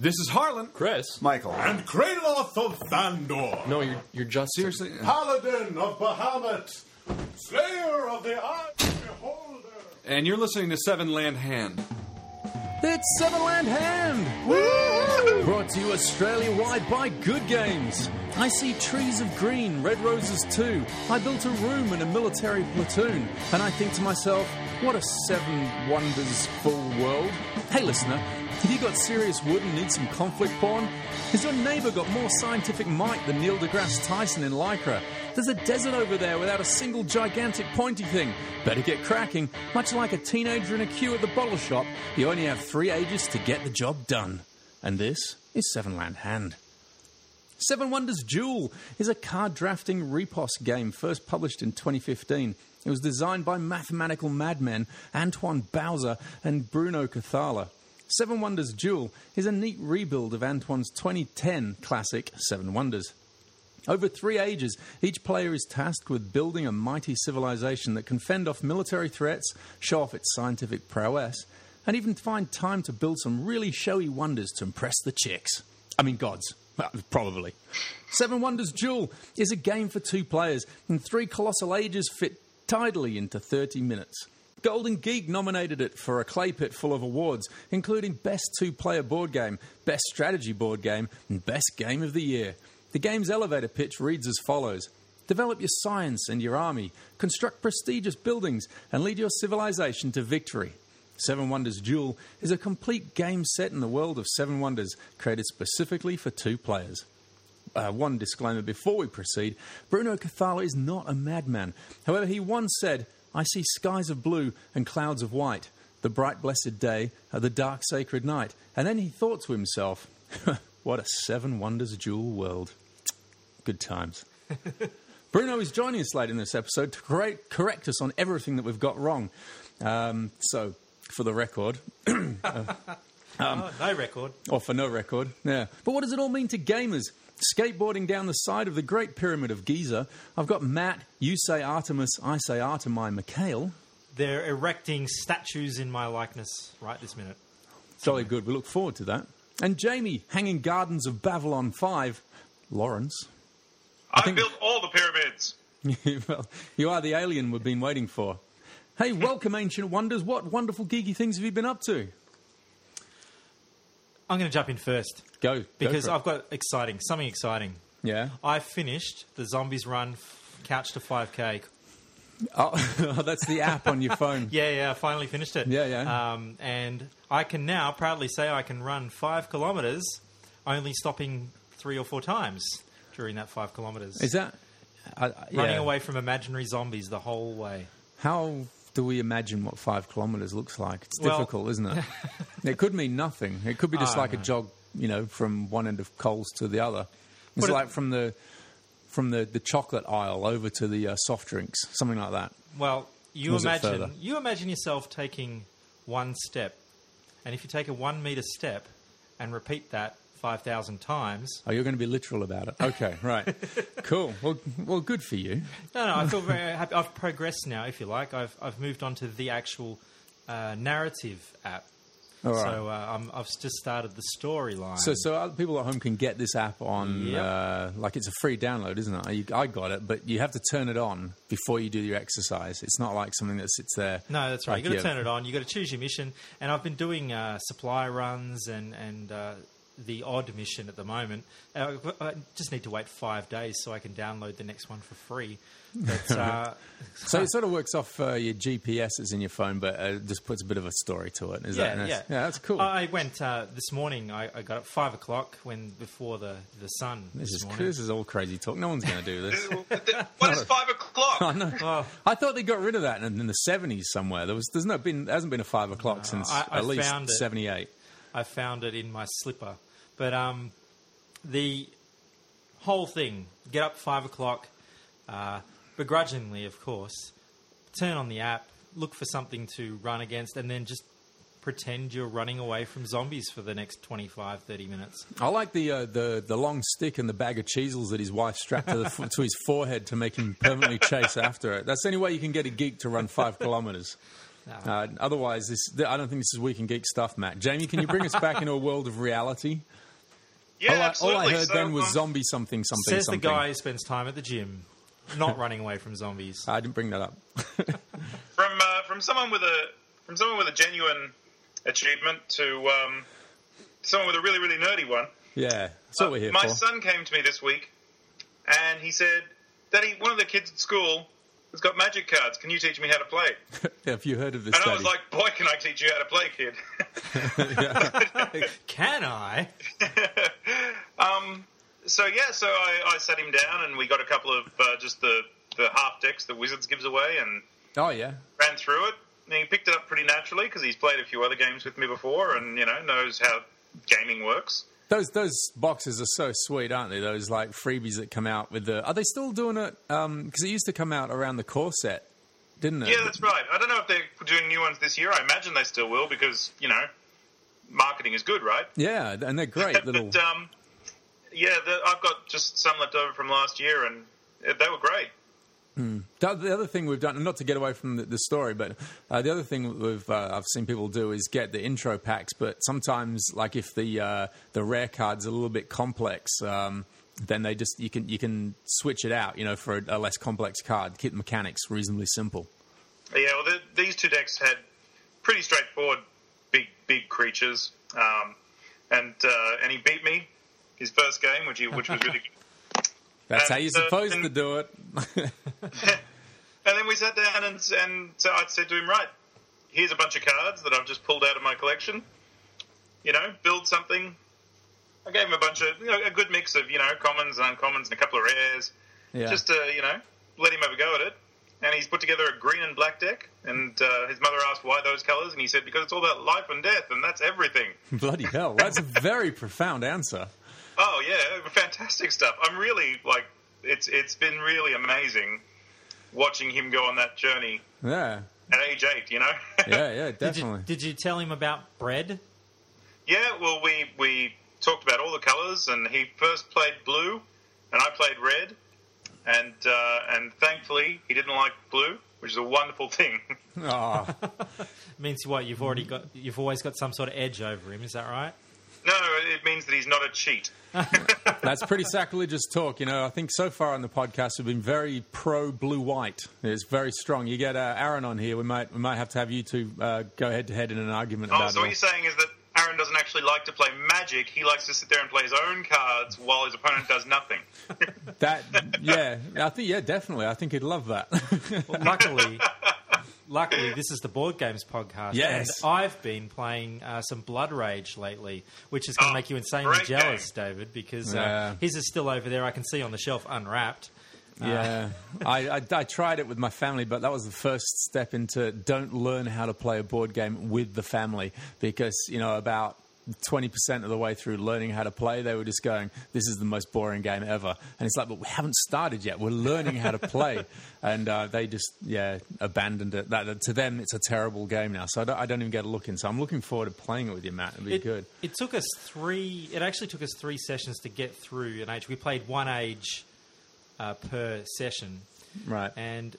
This is Harlan. Chris. Michael. And Kraloth of Thandor. No, you're you're just Seriously? Paladin of Bahamut. Slayer of the Eye Beholder. And you're listening to Seven Land Hand. It's Seven Land Hand! Brought to you Australia wide by Good Games. I see trees of green, red roses too. I built a room in a military platoon, and I think to myself, what a seven wonders full world. Hey, listener, have you got serious wood and need some conflict porn? Has your neighbour got more scientific might than Neil deGrasse Tyson in Lycra? There's a desert over there without a single gigantic pointy thing. Better get cracking. Much like a teenager in a queue at the bottle shop, you only have three ages to get the job done. And this is Seven Land Hand. Seven Wonders Duel is a card drafting repos game first published in 2015. It was designed by mathematical madmen Antoine Bauza and Bruno Cathala. Seven Wonders Duel is a neat rebuild of Antoine's 2010 classic Seven Wonders. Over three ages, each player is tasked with building a mighty civilization that can fend off military threats, show off its scientific prowess, and even find time to build some really showy wonders to impress the chicks. I mean, gods. Probably. Seven Wonders Duel is a game for two players, and three colossal ages fit tidily into 30 minutes. Golden Geek nominated it for a clay pit full of awards, including Best Two Player Board Game, Best Strategy Board Game, and Best Game of the Year. The game's elevator pitch reads as follows Develop your science and your army, construct prestigious buildings, and lead your civilization to victory. Seven Wonders Duel is a complete game set in the world of Seven Wonders, created specifically for two players. Uh, one disclaimer before we proceed Bruno Cathala is not a madman. However, he once said, I see skies of blue and clouds of white, the bright blessed day, uh, the dark sacred night. And then he thought to himself, what a Seven Wonders jewel world. Good times. Bruno is joining us late in this episode to correct, correct us on everything that we've got wrong. Um, so, for the record, Oh, no record. or for no record, yeah. But what does it all mean to gamers? Skateboarding down the side of the Great Pyramid of Giza. I've got Matt. You say Artemis. I say Artemai Mikhail. They're erecting statues in my likeness right this minute. Jolly good. We look forward to that. And Jamie, hanging gardens of Babylon 5. Lawrence. I, think- built all the pyramids. well, you are the alien we've been waiting for. Hey, welcome, Ancient Wonders. What wonderful geeky things have you been up to? I'm going to jump in first Go. go because for. I've got exciting, something exciting. Yeah. I finished the Zombies Run Couch to 5K. Oh, that's the app on your phone. Yeah, yeah, I finally finished it. Yeah, yeah. Um, and I can now proudly say I can run five kilometres, only stopping three or four times during that five kilometres. Is that. I- I- running yeah. away from imaginary zombies the whole way. How do we imagine what five kilometres looks like? It's Well- difficult, isn't it? it could mean nothing. It could be just I like a jog, you know, from one end of Coles to the other. It's it- like from the from the, the chocolate aisle over to the uh, soft drinks, something like that. Well, you Was imagine you imagine yourself taking one step, and if you take a one meter step and repeat that five thousand times, Oh, you're going to be literal about it. Okay, right, cool. Well, well, good for you. no, no, I feel very happy. I've progressed now, if you like. I've I've moved on to the actual uh, narrative app. All right. So uh, I'm, I've just started the storyline. So, so other people at home can get this app on, Yep. uh, like it's a free download, isn't it? You- I got it, but you have to turn it on before you do your exercise. It's not like something that sits there. No, that's right. like you got to turn it on. You got to choose your mission. And I've been doing uh, supply runs and and uh, the odd mission at the moment. Uh, I just need to wait five days so I can download the next one for free. But uh, So it sort of works off uh, your GPS that's in your phone, but uh, just puts a bit of a story to it. Is yeah, that yeah, yeah, that's cool. I went uh, this morning. I, I got up five o'clock when before the the sun this this, is morning. this is all crazy talk. No one's going to do this. what is five o'clock? I know. Oh. I thought they got rid of that in, in the seventies somewhere. There was there's no been there hasn't been a five o'clock since I- I at least seventy eight. I found it in my slipper. But um, the whole thing, get up five o'clock, uh, begrudgingly, of course, turn on the app, look for something to run against, and then just pretend you're running away from zombies for the next 25, 30 minutes. I like the uh, the the long stick and the bag of cheesels that his wife strapped to, the, to his forehead to make him permanently chase after it. That's the only way you can get a geek to run five kilometres. Uh, otherwise, this I don't think this is week in geek stuff, Matt. Jamie, can you bring us back into a world of reality? Yeah, all, I, all. I heard So, then was um, zombie something something Says something. the guy who spends time at the gym, not running away from zombies. I didn't bring that up. from uh, from someone with a from someone with a genuine achievement to um, someone with a really really nerdy one. yeah, that's what we're here My for. son came to me this week, and he said, "Daddy, one of the kids at school has got magic cards. Can you teach me how to play?" Have you heard of this? And I was like, "Boy, can I teach you how to play, kid!" Can I? so yeah, so I, I sat him down, and we got a couple of uh, just the the half decks that Wizards gives away, and oh yeah, ran through it. And he picked it up pretty naturally because he's played a few other games with me before, and you know knows how gaming works. Those those boxes are so sweet, aren't they? Those like freebies that come out with the. Are they still doing it? Because it used to come out around the core set, didn't it? Yeah, that's right. I don't know if they're doing new ones this year. I imagine they still will because you know marketing is good, right? Yeah, and they're great little. but um, yeah, the, I've got just some left over from last year, and uh, they were great. The the other thing we've done, not to get away from the, the story, but uh, the other thing we've uh, I've seen people do is get the intro packs. But sometimes, like if the uh, the rare card's a little bit complex, um, then they just you can you can switch it out, you know, for a, a less complex card. Keep the mechanics reasonably simple. Yeah, well, the, these two decks had pretty straightforward big big creatures, um, and uh, and he beat me his first game, which he, which was really good. That's And, how you're uh, supposed and- to do it. And then we sat down and and so I said to him, right, here's a bunch of cards that I've just pulled out of my collection. You know, build something. I gave him a bunch of you know, a good mix of you know commons and uncommons and a couple of rares, yeah. just to you know let him have a go at it. And he's put together a green and black deck. And uh, his mother asked why those colours, and he said because it's all about life and death, and that's everything. Bloody hell, that's a very profound answer. Oh yeah, fantastic stuff. I'm really like it's it's been really amazing watching him go on that journey Yeah, at age eight. You know. yeah, yeah, Did definitely. you, did you tell him about bread? Yeah, well, we we talked about all the colours, and he first played blue, and I played red, and uh, and thankfully he didn't like blue, which is a wonderful thing. Aw. means what? You've already got. You've always got some sort of edge over him. Is that right? No, it means that he's not a cheat. That's pretty sacrilegious talk. You know, I think so far on the podcast we've been very pro blue white. It's very strong. You get uh, Aaron on here, we might we might have to have you two uh, go head to head in an argument Oh, about so it. what you're saying is that Aaron doesn't actually like to play Magic. He likes to sit there and play his own cards while his opponent does nothing. That yeah, I think yeah, definitely. I think he'd love that. Well, luckily, luckily, this is the board games podcast. Yes. and I've been playing uh, some Blood Rage lately, which is going to Oh, make you insanely great jealous, David, because Yeah. uh, his is still over there. I can see on the shelf unwrapped. yeah, I, I I tried it with my family, but that was the first step into don't learn how to play a board game with the family because you know about. 20% of the way through learning how to play, they were just going, This is the most boring game ever. And it's like, But we haven't started yet. We're learning how to play. and uh, they just, yeah, abandoned it. That, to them, it's a terrible game now. So I don't, I don't even get a look in. So I'm looking forward to playing it with you, Matt. It'd be It, good. it took us three. It actually took us three sessions to get through an age. We played one age uh, per session, Right. and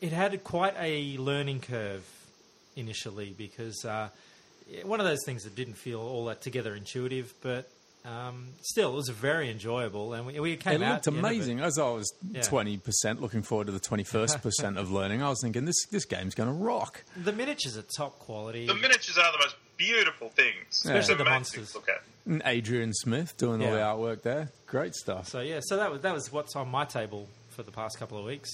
it had quite a learning curve initially because uh, one of those things that didn't feel all that together intuitive, but um, still, it was very enjoyable, and we, we came It out looked at the end of it. amazing. As I was Yeah. twenty percent looking forward to the twenty first percent of learning, I was thinking this this game's going to rock. The miniatures are top quality. The miniatures are the most beautiful things, Especially It's the monsters. to Look at. And Adrian Smith doing all the artwork there, great stuff. so yeah, so that was that was what's on my table for the past couple of weeks.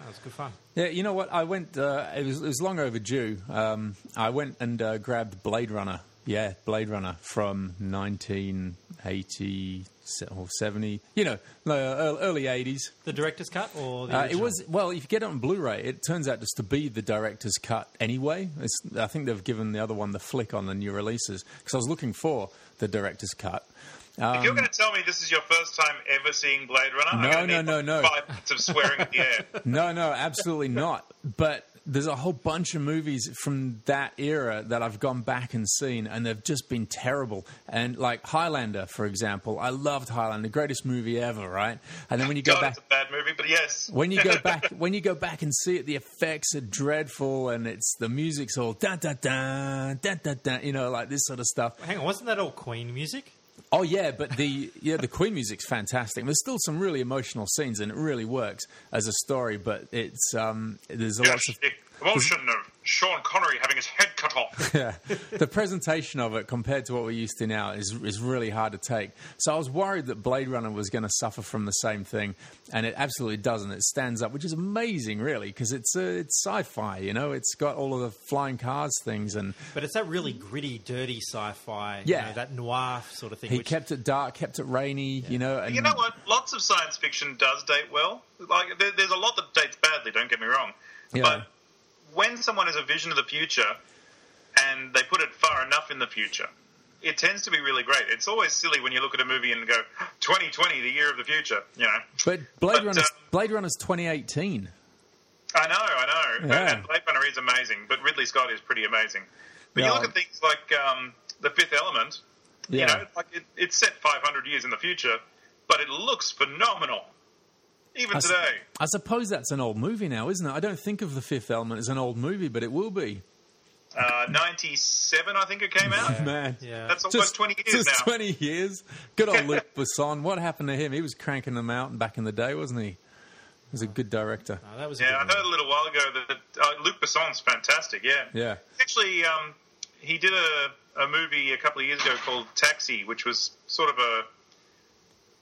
That was good fun. Yeah, you know what? I went. Uh, it, was, it was long overdue. Um, I went and uh, grabbed Blade Runner. Yeah, Blade Runner from 1980 or 70. You know, uh, early 80s. The director's cut or the Uh, it was well. If you get it on Blu-ray, it turns out just to be the director's cut anyway. It's, I think they've given the other one the flick on the new releases because I was looking for the director's cut. If you're going to tell me this is your first time ever seeing Blade Runner, Um, No, I'm no, need no, like no. five minutes of swearing at the air. No, no, absolutely not. But there's a whole bunch of movies from that era that I've gone back and seen, and they've just been terrible. And like Highlander, for example, I loved Highlander, the greatest movie ever, right? And then when you go God, back, it's a bad movie, but yes. when you go back, when you go back and see it, the effects are dreadful, and it's the music's all da da da da da da, you know, like this sort of stuff. Hang on, wasn't that all Queen music? Oh yeah, but the yeah the Queen music's fantastic. There's still some really emotional scenes, and it really works as a story. But it's um, there's a lot of the emotion of Sean Connery having his head cut off. yeah, the presentation of it compared to what we're used to now is is really hard to take. So I was worried that Blade Runner was going to suffer from the same thing, and it absolutely doesn't. It stands up, which is amazing, really, because it's uh, it's sci-fi. You know, it's got all of the flying cars things, and But it's that really gritty, dirty sci-fi. Yeah. you know, that noir sort of thing. he which, kept it dark, kept it rainy. You know, and You know what? Lots of science fiction does date well. Like there, there's a lot that dates badly. Don't get me wrong. Yeah. But when someone has a vision of the future and they put it far enough in the future, it tends to be really great. It's always silly when you look at a movie and go, "2020, the year of the future." You know. But Blade But, Runner's um, Blade Runner's 2018. I know, I know. Yeah. And Blade Runner is amazing, but Ridley Scott is pretty amazing. But Yeah. you look at things like um, The Fifth Element. Yeah. You know, like it, it's set 500 years in the future, but it looks phenomenal, even I s- today. I suppose that's an old movie now, isn't it? I don't think of The Fifth Element as an old movie, but it will be. Uh, 97, I think it came out. Man, Yeah. That's almost 20 years just now. 20 years. Good old Luc Besson. What happened to him? He was cranking them out back in the day, wasn't he? He was a good director. Oh, that was a Yeah, I heard a little while ago that uh, Luc Besson's fantastic. Yeah, Yeah. Actually, um, he did a, a movie a couple of years ago called Taxi, which was sort of a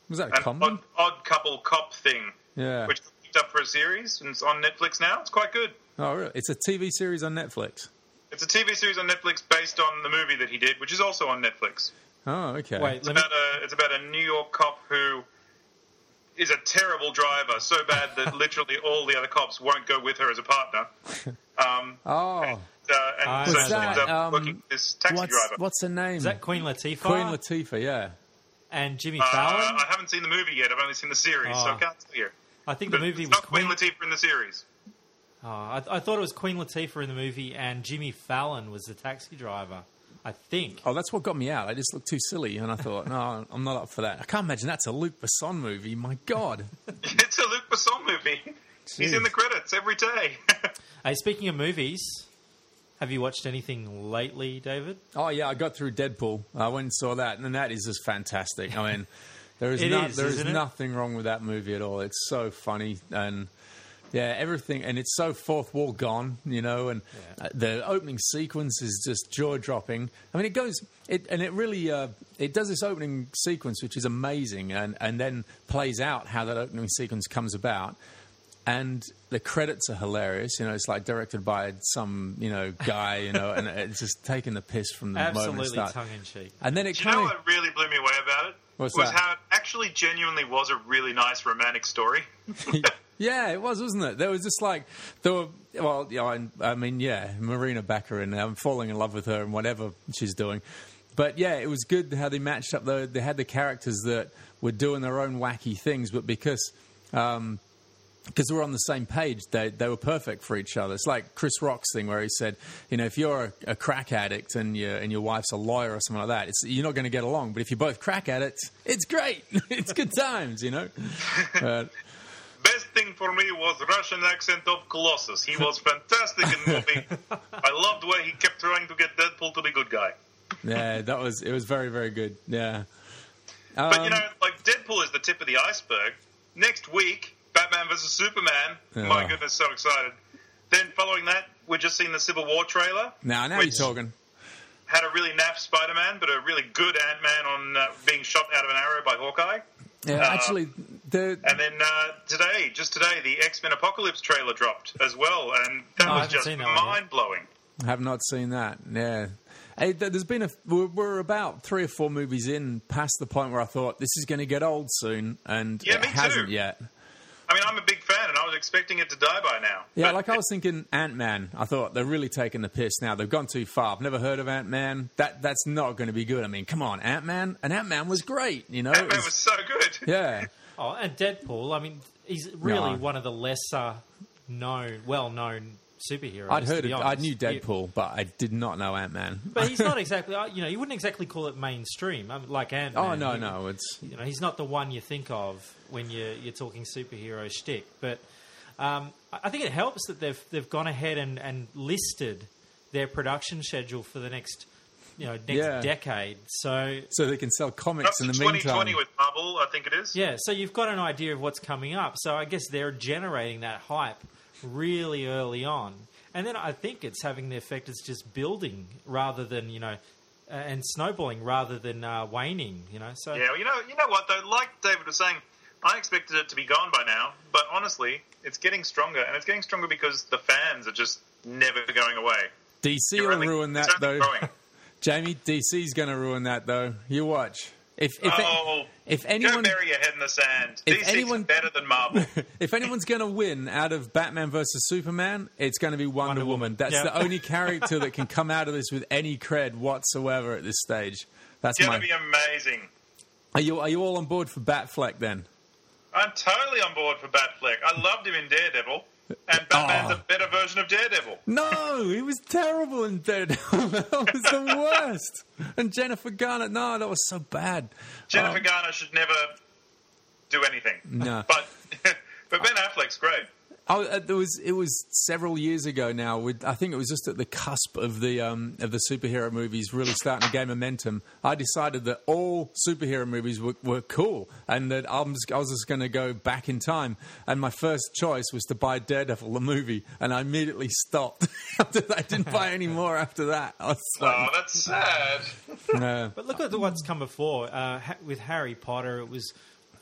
Was that a an odd, odd couple cop thing, Yeah. which was picked up for a series and it's on Netflix now. It's quite good. Oh, really? It's a TV series on Netflix. It's a TV series on Netflix based on the movie that he did, which is also on Netflix. Oh, okay. Wait, It's let me. about a it's about a New York cop who is a terrible driver, so bad that literally all the other cops won't go with her as a partner. Um, Oh, uh, and so was she that, ends up um, working this taxi what's, driver. what's her name? Is that Queen Latifah? Queen Latifah, yeah. and Jimmy Uh, Fallon? I haven't seen the movie yet. I've only seen the series, so I Oh. can't tell you. I think But the movie it's was not Queen Queen. Latifah in the series. Oh, I, I thought it was Queen Latifah in the movie, and Jimmy Fallon was the taxi driver. I think. Oh, that's what got me out. I just looked too silly, and I thought, no, I'm not up for that. I can't imagine that's a Luc Besson movie. My God. It's a Luc Besson movie. He's in the credits every day. Hey, speaking of movies, have you watched anything lately, David? Oh yeah, I got through Deadpool. I went and saw that, and that is just fantastic. I mean, there is It no, is, there is isn't it? nothing wrong with that movie at all. It's so funny and yeah, everything, and it's so fourth wall gone, you know. And uh, the opening sequence is just jaw dropping. I mean, it goes it and it really uh, it does this opening sequence, which is amazing, and and then plays out how that opening sequence comes about. And the credits are hilarious. You know, it's like directed by some, you know, guy, you know, and it's just taking the piss from the moment it Absolutely tongue in cheek. And then it Do you know kind of what really blew me away about it? What's was that? how it actually genuinely was a really nice romantic story. yeah, it was, wasn't it? There was just like there were. Well, yeah, I, I mean, yeah, Morena Baccarin. I'm falling in love with her and whatever she's doing. But yeah, it was good how they matched up. Though they had the characters that were doing their own wacky things, but because um, because we're on the same page, they, they were perfect for each other. It's like Chris Rock's thing where he said, you know, if you're a, a crack addict and your and your wife's a lawyer or something like that, it's, you're not going to get along. But if you're both crack addicts, it's great. it's good times, you know. Uh, Best thing for me was Russian accent of Colossus. He was fantastic in the movie. I loved the way he kept trying to get Deadpool to be good guy. yeah, that was it. Was very very good. Yeah. But Um, you know, like Deadpool is the tip of the iceberg. Next week, Batman vs Superman. Yeah. My goodness, so excited. Then following that, we're just seeing the Civil War trailer. now now which you're talking. Had a really naff Spider-Man, but a really good Ant-Man on uh, being shot out of an arrow by Hawkeye. Yeah, uh, actually, the And then uh, today, just today, the X-Men Apocalypse trailer dropped as well, and that Oh, I was just that one yet. mind-blowing. I have not seen that. Yeah. Hey, there's been a. We're, we're about three or four movies in past the point where I thought this is going to get old soon, and Yeah, it me hasn't yet. I mean, I'm a big fan, and I was expecting it to die by now. Yeah, like I was thinking Ant Man. I thought they're really taking the piss now. They've gone too far. I've never heard of Ant Man. That that's not going to be good. I mean, come on, Ant Man. And Ant Man was great. You know, it Ant-Man was- was so good. yeah. Oh, and Deadpool. I mean, he's really No. one of the lesser known, well known superheroes. I'd heard to be it. I knew You- Deadpool, but I did not know Ant Man. but he's not exactly. uh, You know, you wouldn't exactly call it mainstream, um, like Ant Man. oh no, no, it's You know, he's not the one you think of when you're you're talking superhero shtick. But um, I I think it helps that they've they've gone ahead and, and listed their production schedule for the next you know next Yeah. decade. So so they can sell comics to in the 2020 meantime. with Marvel, I think it is. yeah, so you've got an idea of what's coming up. So I guess they're generating that hype really early on, and then I think it's having the effect it's just building rather than you know. Uh, and snowballing rather than uh, waning, you know. So Yeah, well, you know, you know what though? Like David was saying, I expected it to be gone by now, but honestly, it's getting stronger, and it's getting stronger because the fans are just never going away. DC You're will only- ruin that though. growing. Jamie, DC's going to ruin that though. You watch. If if oh, if go anyone bury your head in the sand. If DC's anyone- better than Marvel. if anyone's going to win out of Batman versus Superman, it's going to be Wonder, Wonder Woman. Woman. That's Yeah. the only character that can come out of this with any cred whatsoever at this stage. That's going to be amazing. Are you are you all on board for Batfleck then? I'm totally on board for Batfleck. I loved him in Daredevil, and Batman's Oh. a better version of Daredevil. No, he was terrible in Daredevil. that was the worst. And Jennifer Garner, no, that was so bad. Jennifer Um, Garner should never do anything. No. But but Ben Affleck's great. Oh, uh, there was it was several years ago now. With I think it was just at the cusp of the um, of the superhero movies really starting to gain momentum. I decided that all superhero movies were, were cool, and that I was, I was just going to go back in time. And my first choice was to buy Daredevil the movie, and I immediately stopped. after that. I didn't buy any more after that. I was Oh, that's sad. no. But look at the, what's come before. Uh, with Harry Potter, it was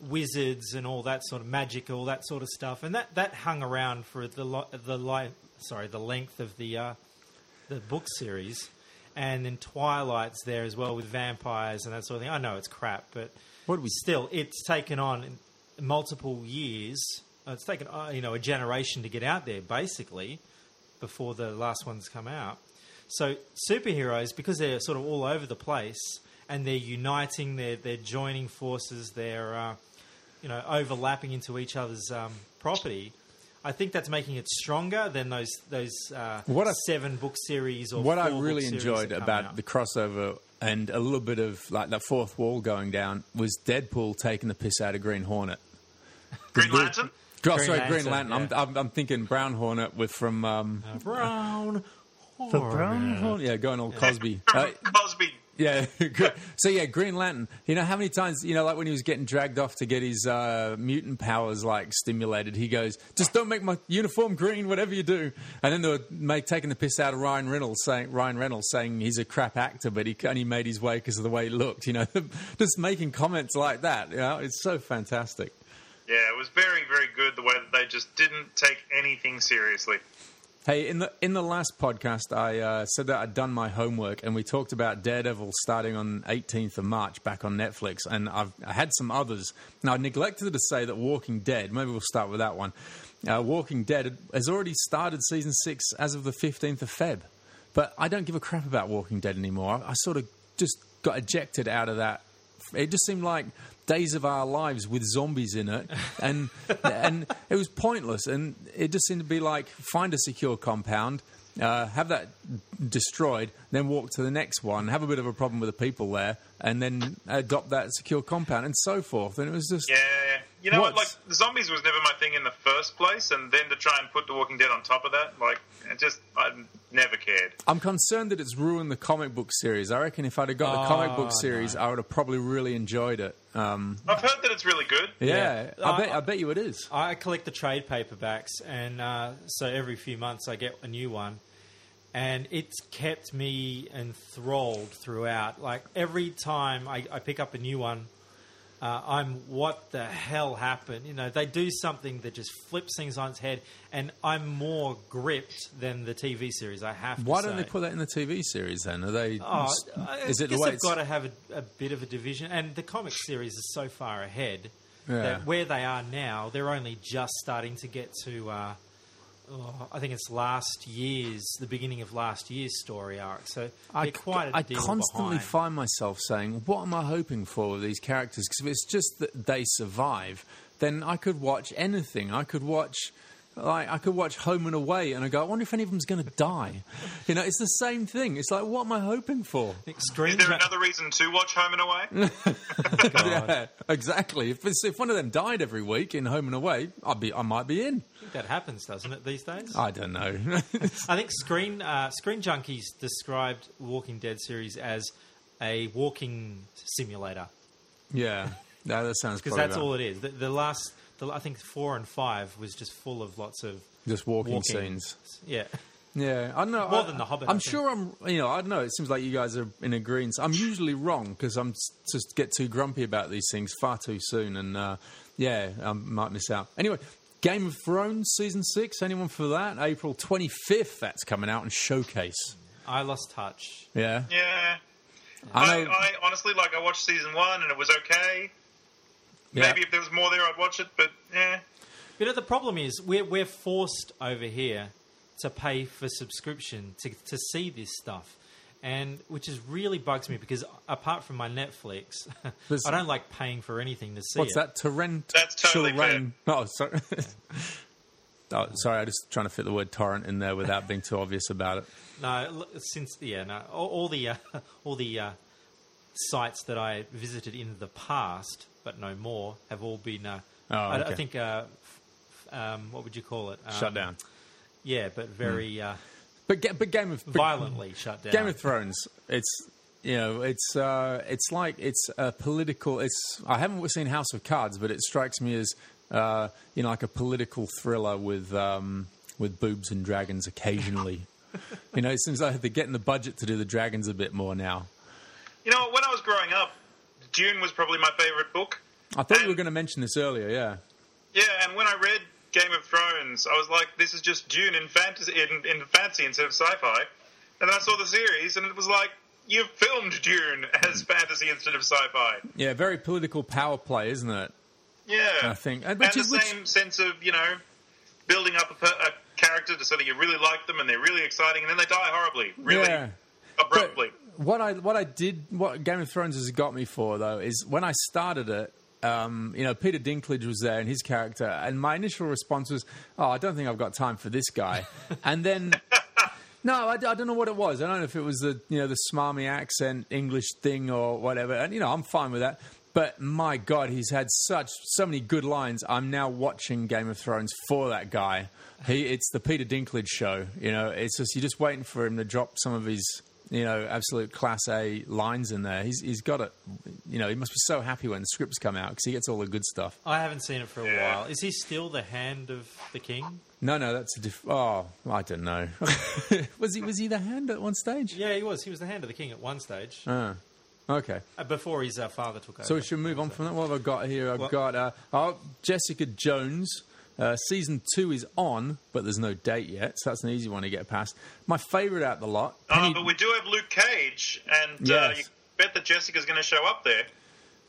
wizards and all that sort of magic, all that sort of stuff, and that, that hung around for the lo- the li- sorry the length of the uh, the book series, and then Twilight's there as well with vampires and that sort of thing. I know it's crap, but What we- still it's taken on multiple years. It's taken uh, you know a generation to get out there basically before the last ones come out. So superheroes, because they're sort of all over the place and they're uniting, they're they're joining forces, they're uh, you know overlapping into each other's um, property. I think that's making it stronger than those those uh, What I- seven book series or what I four book really series enjoyed about out. the crossover and a little bit of like the fourth wall going down was Deadpool taking the piss out of Green Hornet. Green Lantern. Oh, Green sorry, Green Lantern, Lantern. yeah. I'm, I'm, I'm thinking Brown Hornet with from um, brown. the Brown Hornet. Yeah, going all Cosby. Uh, Cosby. Yeah. so yeah, Green Lantern. You know how many times you know, like when he was getting dragged off to get his uh, mutant powers like stimulated, he goes, "Just don't make my uniform green, whatever you do." And then they were make, taking the piss out of Ryan Reynolds, saying Ryan Reynolds saying he's a crap actor, but he only made his way because of the way he looked. You know, just making comments like that. You know, it's so fantastic. Yeah, it was very, very good the way that they just didn't take anything seriously. Hey, in the in the last podcast, I uh, said that I'd done my homework, and we talked about Daredevil starting on 18th of March back on Netflix, and I've I had some others. Now, I neglected to say that Walking Dead. Maybe we'll start with that one. Uh, Walking Dead has already started season six as of the 15th of Feb, but I don't give a crap about Walking Dead anymore. I, I sort of just got ejected out of that. It just seemed like Days of Our Lives with zombies in it, and and it was pointless. And it just seemed to be like find a secure compound, uh, have that destroyed, then walk to the next one, have a bit of a problem with the people there, and then adopt that secure compound, and so forth. And it was just Yeah, you know what? Like the zombies was never my thing in the first place, and then to try and put The Walking Dead on top of that, like it just I never cared. I'm concerned that it's ruined the comic book series. I reckon if I'd have got the comic book Oh, series, I would have probably really enjoyed it. Um, I've heard that it's really good. yeah, Yeah. I bet Uh, I bet you it is. I collect the trade paperbacks, and uh, so every few months I get a new one, and it's kept me enthralled throughout. Like every time I, I pick up a new one, uh, I'm what the hell happened? You know, they do something that just flips things on its head, and I'm more gripped than the TV series. I have. to Why don't say. they put that in the TV series then? Are they? Oh, I is it the way they've got to have a, a bit of a division, and the comic series is so far ahead Yeah. that where they are now, they're only just starting to get to. Uh, oh, I think it's last year's, the beginning of last year's story arc. So I, quite a I constantly behind. find myself saying, "What am I hoping for with these characters?" Because if it's just that they survive, then I could watch anything. I could watch like I could watch Home and Away, and I go, I wonder if any of them's going to die. You know, it's the same thing. It's like, what am I hoping for? Extreme. Is there Ja- another reason to watch Home and Away? Yeah, exactly. If, if one of them died every week in Home and Away, I'd be, I might be in. Think that happens, doesn't it, these days? I don't know. I think Screen uh, Screen Junkies described Walking Dead series as a walking simulator yeah, no, that sounds because that's about- all it is. The, the last, the, I think four and five was just full of lots of Just walking, walking scenes. Yeah, Yeah, I don't know. More I, than The Hobbit, I'm sure I'm. You know, I don't know. It seems like you guys are in agreement. I'm usually wrong because I'm just get too grumpy about these things far too soon, and uh, yeah, I might miss out. Anyway, Game of Thrones season six. Anyone for that? April 25th. That's coming out in Showcase. I lost touch. Yeah, Yeah. I I. I honestly like. I watched season one and it was okay. Yeah. Maybe if there was more there, I'd watch it. But yeah, You know, the problem is we're we're forced over here to pay for subscription to to see this stuff. And which is really bugs me because apart from my Netflix, I don't like paying for anything to see What's it. that? Torrent. That's totally Terrain. Oh, sorry. oh, sorry. I just trying to fit the word torrent in there without being too obvious about it. No, l- since yeah, no, all, all the uh, all the uh, sites that I visited in the past, but no more, have all been. Uh, Oh, I, I think. Uh, f- um, what would you call it? Um, Shut down. Yeah, but very uh, But, ga- but Game of but- violently shut down. Game of Thrones. It's you know, it's uh, it's like it's a political. It's I haven't seen House of Cards, but it strikes me as uh, you know like a political thriller with um, with boobs and dragons occasionally. you know, it seems like they're getting the budget to do the dragons a bit more now. you know, when I was growing up, Dune was probably my favorite book. I thought you were going to mention this earlier. Yeah, Yeah, and when I read Game of Thrones, I was like, this is just Dune in fantasy, in, in fantasy instead of sci-fi. And then I saw the series, and it was like, you've filmed Dune as mm. fantasy instead of sci-fi. yeah, very political power play, isn't it? Yeah, I think- and and which the is- which- same sense of you know building up a, a character to so that you really like them and they're really exciting, and then they die horribly, really Yeah. Abruptly. What I what I did what Game of Thrones has got me for though is when I started it, um, you know, Peter Dinklage was there and his character, and my initial response was, "Oh, I don't think I've got time for this guy," and then. No, I, I don't know what it was. I don't know if it was the you know the smarmy accent English thing or whatever. And you know, I'm fine with that. But my God, he's had such so many good lines. I'm now watching Game of Thrones for that guy. He, it's the Peter Dinklage show. You know, it's just you're just waiting for him to drop some of his you know absolute class A lines in there. He's he's got it. You know, he must be so happy when the scripts come out because he gets all the good stuff. I haven't seen it for a Yeah. while. Is he still the hand of the king? No, no, that's a diff- oh, I don't know. was he was he the hand at one stage? Yeah, he was. He was the hand of the king at one stage Ah, okay. uh, before his uh, father took over. So we should move on from that. What have I got here? I've Well- got uh, oh, Jessica Jones. Uh, season two is on, but there's no date yet, so that's an easy one to get past. My favourite out the lot. Uh, Penny- but we do have Luke Cage, and uh, you bet that Jessica's going to show up there.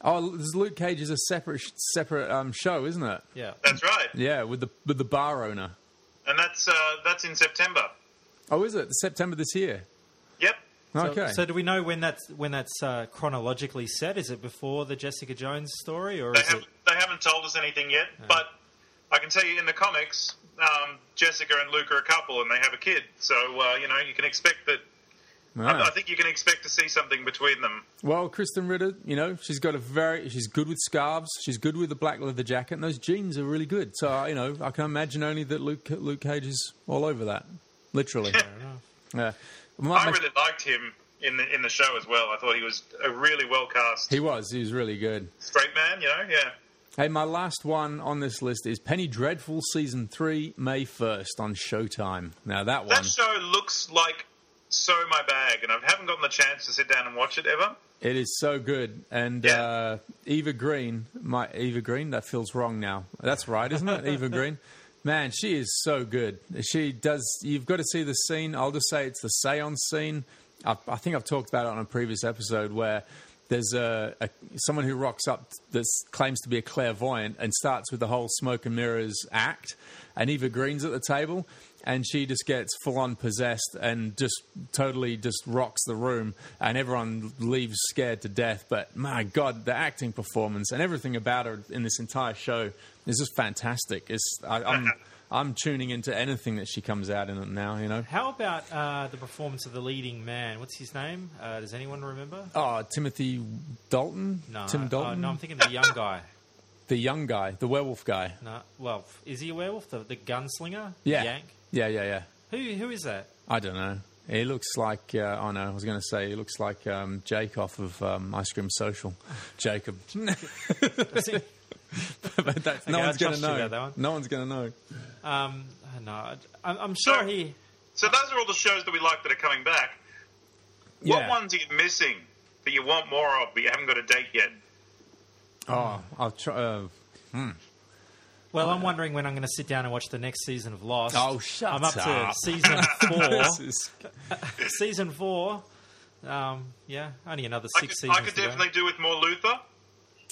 oh, this Luke Cage is a separate separate um, show, isn't it? Yeah. That's right, Yeah, with the with the bar owner. and that's uh, that's in September. Oh, is it September this year? Yep. Okay. So do we know when that's when that's uh, chronologically set? Is it before the Jessica Jones story, or They is haven't, it? they haven't told us anything yet, but I can tell you in the comics, um, Jessica and Luke are a couple and they have a kid. So, uh, you know, you can expect that. Ah. I, I think you can expect to see something between them. Well, Krysten Ritter, you know, she's got a very, she's good with scarves. She's good with the black leather jacket, and those jeans are really good. So, uh, you know, I can imagine only that Luke Luke Cage is all over that, literally. yeah. My- I my- really liked him in the in the show as well. I thought he was a really well cast he was, he was really good. straight man. You know, yeah. Hey, my last one on this list is Penny Dreadful season three, May first on Showtime. Now that one, That show looks like so my bag, and I haven't gotten the chance to sit down and watch it ever. it is so good. And Yeah. uh, Eva Green, my Eva Green, that feels wrong now. That's right, isn't it? Eva Green. Man, she is so good. She does. You've got to see the scene. I'll just say it's the seance scene. I, I think I've talked about it on a previous episode where there's a, a someone who rocks up that claims to be a clairvoyant and starts with the whole smoke and mirrors act, and Eva Green's at the table, and she just gets full on possessed and just totally just rocks the room, and everyone leaves scared to death. But my God, the acting performance and everything about her in this entire show is just fantastic. It's I, I'm I'm tuning into anything that she comes out in now. You know. How about uh, the performance of the leading man? What's his name? Uh, does anyone remember? Oh, Timothy Dalton. No, Tim uh, Dalton. no, I'm thinking the young guy. the young guy, the werewolf guy. No, well, is he a werewolf? The, the gunslinger? Yeah. Yank. Yeah, yeah, yeah. Who who is that? I don't know. He looks like, uh, oh no, I was going to say, he looks like um, Jake off of um, Ice Cream Social. Jacob. Does he- but that's, no Okay, one's going to know. about that one. No one's going to know. um, no, I'm, I'm sure No. he. So those are all the shows that we like that are coming back. What ones are you missing that you want more of, but you haven't got a date yet? Oh, I'll try. Uh, Well, I'm wondering when I'm going to sit down and watch the next season of Lost. Oh, shut I'm up to season four. is- season four. Um, yeah, only another I six could, I seasons. could to go. definitely do with more Luther.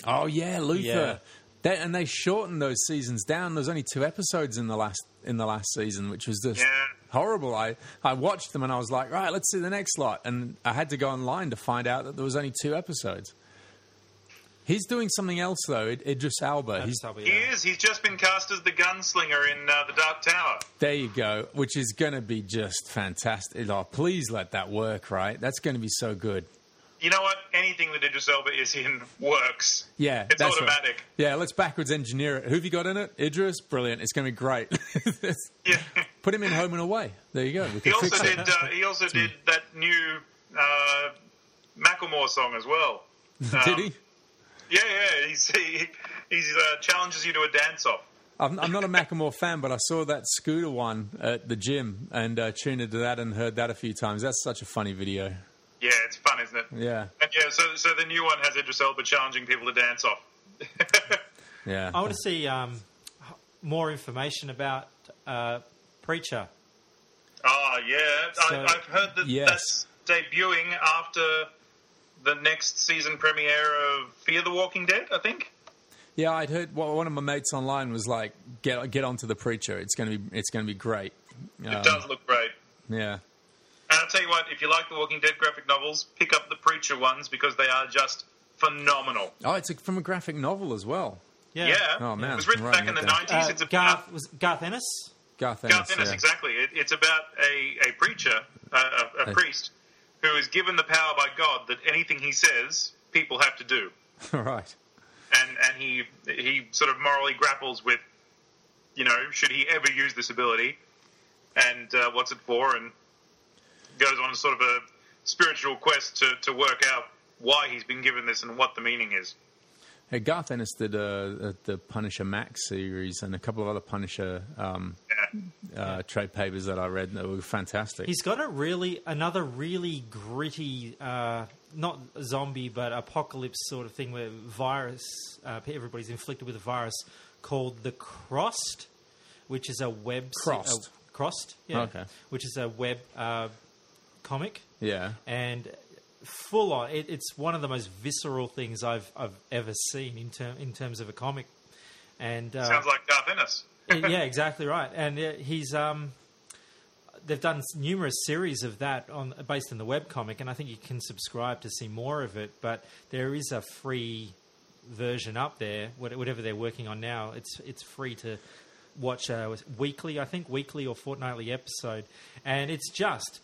oh yeah, Luther. Yeah. They, and they shortened those seasons down. There's only two episodes in the last in the last season, which was just Yeah. horrible. I, I watched them and I was like, right, let's see the next lot, and I had to go online to find out that there was only two episodes. He's doing something else though. Id- Idris Elba. He's He is. He's just been cast as the gunslinger in uh, the Dark Tower. there. You go. Which is going to be just fantastic. Oh, please let that work. Right, that's going to be so good. You know what? Anything that Idris Elba is in works. Yeah, It's that's right. automatic. Yeah, let's backwards engineer it. Who have you got in it? Idris, brilliant. It's going to be great. Yeah. Put him in Home and Away. There you go. He also did. Uh, he also did that new uh, Macklemore song as well. did um, he? Yeah, yeah. He's, he he's uh, challenges you to a dance off. I'm, I'm not a Macklemore fan, but I saw that scooter one at the gym and uh, tuned into that and heard that a few times. That's such a funny video. Yeah, it's fun, isn't it? Yeah, And yeah, so so the new one has Idris Elba challenging people to dance off. yeah. I want to see um, more information about uh, Preacher. Oh yeah, So- I, I've heard that Yes. that's debuting after the next season premiere of Fear the Walking Dead. I think. Yeah, I'd heard. Well, one of my mates online was like, "Get get onto the preacher. It's going to be it's going to be great." It Um, does look great. Yeah. And I'll tell you what, if you like the Walking Dead graphic novels, pick up the Preacher ones because they are just phenomenal. Oh, it's a, from a graphic novel as well. Yeah. Yeah, Oh, man, it was written I'm back in the down. nineties. Uh, it's about Garth was Garth Ennis. Garth Ennis. Garth Ennis, yeah. exactly. It, it's about a, a preacher, a, a, a priest, who is given the power by God that anything he says, people have to do, right. and and he he sort of morally grapples with, you know, should he ever use this ability, and uh, what's it for, and goes on a sort of a spiritual quest to to work out why he's been given this and what the meaning is. Hey, Garth Ennis did uh, uh, the Punisher Max series and a couple of other Punisher um, Yeah. uh, trade papers that I read that were fantastic. He's got a really another really gritty, uh, not zombie but apocalypse sort of thing where virus, uh, everybody's inflicted with a virus called the Crossed, which is a web se- Crossed. uh, Crossed, yeah, Okay. which is a web uh, comic yeah. and full on. It, it's one of the most visceral things I've I've ever seen in term in terms of a comic. And uh, Sounds like Garth Ennis. yeah, exactly right. And uh, he's um, they've done numerous series of that on based in the webcomic, and I think you can subscribe to see more of it. But there is a free version up there, what- whatever they're working on now. It's it's free to watch uh, weekly, I think weekly or fortnightly episode, and it's just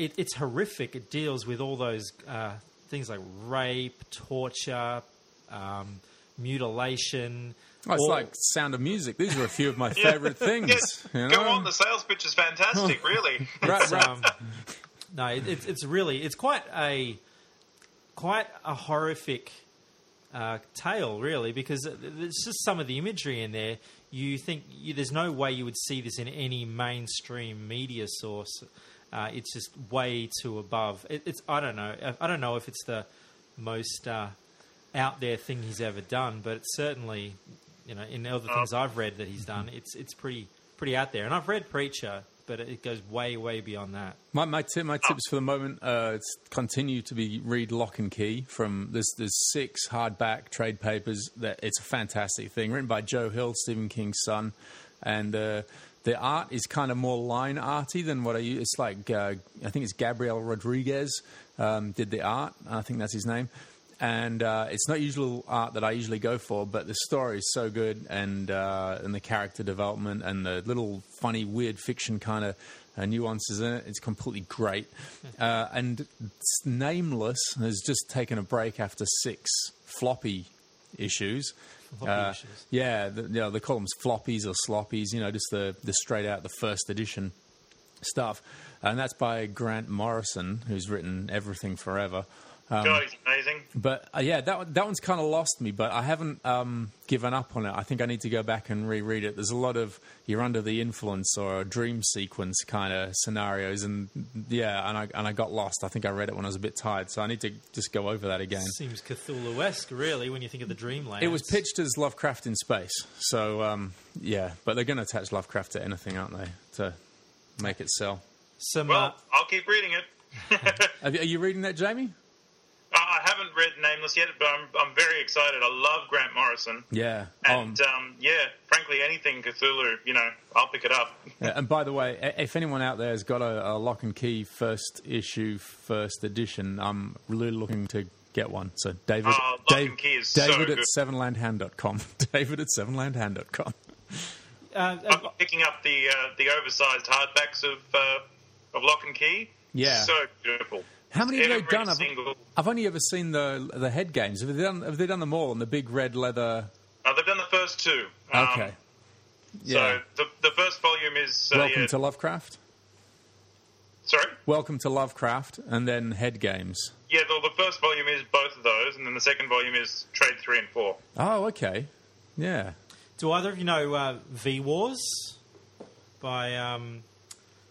it, it's horrific. It deals with all those uh, things like rape, torture, um, mutilation. Oh, it's all- like Sound of Music. These are a few of my favorite things. Yes, you go on. The sales pitch is fantastic. really. Right, It's, right. um, no, it, it's it's really it's quite a quite a horrific uh, tale, really, because there's just some of the imagery in there. You think you, there's no way you would see this in any mainstream media source. Uh, it's just way too above. It, it's I don't know. I don't know if it's the most uh, out there thing he's ever done, but it's certainly you know in other things I've read that he's done, it's it's pretty pretty out there. And I've read Preacher, but it goes way way beyond that. My my, my tips for the moment uh, continue to be read Locke and Key from there's there's six hardback trade papers that it's a fantastic thing written by Joe Hill, Stephen King's son, and uh, the art is kind of more line arty than what I use. It's like uh, I think it's Gabriel Rodriguez um, did the art. I think that's his name. and uh, it's not usual art that I usually go for, but the story is so good, and uh, and the character development and the little funny, weird fiction kind of uh, nuances in it. It's completely great. Uh, and Nameless has just taken a break after six floppy issues. Uh. Yeah, the, you know, they call them floppies or sloppies. You know, just the the straight out the first edition stuff. And that's by Grant Morrison, who's written everything forever. Um, God, he's amazing. but uh, yeah, that that one's kind of lost me. But I haven't um, given up on it. I think I need to go back and reread it. There's a lot of you're under the influence or a dream sequence kind of scenarios, and yeah, and I and I got lost. I think I read it when I was a bit tired, so I need to just go over that again. Seems Cthulhu-esque, really, when you think of the Dreamland. It was pitched as Lovecraft in space, so um, yeah. But they're going to attach Lovecraft to anything, aren't they, to make it sell? Some, Well, uh, I'll keep reading it. Have you- Are you reading that, Jamie? I I haven't read Nameless yet, but I'm, I'm very excited. I love Grant Morrison. Yeah. And Um, um, yeah, frankly, anything Cthulhu, you know, I'll pick it up. Yeah, and by the way, if anyone out there has got a, a Locke and Key first issue, first edition, I'm really looking to get one. So David, Oh, Locke and Key is so David at good. sevenlandhand.com. David at sevenlandhand.com. uh, I'm uh, picking up the uh, the oversized hardbacks of uh, of Locke and Key. Yeah. so beautiful. How many have they Every done? I've, I've only ever seen the the head games. Have they done? Have they done them all? And the big red leather. uh, they've done the first two. Um, Okay. Yeah. So the the first volume is uh, Welcome yeah, to Lovecraft. sorry. Welcome to Lovecraft, and then head games. Yeah, the, the first volume is both of those, and then the second volume is Trade three and four. Oh, okay. Yeah. do either of you know uh, V Wars by um,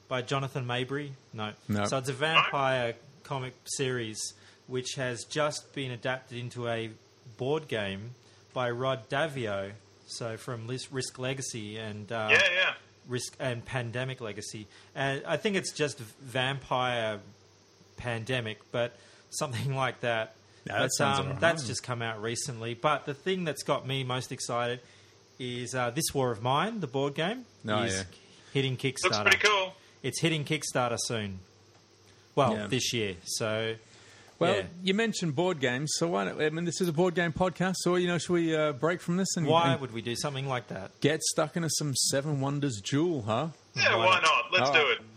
by Jonathan Maberry? No. No. So it's a vampire comic series which has just been adapted into a board game by Rob Daviau. So from Risk Legacy and uh, yeah, yeah. Risk and Pandemic Legacy, and I think it's just vampire pandemic, but something like that. Yeah, that But, sounds um, alright. That's just come out recently. But the thing that's got me most excited is uh, this War of Mine, the board game, Oh, is yeah. hitting Kickstarter. Looks pretty cool. It's hitting Kickstarter soon. Well, Yeah. this year. So, Well, yeah. you mentioned board games, so why don't, I mean, this is a board game podcast, so, you know, should we uh, break from this and, why and would we do something like that? get stuck into some Seven Wonders Duel, huh? Yeah, Why why not? not? Let's All do right. it.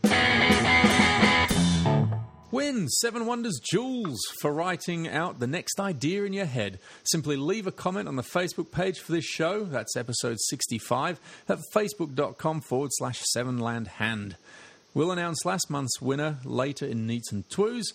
Win Seven Wonders Duels for writing out the next idea in your head. Simply leave a comment on the Facebook page for this show. That's episode 65 at facebook.com forward slash Seven Land Hand. We'll announce last month's winner later in Neats and Twos.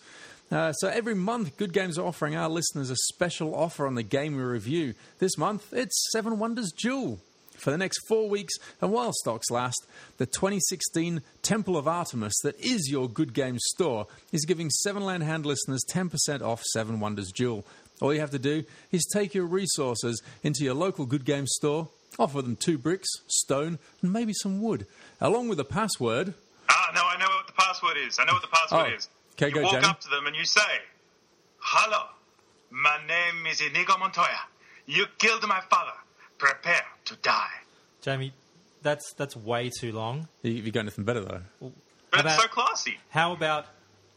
Uh, so every month, Good Games are offering our listeners a special offer on the game we review. This month, it's Seven Wonders Duel. For the next four weeks, and while stocks last, the 2016 Temple of Artemis, that is your Good Games store, is giving Seven Land Hand listeners 10% off Seven Wonders Duel. All you have to do is take your resources into your local Good Games store, offer them two bricks, stone, and maybe some wood, along with a password. Ah, no, I know what the password is. I know what the password Oh, is. okay, you go, walk Jamie. up to them and you say, "Hello, my name is Inigo Montoya. You killed my father. Prepare to die." Jamie, that's that's way too long. Have you got anything better, though? But How it's about- so classy. How about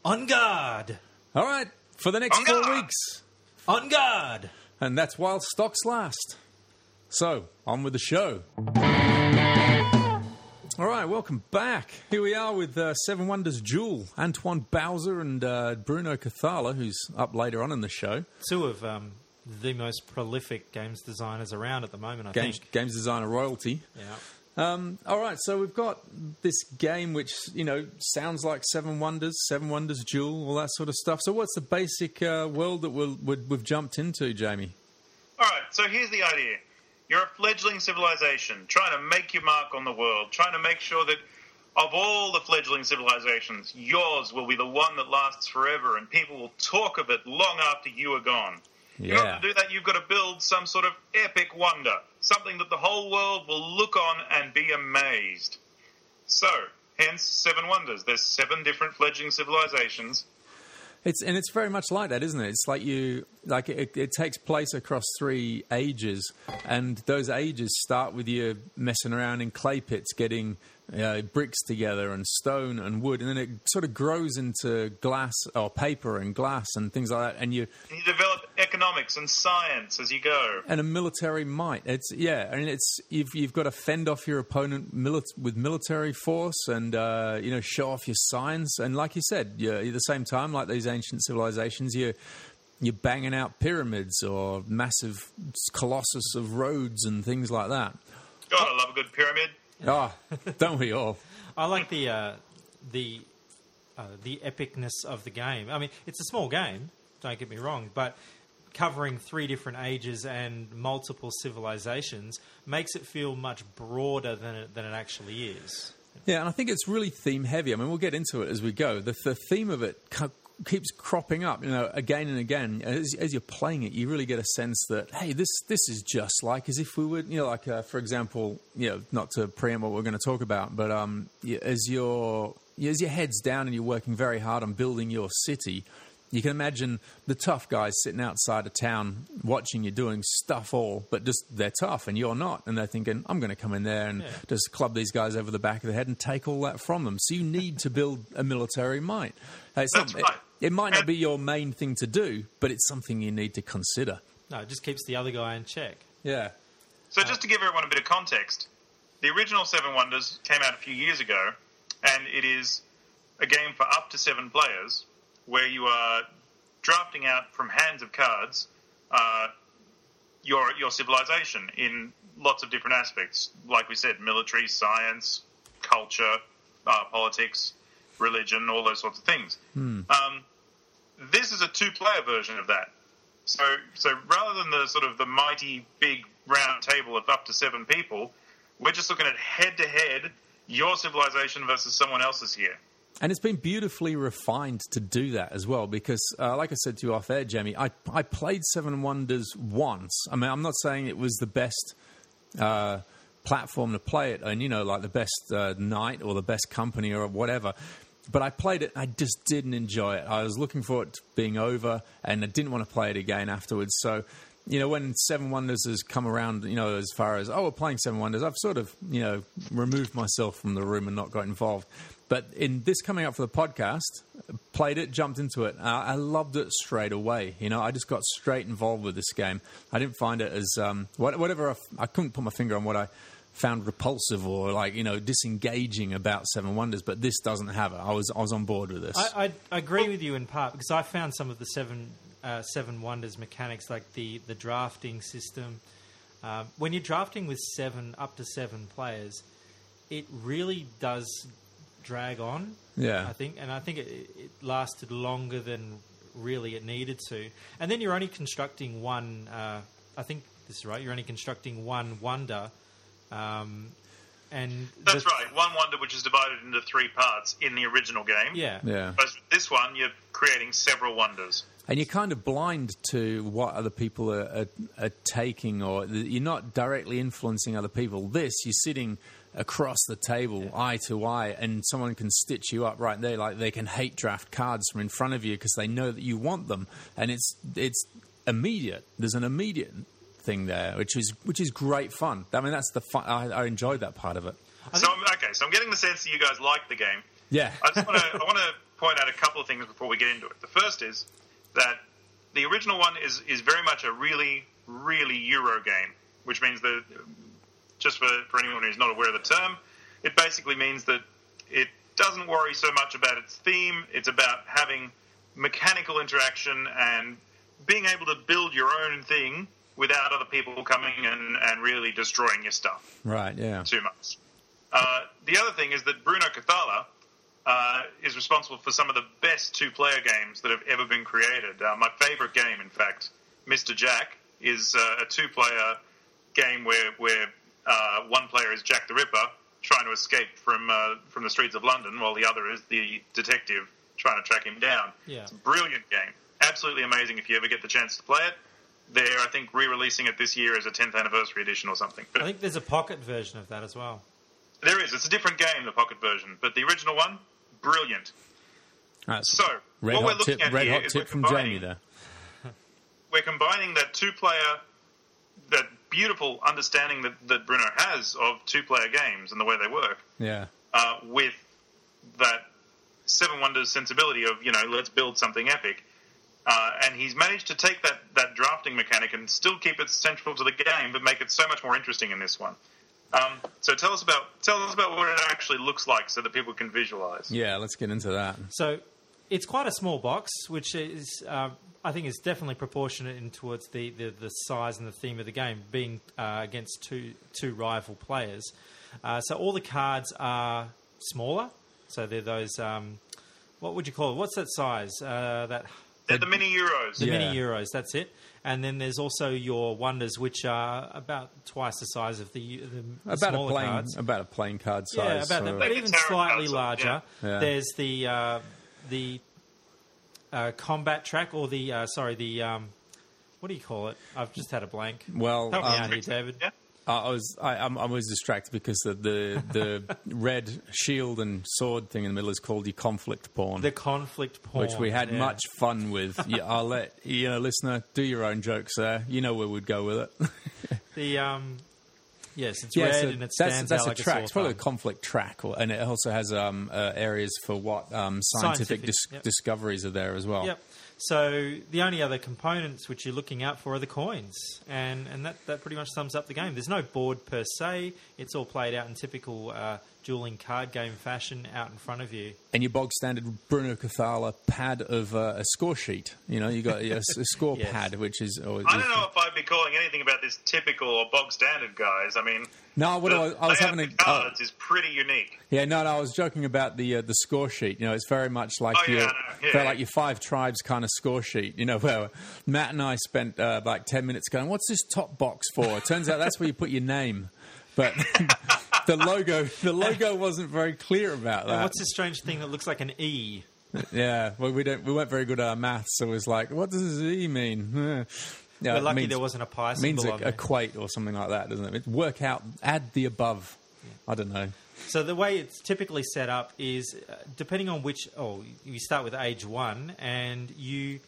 On Guard? All right, for the next On four guard. weeks. On Guard! And that's while stocks last. So, on with the show. All right, welcome back. Here we are with uh, Seven Wonders Duel, Antoine Bauza and uh, Bruno Cathala, who's up later on in the show. Two of um, the most prolific games designers around at the moment, I Games, think. games designer royalty. Yeah. Um, all right, so we've got this game which, you know, sounds like Seven Wonders, Seven Wonders Duel, all that sort of stuff. So, what's the basic uh, world that we'll, we've we've jumped into, Jamie? All right, so here's the idea. You're a fledgling civilization trying to make your mark on the world, trying to make sure that of all the fledgling civilizations, yours will be the one that lasts forever and people will talk of it long after you are gone. In order to do that, you've got to build some sort of epic wonder, something that the whole world will look on and be amazed. So, hence Seven Wonders. There's seven different fledgling civilizations. It's and it's very much like that, isn't it? It's like you like it, it takes place across three ages, and those ages start with you messing around in clay pits, getting uh, bricks together and stone and wood, and then it sort of grows into glass or paper and glass and things like that. And you, you develop economics and science as you go. and a military might. It's yeah, I mean it's you've you've got to fend off your opponent mili- with military force and uh, you know show off your science. And like you said, at the same time, like these ancient civilizations, you you're banging out pyramids or massive colossus of Rhodes and things like that. God, I love a good pyramid. Ah, don't we all? I like the uh, the uh, the epicness of the game. I mean, it's a small game. Don't get me wrong, but covering three different ages and multiple civilizations makes it feel much broader than it, than it actually is. Yeah, and I think it's really theme heavy. I mean, we'll get into it as we go. The, the theme of it co- keeps cropping up, you know, again and again. As, as you're playing it, you really get a sense that hey, this this is just like as if we would, you know, like uh, for example, you know, not to preempt what we're going to talk about, but um, as your as your head's down and you're working very hard on building your city. You can imagine the tough guys sitting outside a town watching you doing stuff all, but just they're tough and you're not. And they're thinking, I'm going to come in there and Yeah. just club these guys over the back of the head and take all that from them. So you need to build a military might. Uh, That's right. it, it might not be your main thing to do, but it's something you need to consider. No, it just keeps the other guy in check. Yeah. So just to give everyone a bit of context, the original Seven Wonders came out a few years ago, and it is a game for up to seven players, where you are drafting out from hands of cards uh, your your civilization in lots of different aspects. Like we said, military, science, culture, uh, politics, religion, all those sorts of things. Um, this is a two-player version of that. So, so rather than the sort of the mighty big round table of up to seven people, we're just looking at head to head your civilization versus someone else's here. And it's been beautifully refined to do that as well, because, uh, like I said to you off air, Jamie, I, I played Seven Wonders once. I mean, I'm not saying it was the best uh, platform to play it, and you know, like the best uh, night or the best company or whatever. But I played it, I just didn't enjoy it. I was looking for it being over, and I didn't want to play it again afterwards. So, you know, when Seven Wonders has come around, you know, as far as, oh, we're playing Seven Wonders, I've sort of, you know, removed myself from the room and not got involved. But in this coming up for the podcast, played it, jumped into it. Uh, I loved it straight away. You know, I just got straight involved with this game. I didn't find it as, um, what- whatever, I couldn't put my finger on what I found repulsive or like, you know, disengaging about Seven Wonders, but this doesn't have it. I was, I was on board with this. I, I, I agree with you in part because I found some of the seven uh, seven wonders mechanics, like the the drafting system. Um, when you're drafting with seven up to seven players, it really does drag on. Yeah. I think, and I think it, it lasted longer than really it needed to. And then you're only constructing one. Uh, I think this is right. You're only constructing one wonder. Um, and That's the- right. One wonder which is divided into three parts in the original game. Yeah. yeah. But this one, you're creating several wonders. And you're kind of blind to what other people are, are, are taking, or you're not directly influencing other people. This, you're sitting across the table, eye to eye, and someone can stitch you up right there. Like they can hate draft cards from in front of you because they know that you want them, and it's it's immediate. There's an immediate thing there, which is which is great fun. I mean, that's the fun. I, I enjoyed that part of it. So I'm, okay, so I'm getting the sense that you guys like the game. Yeah, I just want to I want to point out a couple of things before we get into it. The first is that the original one is is very much a really really Euro game, which means that just for, for anyone who's not aware of the term, it basically means that it doesn't worry so much about its theme. It's about having mechanical interaction and being able to build your own thing without other people coming and, and really destroying your stuff right. Yeah, too much. Uh, the other thing is that Bruno Cathala uh, is responsible for some of the best two-player games that have ever been created. Uh, my favorite game, in fact, Mr. Jack, is uh, a two-player game where where uh, one player is Jack the Ripper trying to escape from uh, from the streets of London, while the other is the detective trying to track him down. Yeah. It's a brilliant game, absolutely amazing. If you ever get the chance to play it, they're I think re-releasing it this year as a 10th anniversary edition or something. But I think there's a pocket version of that as well. there is. It's a different game, the pocket version, but the original one, brilliant. Right, So, red what we're hot looking tip, at red here hot is tip we're from combining- Jamie there. We're combining that two-player, that beautiful understanding that, that Bruno has of two-player games and the way they work, Yeah. uh, with that Seven Wonders sensibility of you know let's build something epic. Uh, and he's managed to take that, that drafting mechanic and still keep it central to the game, but make it so much more interesting in this one. Um, so tell us about tell us about what it actually looks like, so that people can visualize. Yeah, let's get into that. So it's quite a small box, which is uh, I think is definitely proportionate in towards the, the, the size and the theme of the game, being uh, against two two rival players. Uh, so all the cards are smaller. So they're those um, what would you call it? What's that size? Uh, that They're the mini Euros. the Yeah. mini euros. That's it. And then there's also your wonders, which are about twice the size of the, the About a smaller playing cards. about a playing card size. Yeah, size. about that, so- but even slightly larger. yeah. Yeah. There's the uh, the uh, combat track, or the uh, sorry, the um, what do you call it? I've just had a blank. well, Help me um, out here, David. Yeah. I I was I, I'm, I was distracted because the the, the red shield and sword thing in the middle is called the conflict pawn, The conflict pawn, which we had yeah. much fun with. yeah, I'll let you know, listener, do your own jokes there. You know where we'd go with it. The um, yes, it's yeah, red so and it that's stands that's out a like track. a It's probably a conflict track, or, and it also has um, uh, areas for what um, scientific, Scientific, dis- yep. discoveries are there as well. Yep. So the only other components which you're looking out for are the coins, and and that, that pretty much sums up the game. There's no board per se; it's all played out in typical uh, dueling card game fashion out in front of you. And your bog standard Bruno Cathala pad of uh, a score sheet. You know, you got a score Yes. pad, which is. Or, I don't know if I'd be calling anything about this typical or bog standard, guys. I mean, No, what the I was, I was having a. of the oh, is pretty unique. yeah, no, no, I was joking about the uh, the score sheet. You know, it's very much like Oh, your, I know. Yeah, very yeah. like your five tribes kind of score sheet. You know, where Matt and I spent uh, like ten minutes going, "What's this top box for?" It turns out that's where you put your name, but the logo the logo wasn't very clear about And that. what's this strange thing that looks like an E? Yeah, well, we don't we weren't very good at our maths, so it was like, "What does this E mean?" Yeah, We're lucky means- there wasn't a pi means symbol a, there. equate or something like that, doesn't it? Work out, add the above. I don't know. So the way it's typically set up is, uh, depending on which, oh, you start with age one, and you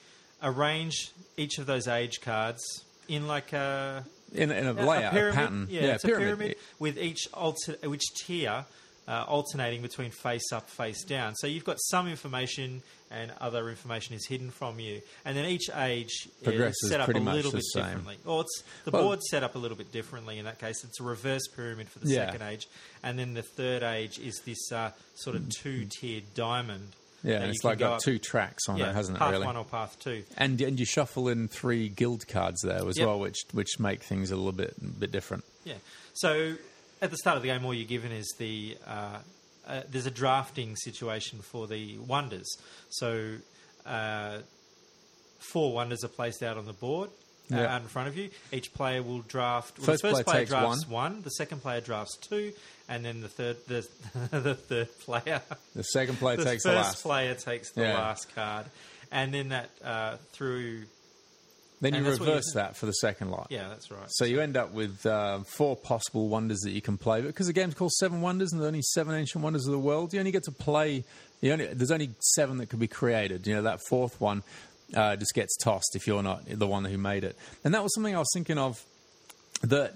arrange each of those age cards in like a, In, in a a layout, a, pyramid. pattern. Yeah, it's a pyramid with each alter, which tier uh, alternating between face up, face down. So you've got some information, and other information is hidden from you. And then each age Progresses is set up a little bit same. differently. Or it's the Well- board's set up a little bit differently. In that case, it's a reverse pyramid for the Yeah. second age, and then the third age is this uh, sort of two-tiered diamond. Yeah, and it's like got up- two tracks on yeah, it, hasn't it? path Really. one or path two. And and you shuffle in three guild cards there as Yep. well, which which make things a little bit bit different. Yeah. So at the start of the game, all you're given is the uh, uh, there's a drafting situation for the wonders. So uh, four wonders are placed out on the board. Uh, Yeah. out in front of you, each player will draft. Well, First the first player player, drafts one. the second player drafts two, and then the third the, the third player The second player the takes the last. player takes the Yeah. last card, and then that uh, through. Then you and you reverse that for the second lot. Yeah, that's right. So you end up with uh, four possible wonders that you can play, but because the game's called Seven Wonders and there's only seven ancient wonders of the world, you only get to play. Only, there's only seven that could be created. You know that fourth one uh, just gets tossed if you're not the one who made it. And that was something I was thinking of that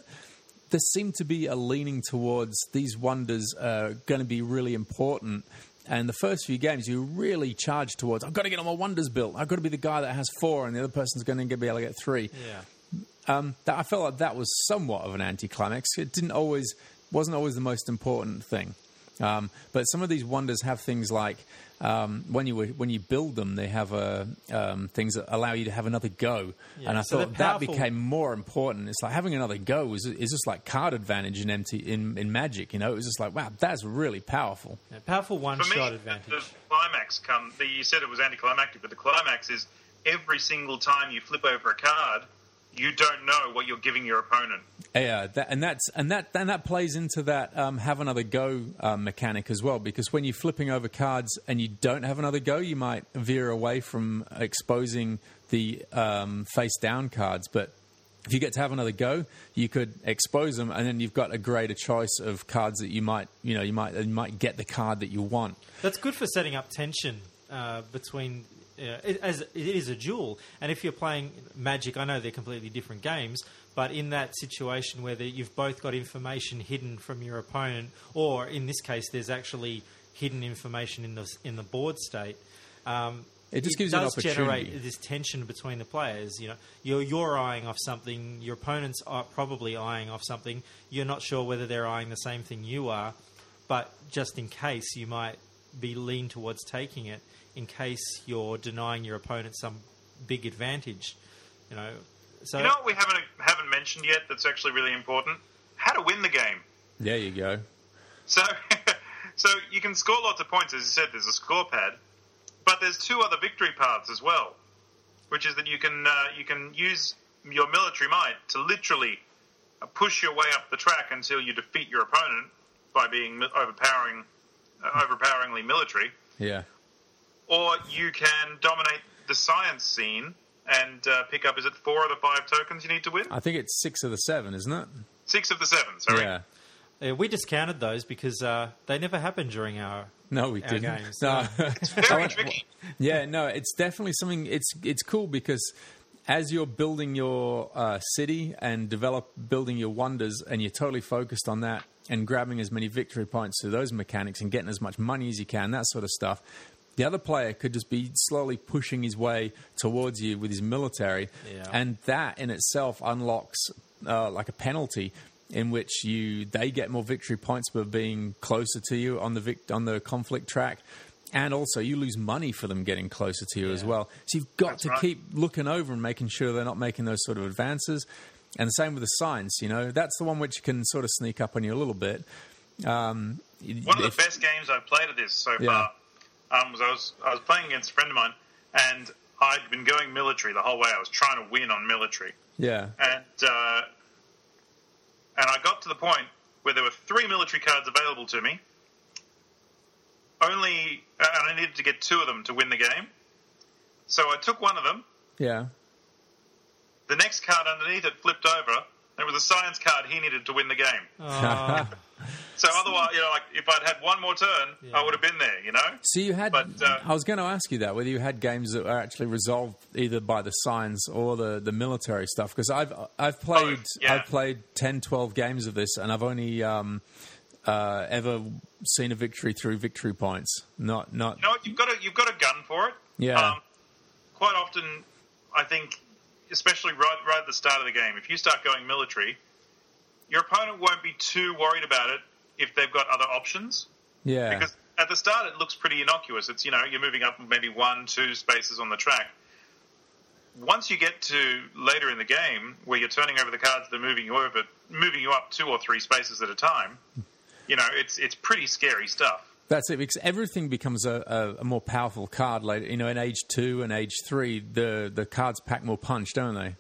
there seemed to be a leaning towards these wonders are going to be really important. And the first few games, you really charge towards. I've got to get all my wonders built. I've got to be the guy that has four, and the other person's going to be able to get three yeah. um, that I felt like that was somewhat of an anticlimax. It didn't always wasn't always the most important thing. Um, but some of these wonders have things like um, when you when you build them, they have uh, um, things that allow you to have another go. Yeah, and I so thought that became more important. It's like having another go is, is just like card advantage in empty in, in Magic. You know, it was just like wow, that's really powerful. Yeah, powerful For one-shot the, advantage. the climax come. The, you said it was anticlimactic, but the climax is every single time you flip over a card, you don't know what you're giving your opponent. Yeah, that, and that's and that and that plays into that um, have another go um, mechanic as well. Because when you're flipping over cards and you don't have another go, you might veer away from exposing the um, face down cards. But if you get to have another go, you could expose them, and then you've got a greater choice of cards that you might you know you might you might get the card that you want. That's good for setting up tension uh, between. Uh, it, as it is a duel, and if you're playing Magic, I know they're completely different games, but in that situation where the, you've both got information hidden from your opponent, or in this case, there's actually hidden information in the in the board state. Um, It just gives you an does opportunity. generate this tension between the players. You know, you're you're eyeing off something, your opponents are probably eyeing off something. You're not sure whether they're eyeing the same thing you are, but just in case, you might be lean towards taking it. In case you're denying your opponent some big advantage, you know. So You know what we haven't haven't mentioned yet? That's actually really important. How to win the game. There you go. So, so you can score lots of points, as you said. There's a score pad, but there's two other victory paths as well, which is that you can uh, you can use your military might to literally uh, push your way up the track until you defeat your opponent by being overpowering, uh, overpoweringly military, Yeah. Or you can dominate the science scene and uh, pick up. Is it four of the five tokens you need to win? I think it's six of the seven, isn't it? Six of the seven. Sorry. Yeah. uh, we discounted those because uh, they never happened during our. No, we Our didn't. games. No. Very tricky. Yeah, no, it's definitely something. It's it's cool because as you're building your uh, city and develop building your wonders, and you're totally focused on that and grabbing as many victory points through those mechanics and getting as much money as you can, that sort of stuff. The other player could just be slowly pushing his way towards you with his military, Yeah. and that in itself unlocks uh, like a penalty in which you they get more victory points for being closer to you on the vic- on the conflict track, and also you lose money for them getting closer to you as well. So you've got That's to right. keep looking over and making sure they're not making those sort of advances. And the same with the science, you know, that's the one which can sort of sneak up on you a little bit. Um, One of if- the best games I've played at this so Yeah. far um, was I was I was playing against a friend of mine, and I'd been going military the whole way. I was trying to win on military, Yeah, and uh, and I got to the point where there were three military cards available to me. Only, and I needed to get two of them to win the game. So I took one of them. yeah. The next card underneath it flipped over. And it was a science card he needed to win the game. Oh, So otherwise, you know, like if I'd had one more turn, Yeah. I would have been there. You know. So you had. But, uh, I was going to ask you that whether you had games that were actually resolved either by the signs or the, the military stuff because I've I've played yeah. I've played 10, 12 games of this and I've only um, uh, ever seen a victory through victory points. Not not You know what? You've got a you've got a gun for it. Yeah. Um, quite often, I think, especially right right at the start of the game, if you start going military, your opponent won't be too worried about it if they've got other options. yeah Because at the start, it looks pretty innocuous. It's you know you're moving up maybe one, two spaces on the track. Once you get to later in the game, where you're turning over the cards, they're moving you over, moving you up two or three spaces at a time. You know, it's it's pretty scary stuff. That's it, because everything becomes a, a, a more powerful card later. You know, in age two and age three, the, the cards pack more punch, don't they?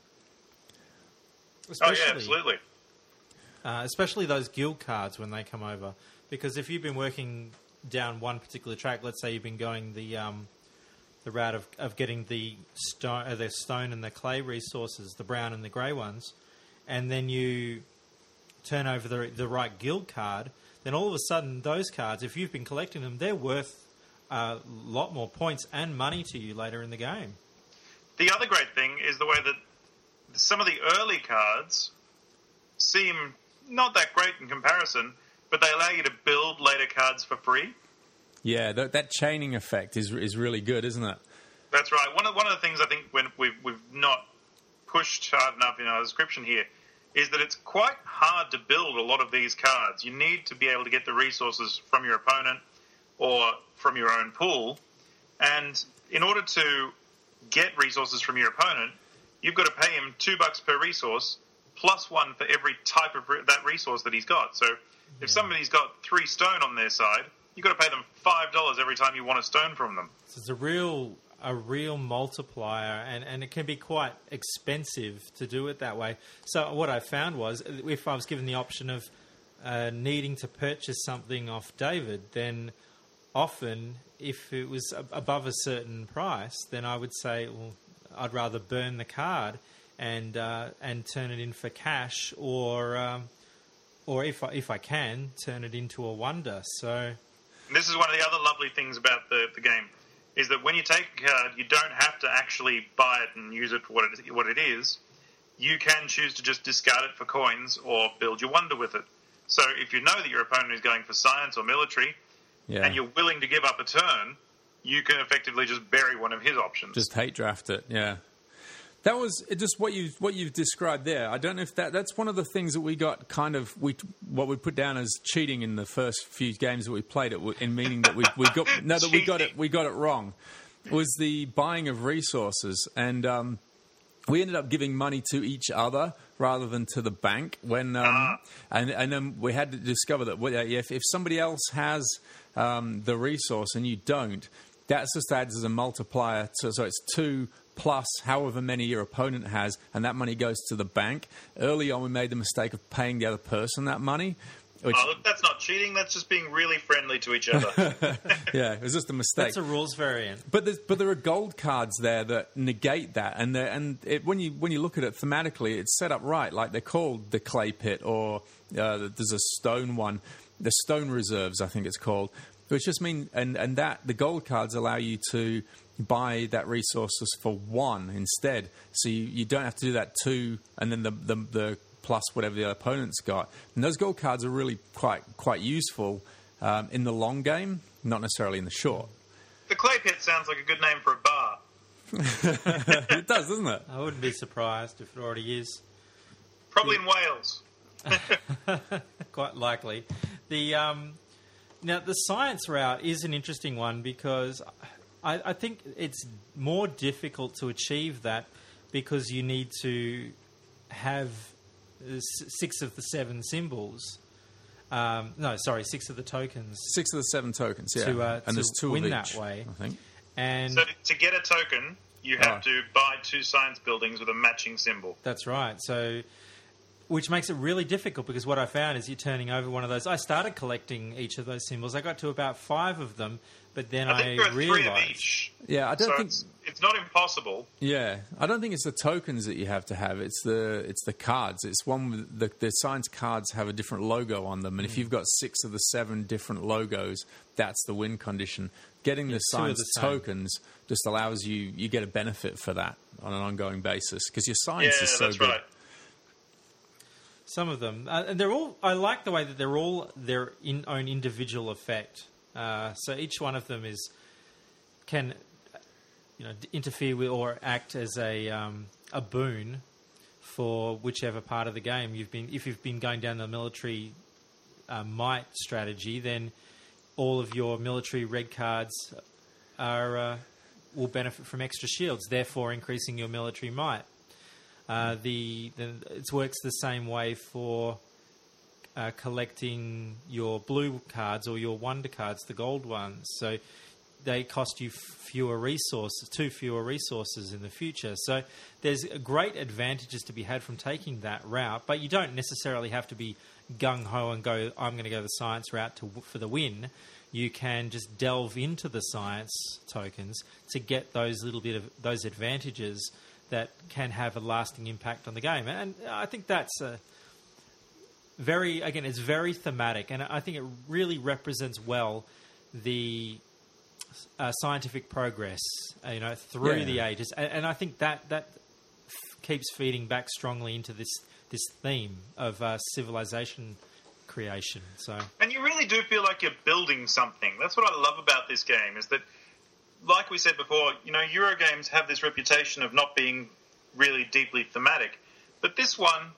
Oh yeah, absolutely. Uh, especially those guild cards when they come over, because if you've been working down one particular track, let's say you've been going the um, the route of, of getting the stone, uh, the stone and the clay resources, the brown and the grey ones, and then you turn over the the right guild card, then all of a sudden those cards, if you've been collecting them, they're worth a lot more points and money to you later in the game. The other great thing is the way that some of the early cards seem not that great in comparison, but they allow you to build later cards for free. Yeah, that, that chaining effect is is really good, isn't it? That's right. One of one of the things I think when we've we've not pushed hard enough in our description here is that it's quite hard to build a lot of these cards. You need to be able to get the resources from your opponent or from your own pool, and in order to get resources from your opponent, you've got to pay him two bucks per resource plus one for every type of re- that resource that he's got. So if somebody's got three stone on their side, you've got to pay them five dollars every time you want a stone from them. So it's a real a real multiplier, and, and it can be quite expensive to do it that way. So what I found was, if I was given the option of uh, needing to purchase something off David, then often if it was above a certain price, then I would say, well, I'd rather burn the card and uh, and turn it in for cash, or um, or if I, if I can, turn it into a wonder. So this is one of the other lovely things about the, the game is that when you take a card, you don't have to actually buy it and use it for what it, is- what it is. You can choose to just discard it for coins or build your wonder with it. So if you know that your opponent is going for science or military Yeah. and you're willing to give up a turn, you can effectively just bury one of his options. Just hate draft it, yeah. That was just what you what you've described there. I don't know if that that's one of the things that we got kind of we what we put down as cheating in the first few games that we played it in meaning that we we got no that we got it we got it wrong was the buying of resources and um, we ended up giving money to each other rather than to the bank when um, Ah. and and then we had to discover that if if somebody else has um, the resource and you don't that just adds as a multiplier to, so it's two plus however many your opponent has and that money goes to the bank early on we made the mistake of paying the other person that money which Oh, look, that's not cheating. That's just being really friendly to each other. yeah it was just a mistake That's a rules variant. But there's, but there are gold cards there that negate that, and and it, when you when you look at it thematically, it's set up right. Like they're called the clay pit, or uh, there's a stone one, the stone reserves, I think it's called, which just mean and and that the gold cards allow you to buy that resources for one instead, so you, you don't have to do that two, and then the the, the plus whatever the opponent's got. And those gold cards are really quite quite useful um, in the long game, not necessarily in the short. the clay pit sounds like a good name for a bar. it does, doesn't it? I wouldn't be surprised if it already is. Probably in Wales. Quite likely. The um, now the science route is an interesting one because I, I think it's more difficult to achieve that because you need to have uh, six of the seven symbols. Um, no, sorry, six of the tokens, Six of the seven tokens, yeah. To, uh, and there's two win of that each, way. I think. and So to get a token, you have Ah. to buy two science buildings with a matching symbol. That's right. So, which makes it really difficult because what I found is you're turning over one of those. I started collecting each of those symbols. I got to about five of them, but then I I, there are three of realized. each. Yeah, I don't So think. it's, it's not impossible. Yeah, I don't think it's the tokens that you have to have. It's the it's the cards. It's one with the the science cards have a different logo on them, Hmm. and if you've got six of the seven different logos, that's the win condition. Getting the two of science the same. tokens just allows you you get a benefit for that on an ongoing basis because your science Yeah, is so that's good. right. Some of them, uh, and they're all. I like the way that they're all their in, own individual effect. Uh, so each one of them is can, you know, interfere with or act as a um, a boon for whichever part of the game you've been. If you've been going down the military uh, might strategy, then all of your military red cards are uh, will benefit from extra shields, therefore increasing your military might. Uh, the, the it works the same way for uh, collecting your blue cards or your wonder cards, the gold ones. So they cost you fewer resources, two fewer resources in the future. So there's great advantages to be had from taking that route, but you don't necessarily have to be gung ho and go. I'm going to go the science route to, for the win. You can just delve into the science tokens to get those little bit of those advantages that can have a lasting impact on the game, and I think that's a very again it's very thematic and i think it really represents well the uh, scientific progress uh, you know through Yeah. the ages and, and i think that that f- keeps feeding back strongly into this this theme of uh, civilization creation so And you really do feel like you're building something. That's what I love about this game is that, like we said before, you know, Euro games have this reputation of not being really deeply thematic, but this one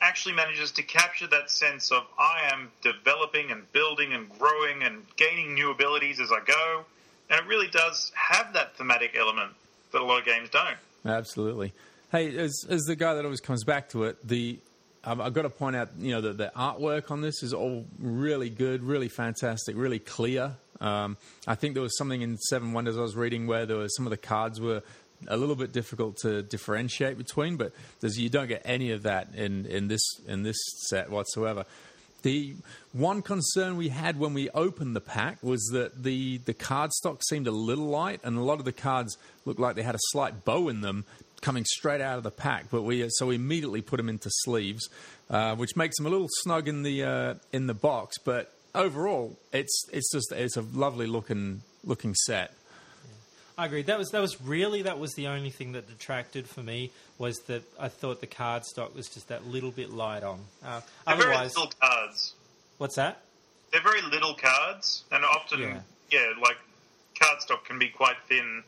actually manages to capture that sense of I am developing and building and growing and gaining new abilities as I go, and it really does have that thematic element that a lot of games don't. Absolutely. Hey, as, as the guy that always comes back to it, the I've got to point out, you know, that the artwork on this is all really good, really fantastic, really clear. Um, I think there was something in Seven Wonders I was reading where there was some of the cards were a little bit difficult to differentiate between, but you don't get any of that in, in this in this set whatsoever. The one concern we had when we opened the pack was that the, the card stock seemed a little light, and a lot of the cards looked like they had a slight bow in them coming straight out of the pack. But we so we immediately put them into sleeves, uh, which makes them a little snug in the uh, in the box. But overall, it's it's just it's a lovely looking looking set. I agree. That was that was really that was the only thing that detracted for me was that I thought the card stock was just that little bit light on. Uh, They're very little cards. what's that? They're very little cards, and often, Yeah. yeah, like cardstock can be quite thin.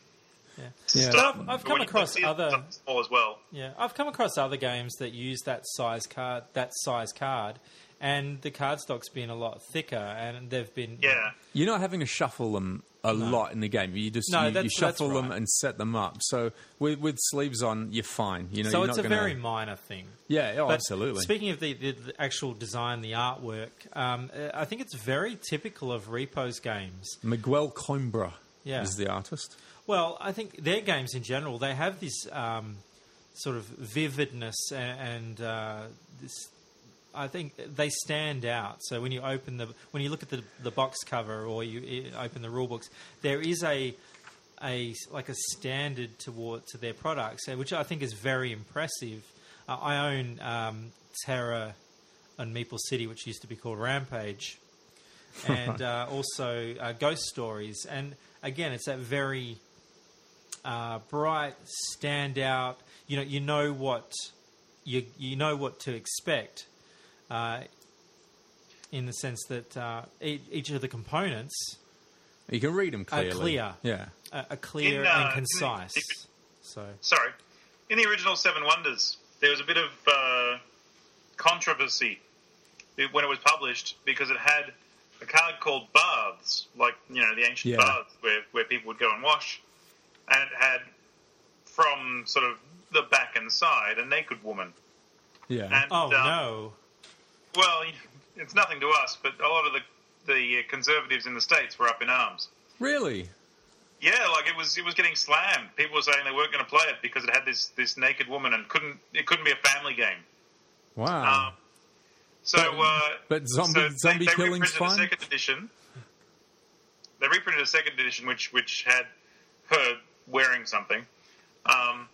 Yeah. Yeah. stuff. I've- I've come across other- something small as well. Yeah, I've come across other games that use that size card, that size card, and the cardstock's been a lot thicker, and they've been Yeah. You're not having to shuffle them a lot in the game. You just No, you, you shuffle that's them and set them up. So with with sleeves on, you're fine. You know, so you're it's not a gonna, very minor thing. yeah, oh, absolutely. Speaking of the, the, the actual design, the artwork, um, uh, I think it's very typical of Repo's games. Miguel Coimbra Yeah. is the artist. Well, I think their games in general they have this um, sort of vividness and, and uh, this. I think they stand out. So when you open the when you look at the the box cover or you open the rule books, there is a a like a standard toward to their products, which I think is very impressive. Uh, I own um, Terror in Meeple City, which used to be called Rampage, and uh, also uh, Ghost Stories. And again, it's that very uh, bright, standout. You know, you know what you you know what to expect. Uh, in the sense that uh, each, each of the components You can read them clearly. clear. Yeah. are, are clear In, uh, and in- concise. So Sorry. In the original Seven Wonders, there was a bit of uh, controversy when it was published because it had a card called Baths, like, you know, the ancient Yeah. baths where, where people would go and wash. And it had, from sort of the back and side, a naked woman. Yeah. And, oh um, no, Well, it's nothing to us, but a lot of the, the conservatives in the States were up in arms. really? Yeah, like it was it was getting slammed. People were saying they weren't going to play it because it had this this naked woman and couldn't it couldn't be a family game. Wow. Um, so, uh, but zombie- so zombie they, they killing's reprinted fine? A second edition. They reprinted a second edition, which which had her wearing something, um,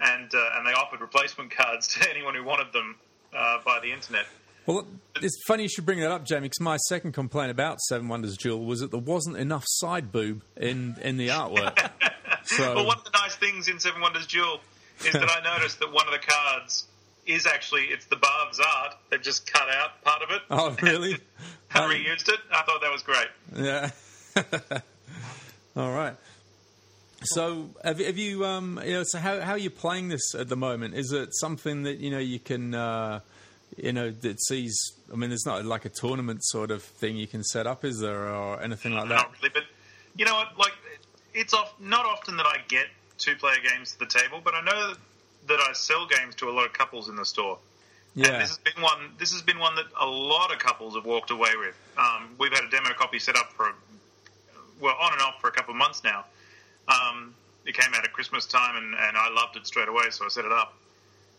and uh, and they offered replacement cards to anyone who wanted them uh, via the internet. Well, it's funny you should bring that up, Jamie, because my second complaint about Seven Wonders Duel was that there wasn't enough side boob in, in the artwork. so, Well, one of the nice things in Seven Wonders Duel is that I noticed that one of the cards is actually it's the Barb's art. They've just cut out part of it oh, really? and Um, reused it. I thought that was great. Yeah. All right. So, have, have you, um, you know, so how, how are you playing this at the moment? Is it something that, you know, you can, uh, you know, that sees, I mean, there's not like a tournament sort of thing you can set up, is there, or anything like that? Not really, but you know what? Like, it's off, not often that I get two-player games to the table, but I know that, I sell games to a lot of couples in the store. And Yeah. this has been one. This has been one that a lot of couples have walked away with. Um, we've had a demo copy set up for, well, on and off for a couple of months now. Um, it came out at Christmas time, and, and I loved it straight away, so I set it up.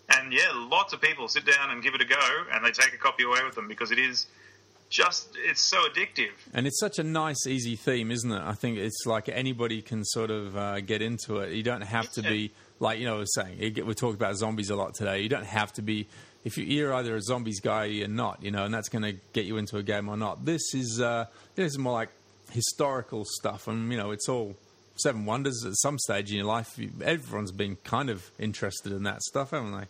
And yeah, lots of people sit down and give it a go, and they take a copy away with them because it is just it's so addictive. And it's such a nice, easy theme, isn't it? I think it's like anybody can sort of uh, get into it. You don't have to be like you know. I was saying you get- we talked about zombies a lot today. You don't have to be if you- you're either a zombies guy or you're not, you know, and that's going to get you into a game or not. This is uh, this is more like historical stuff, and you know, it's all seven wonders. At some stage in your life, everyone's been kind of interested in that stuff, haven't they?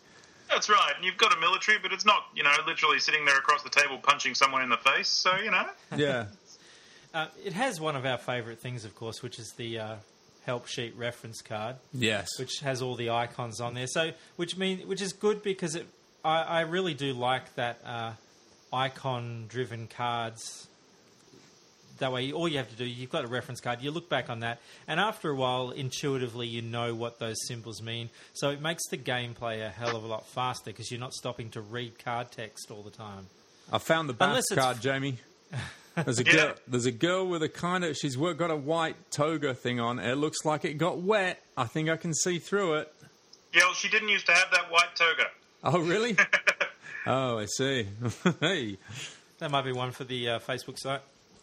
That's right. And you've got a military, but it's not you know literally sitting there across the table punching someone in the face. So you know, Yeah. uh, it has one of our favourite things, of course, which is the uh, help sheet reference card. yes. which has all the icons on there. So, which mean which is good because it, I, I really do like that uh, icon-driven cards. That way, all you have to do, you've got a reference card. You look back on that, and after a while, intuitively, you know what those symbols mean. So it makes the gameplay a hell of a lot faster because you're not stopping to read card text all the time. I found the bath Unless it's- card, Jamie. There's a girl. There's a girl with a kind of. She's got a white toga thing on. It looks like it got wet. I think I can see through it. yeah, well, she didn't used to have that white toga. Oh, really? oh, I see. hey, That might be one for the uh, Facebook site,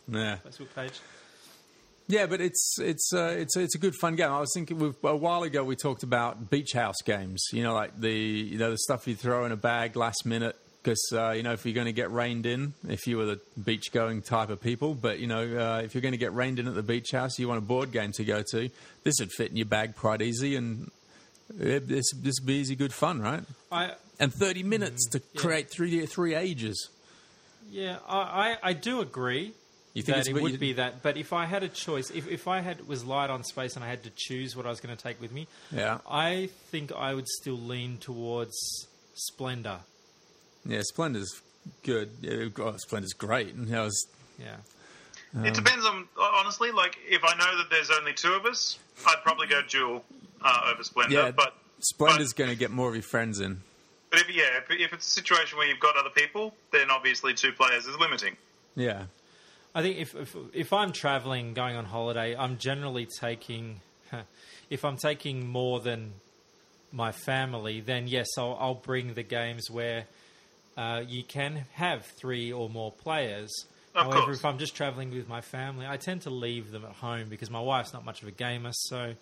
yeah, Facebook page. yeah. But it's it's uh, it's it's a good fun game. I was thinking a while ago we talked about beach house games. You know, like the you know the stuff you throw in a bag last minute. Because uh, you know, if you're going to get rained in, if you were the beach-going type of people, but you know, uh, if you're going to get rained in at the beach house, you want a board game to go to. This would fit in your bag quite easy, and uh, this this would be easy, good fun, right? I And 30 minutes to yeah. create three three ages. Yeah, I, I, I do agree. You think that it would you- be that. But if I had a choice, if, if I had was light on space and I had to choose what I was going to take with me, Yeah. I think I would still lean towards Splendor. Yeah, Splendor's good. Yeah, oh, Splendor's great. And I was, Yeah. It depends on honestly. Like if I know that there's only two of us, I'd probably go Duel uh, over Splendor. yeah, but Splendor's going to get more of your friends in. but if yeah, if, if it's a situation where you've got other people, then obviously two players is limiting. Yeah. I think if, if if I'm traveling, going on holiday, I'm generally taking. If I'm taking more than my family, then yes, I'll, I'll bring the games where uh, you can have three or more players. Of However, course. if I'm just traveling with my family, I tend to leave them at home because my wife's not much of a gamer. So,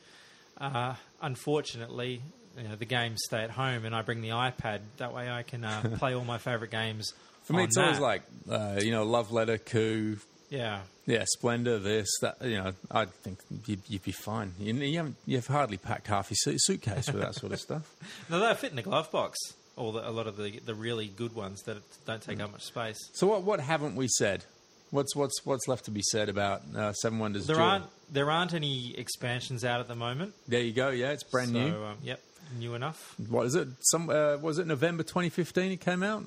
uh, unfortunately, you know, the games stay at home, and I bring the iPad. That way, I can uh, play all my favorite games. For me, it's always like, uh, you know, Love Letter, Coup, yeah. yeah, Splendor, this, that. You know, I think you'd, you'd be fine. You, you haven't, you've hardly packed half your suit- suitcase with that sort of stuff. No, they fit in the glove box. All the, a lot of the, the really good ones that don't Mm. take up much space. So what what haven't we said? What's what's what's left to be said about uh, Seven Wonders? There Duel? aren't there aren't any expansions out at the moment. There you go. Yeah, it's brand so, new. Um, yep, new enough. What is it? Some uh, was it November 2015? It came out.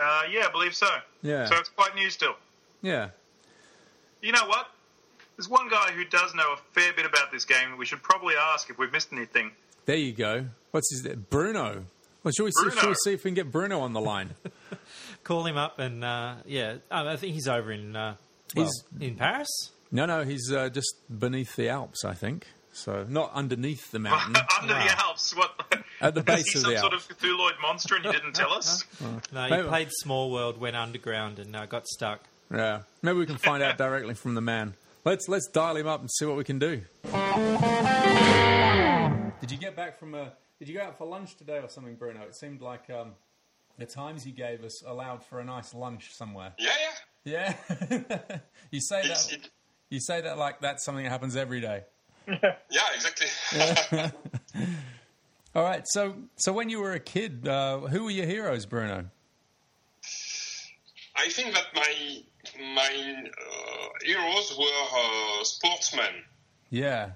Uh, yeah, I believe so. Yeah. So it's quite new still. Yeah. You know what? There's one guy who does know a fair bit about this game that we should probably ask if we've missed anything. There you go. What's his name? Bruno? Well, should we, see, should we see if we can get Bruno on the line? Call him up and uh, yeah, um, I think he's over in uh, well, He's- in Paris. no, no, he's uh, just beneath the Alps, I think. So not underneath the mountain. Under the Alps. What? At the Is base he of some sort of Cthulhuid monster and you didn't tell us? No, he Maybe- played Small World, went underground, and uh, got stuck. Yeah, maybe we can find out directly from the man. Let's let's dial him up and see what we can do. Did you get back from a? Did you go out for lunch today or something, Bruno? It seemed like um, the times you gave us allowed for a nice lunch somewhere. Yeah, yeah. Yeah, you say It's, that. it, You say that like that's something that happens every day. yeah, exactly. All right. So so when you were a kid, uh, who were your heroes, Bruno? I think that my my uh, heroes were uh, sportsmen. Yeah.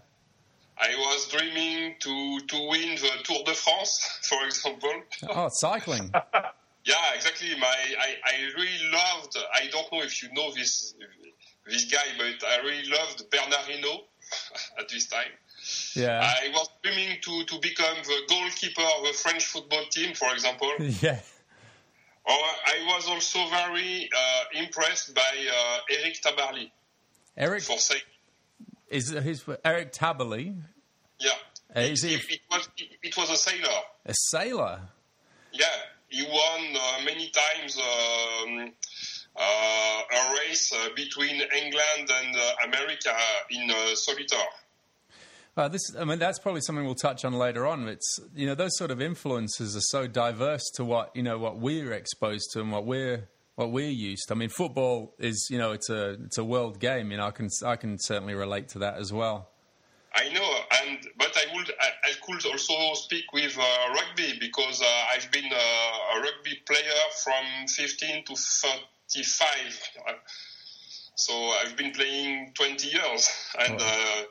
I was dreaming to to win the Tour de France, for example. Oh, cycling. Yeah, exactly. My I, I really loved. I don't know if you know this this guy, but I really loved Bernard Hinault at this time. Yeah. I was dreaming to, to become the goalkeeper of a French football team, for example. yeah. Or I was also very uh, impressed by uh, Eric Tabarly Eric for saying, is his Eric Tabarly yeah, Uh, is he- it, it was it was a sailor. a sailor? Yeah, he won uh, many times um, uh, a race uh, between England and uh, America in uh, solitaire. Uh, this, I mean, that's probably something we'll touch on later on. It's you know those sort of influences are so diverse to what you know what we're exposed to and what we're what we're used. to. I mean, football is you know it's a it's a world game. You know, I can I can certainly relate to that as well. I know, and but I would I, I could also speak with uh, rugby because uh, I've been uh, a rugby player from 15 to 35. Uh, So I've been playing 20 years, and uh,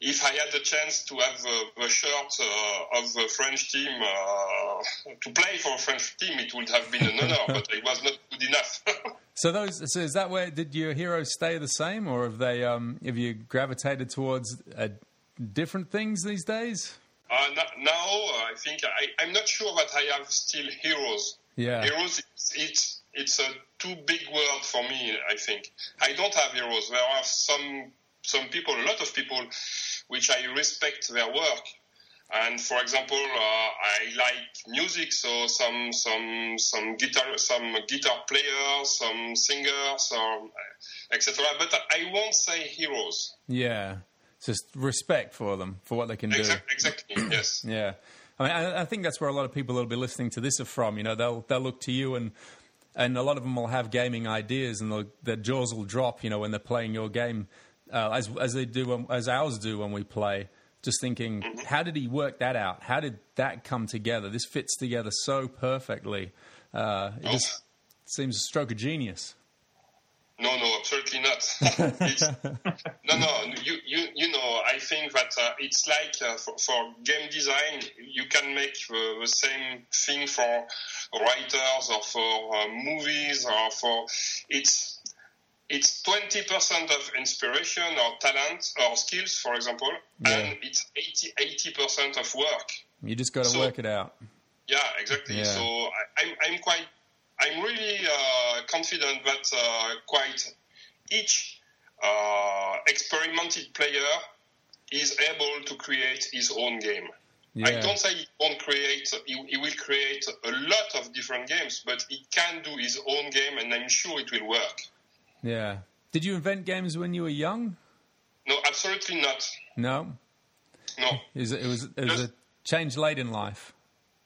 if I had the chance to have uh, the shirt uh, of the French team uh, to play for a French team, it would have been an honor, but it was not good enough. So those so is that where did your heroes stay the same, or have they um, have you gravitated towards uh, different things these days? Uh, no- now, uh, I think I, I'm not sure that I have still heroes. Yeah. Heroes, it's, it's it's a too big word for me. I think I don't have heroes. There are some some people, a lot of people, which I respect their work. And for example, uh, I like music, so some some some guitar some guitar players, some singers, um, etc. But I won't say heroes. Yeah, just respect for them for what they can do. Exactly. exactly yes. Yeah, I mean, I, I think that's where a lot of people that'll be listening to this are from. You know, they'll they'll look to you, and and a lot of them will have gaming ideas, and their jaws will drop. You know, when they're playing your game, uh, as as they do, when, as ours do when we play. Just thinking, how did he work that out? How did that come together? This fits together so perfectly. Uh, it just seems a stroke of genius. No, no, absolutely not. No, no, you, you, you know, I think that uh, it's like uh, for, for game design, you can make the, the same thing for writers or for uh, movies or for it's it's 20% of inspiration or talent or skills, for example, and it's 80 percent of work. You just got to So- work it out. Yeah, exactly. Yeah. So I, I'm, I'm quite, I'm really uh, confident that uh, quite each uh, experimented player is able to create his own game. I don't say he won't create, he, he will create a lot of different games, but he can do his own game, and I'm sure it will work. Yeah. Did you invent games when you were young? No, absolutely not. No. No. It was, it was, it was a change late in life.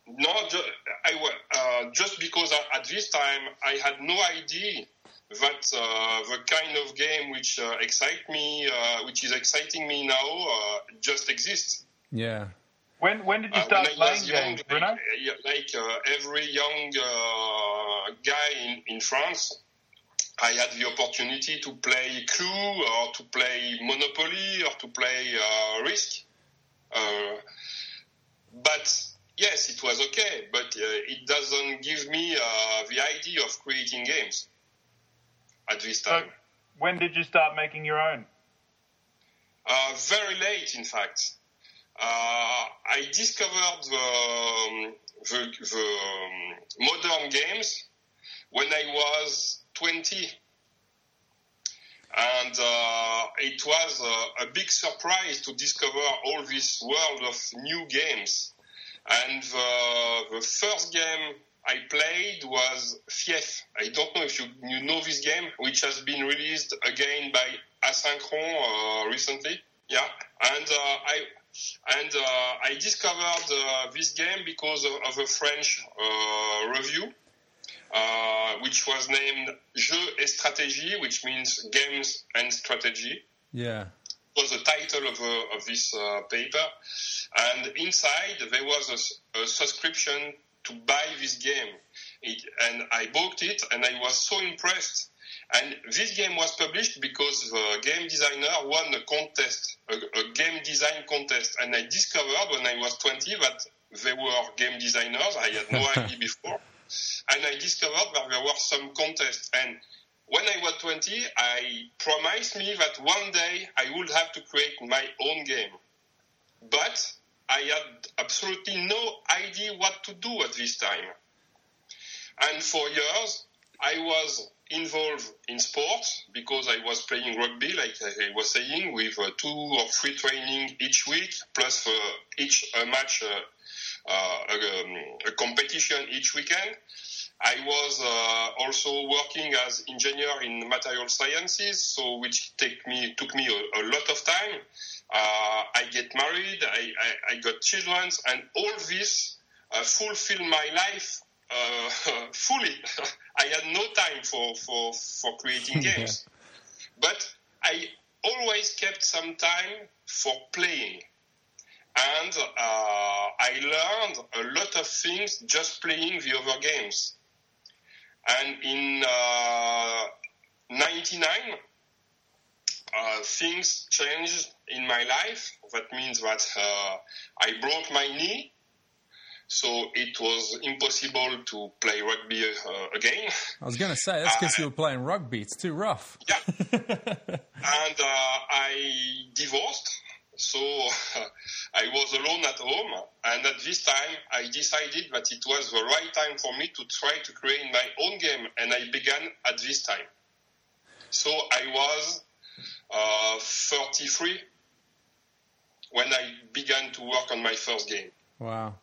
No, ju- I, wa- uh, just because I- at this time I had no idea that uh, the kind of game which uh, excite me, uh, which is exciting me now, uh, just exists. Yeah. When when did you Uh, start when playing was young, games, Bruno? like, uh, like uh, every young uh, guy in, in France, I had the opportunity to play Clue or to play Monopoly or to play uh, Risk. Uh, but yes, it was okay, but uh, it doesn't give me uh, the idea of creating games at this So, time. when did you start making your own? Uh, very late, in fact. Uh, I discovered the, um, the, the um, modern games when I was 20. And uh, it was uh, a big surprise to discover all this world of new games. And the, the first game I played was Fief. I don't know if you, you know this game, which has been released again by Asynchron uh, recently. Yeah, and uh, I and uh, I discovered uh, this game because of, of a French uh, review, uh, which was named Jeux et Stratégie, which means games and strategy Yeah. was the title of, uh, of this uh, paper. And inside there was a subscription to buy this game. It, and I bought it and I was so impressed. And this game was published because the game designer won a contest, a, a game design contest. And I discovered when I was 20 that they were game designers. I had no idea before. And I discovered that there were some contests. And when I was 20, I promised me that one day I would have to create my own game. But I had absolutely no idea what to do at this time. And for years, I was involved in sports because I was playing rugby, like I was saying, with uh, two or three training each week, plus uh, each match, uh, uh, a, um, a competition each weekend. I was uh, also working as engineer in material sciences, so which take me took me a, a lot of time. Uh, I get married, I, I, I got children, and all this uh, fulfill my life uh, fully. I had no time for for, for creating games, but I always kept some time for playing. And uh, I learned a lot of things just playing the other games. And in uh, 99, uh, things changed in my life. That means that uh, I broke my knee, so it was impossible to play rugby uh, again. I was going to say, that's because you were playing rugby. It's too rough. Yeah. and uh, I divorced, so I was alone at home. And at this time, I decided that it was the right time for me to try to create my own game, and I began at this time. So I was uh, 33 when I began to work on my first game. Wow.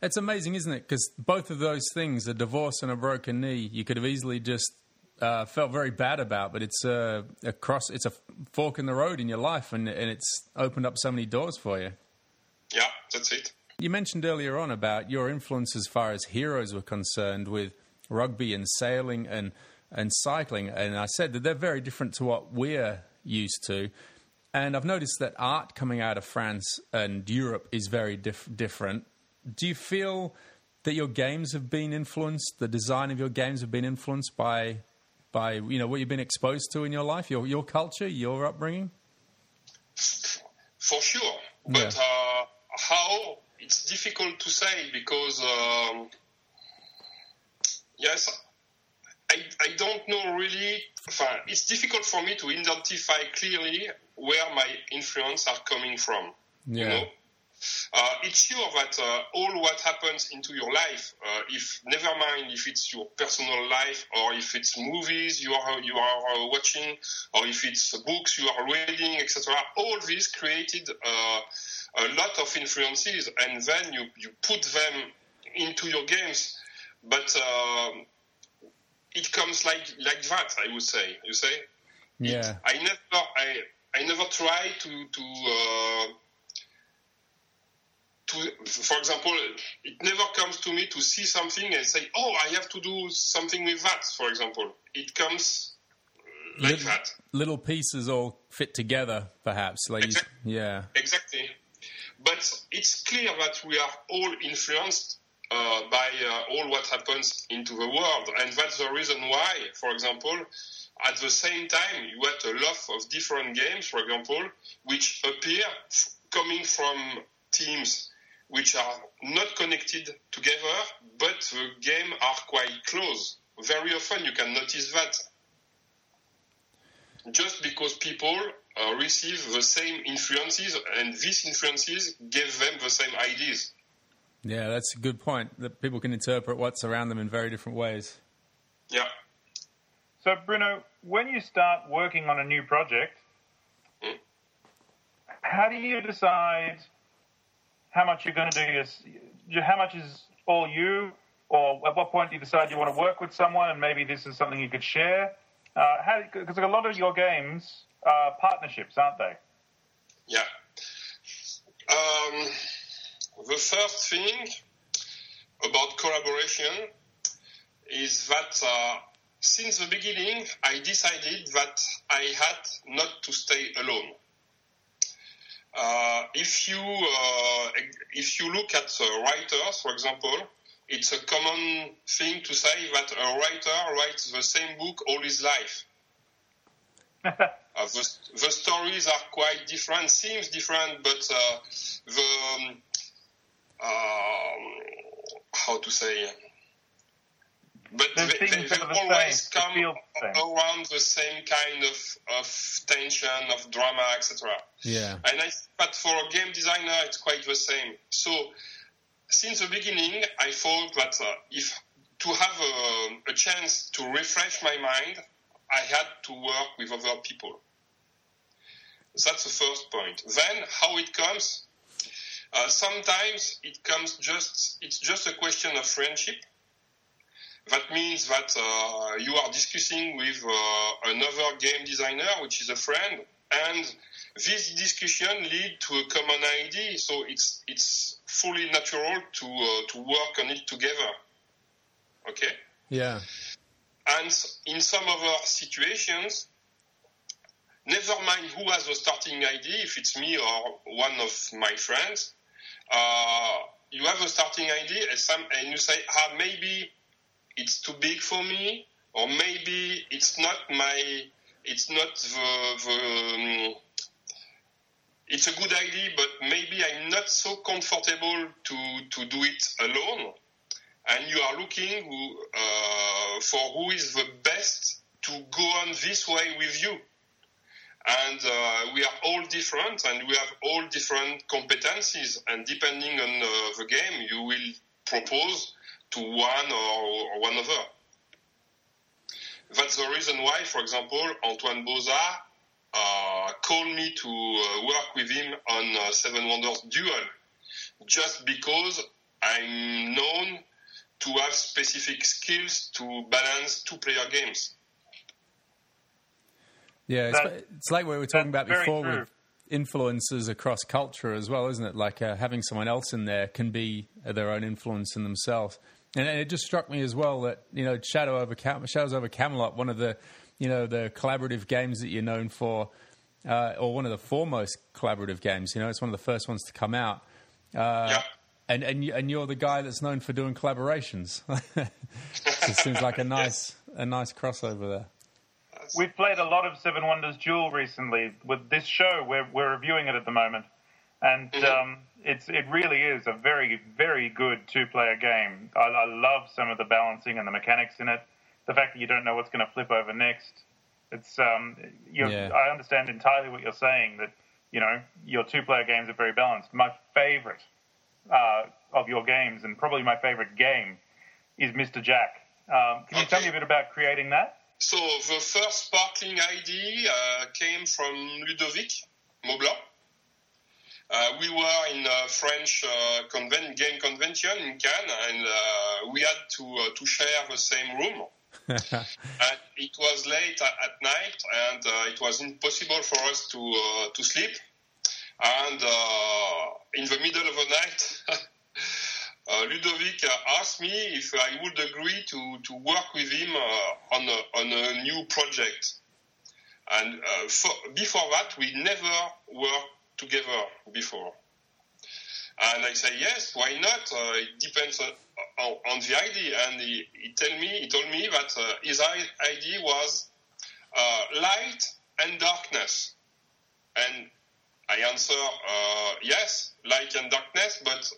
It's amazing, isn't it? Because both of those things, a divorce and a broken knee, you could have easily just uh, felt very bad about, but it's a, a cross, it's a fork in the road in your life, and, and it's opened up so many doors for you. Yeah, that's it. You mentioned earlier on about your influence as far as heroes were concerned with rugby and sailing and, and cycling, and I said that they're very different to what we're used to. And I've noticed that art coming out of France and Europe is very dif- different. Do you feel that your games have been influenced, the design of your games have been influenced by by you know what you've been exposed to in your life, your your culture, your upbringing? For sure, but Yeah. uh, how it's difficult to say because um, yes, I, I don't know really. It's difficult for me to identify clearly where my influence are coming from. You Yeah. know, uh, it's sure that uh, all what happens into your life, uh, if never mind if it's your personal life or if it's movies you are you are uh, watching or if it's books you are reading, etc. All this created uh, a lot of influences, and then you you put them into your games, but. um it comes like like that, I would say. You say? Yeah. I never I I never try to to uh, to for example it never comes to me to see something and say oh I have to do something with that for example. It comes uh, like Little- that. Little pieces all fit together, perhaps. Like you- Exact- yeah, exactly. But it's clear that we are all influenced uh, by uh, all what happens into the world. And that's the reason why for example at the same time you have a lot of different games for example which appear f- coming from teams which are not connected together but the game are quite close very often you can notice that just because people uh, receive the same influences and these influences give them the same ideas yeah, that's a good point. That people can interpret what's around them in very different ways. yeah So, Bruno, when you start working on a new project, how do you decide how much you're going to do? Yes, how much is all you, or at what point do you decide you want to work with someone and maybe this is something you could share? Uh, because a lot of your games are partnerships, aren't they? Yeah. Um, the first thing about collaboration is that uh, since the beginning, I decided that I had not to stay alone. Uh, if you uh, if you look at uh, writers, for example, it's a common thing to say that a writer writes the same book all his life. Uh, the, the stories are quite different, seems different, but uh, the um, um, how to say, but The they, they, they always the come the around the same kind of, of tension, of drama, etc. Yeah, And I think that for a game designer, it's quite the same. So, since the beginning, I thought that uh, if to have a, a chance to refresh my mind, I had to work with other people. That's the first point. Then, how it comes? Uh, sometimes it comes just it's just a question of friendship. That means that uh, you are discussing with uh, another game designer, which is a friend, and this discussion lead to a common idea. So it's it's fully natural to uh, to work on it together. Okay. yeah, And in some other situations, never mind who has the starting idea, if it's me or one of my friends, uh, you have a starting idea and, some, and you say, ah, maybe it's too big for me, or maybe it's not my, it's not the, the um, it's a good idea, but maybe I'm not so comfortable to, to do it alone and you are looking who, uh, for who is the best to go on this way with you. And uh, we are all different, and we have all different competencies. And depending on uh, the game, you will propose to one or, or one other. That's the reason why, for example, Antoine Bauza uh, called me to uh, work with him on uh, Seven Wonders Duel, just because I'm known to have specific skills to balance two-player games. yeah. It's, That- it's like what we were talking about before true. with influences across culture as well, isn't it? Like uh, having someone else in there can be their own influence in themselves. And it just struck me as well that you know Shadow over Cam- Shadows over Camelot, one of the you know the collaborative games that you're known for, uh, or one of the foremost collaborative games. You know, it's one of the first ones to come out. Uh, yeah. And and you, and you're the guy that's known for doing collaborations. it seems like a nice a nice crossover there. we've played a lot of Seven Wonders Duel recently with this show. We're we're reviewing it at the moment, and Mhm. um, it's it really is a very very good two player game. I, I love some of the balancing and the mechanics in it. The fact that you don't know what's going to flip over next. It's um, you're, Yeah. I understand entirely what you're saying that you know your two player games are very balanced. My favorite uh, of your games and probably my favorite game is Mr. Jack. Um, can you tell me a bit about creating that? So the first sparkling idea uh, came from Ludovic Maublanc. Uh, we were in a French uh, conven- game convention in Cannes, and uh, we had to uh, to share the same room. and it was late at, at night, and uh, it was impossible for us to uh, to sleep. And uh, in the middle of the night, uh, Ludovic asked me if I would agree to, to work with him uh, on a, on a new project. And uh, for, before that, we never worked together before. And I say yes, why not? Uh, it depends on, on, the idea. And he, he tell me, he told me that uh, his idea was uh, light and darkness. And I answer uh, yes, light and darkness, but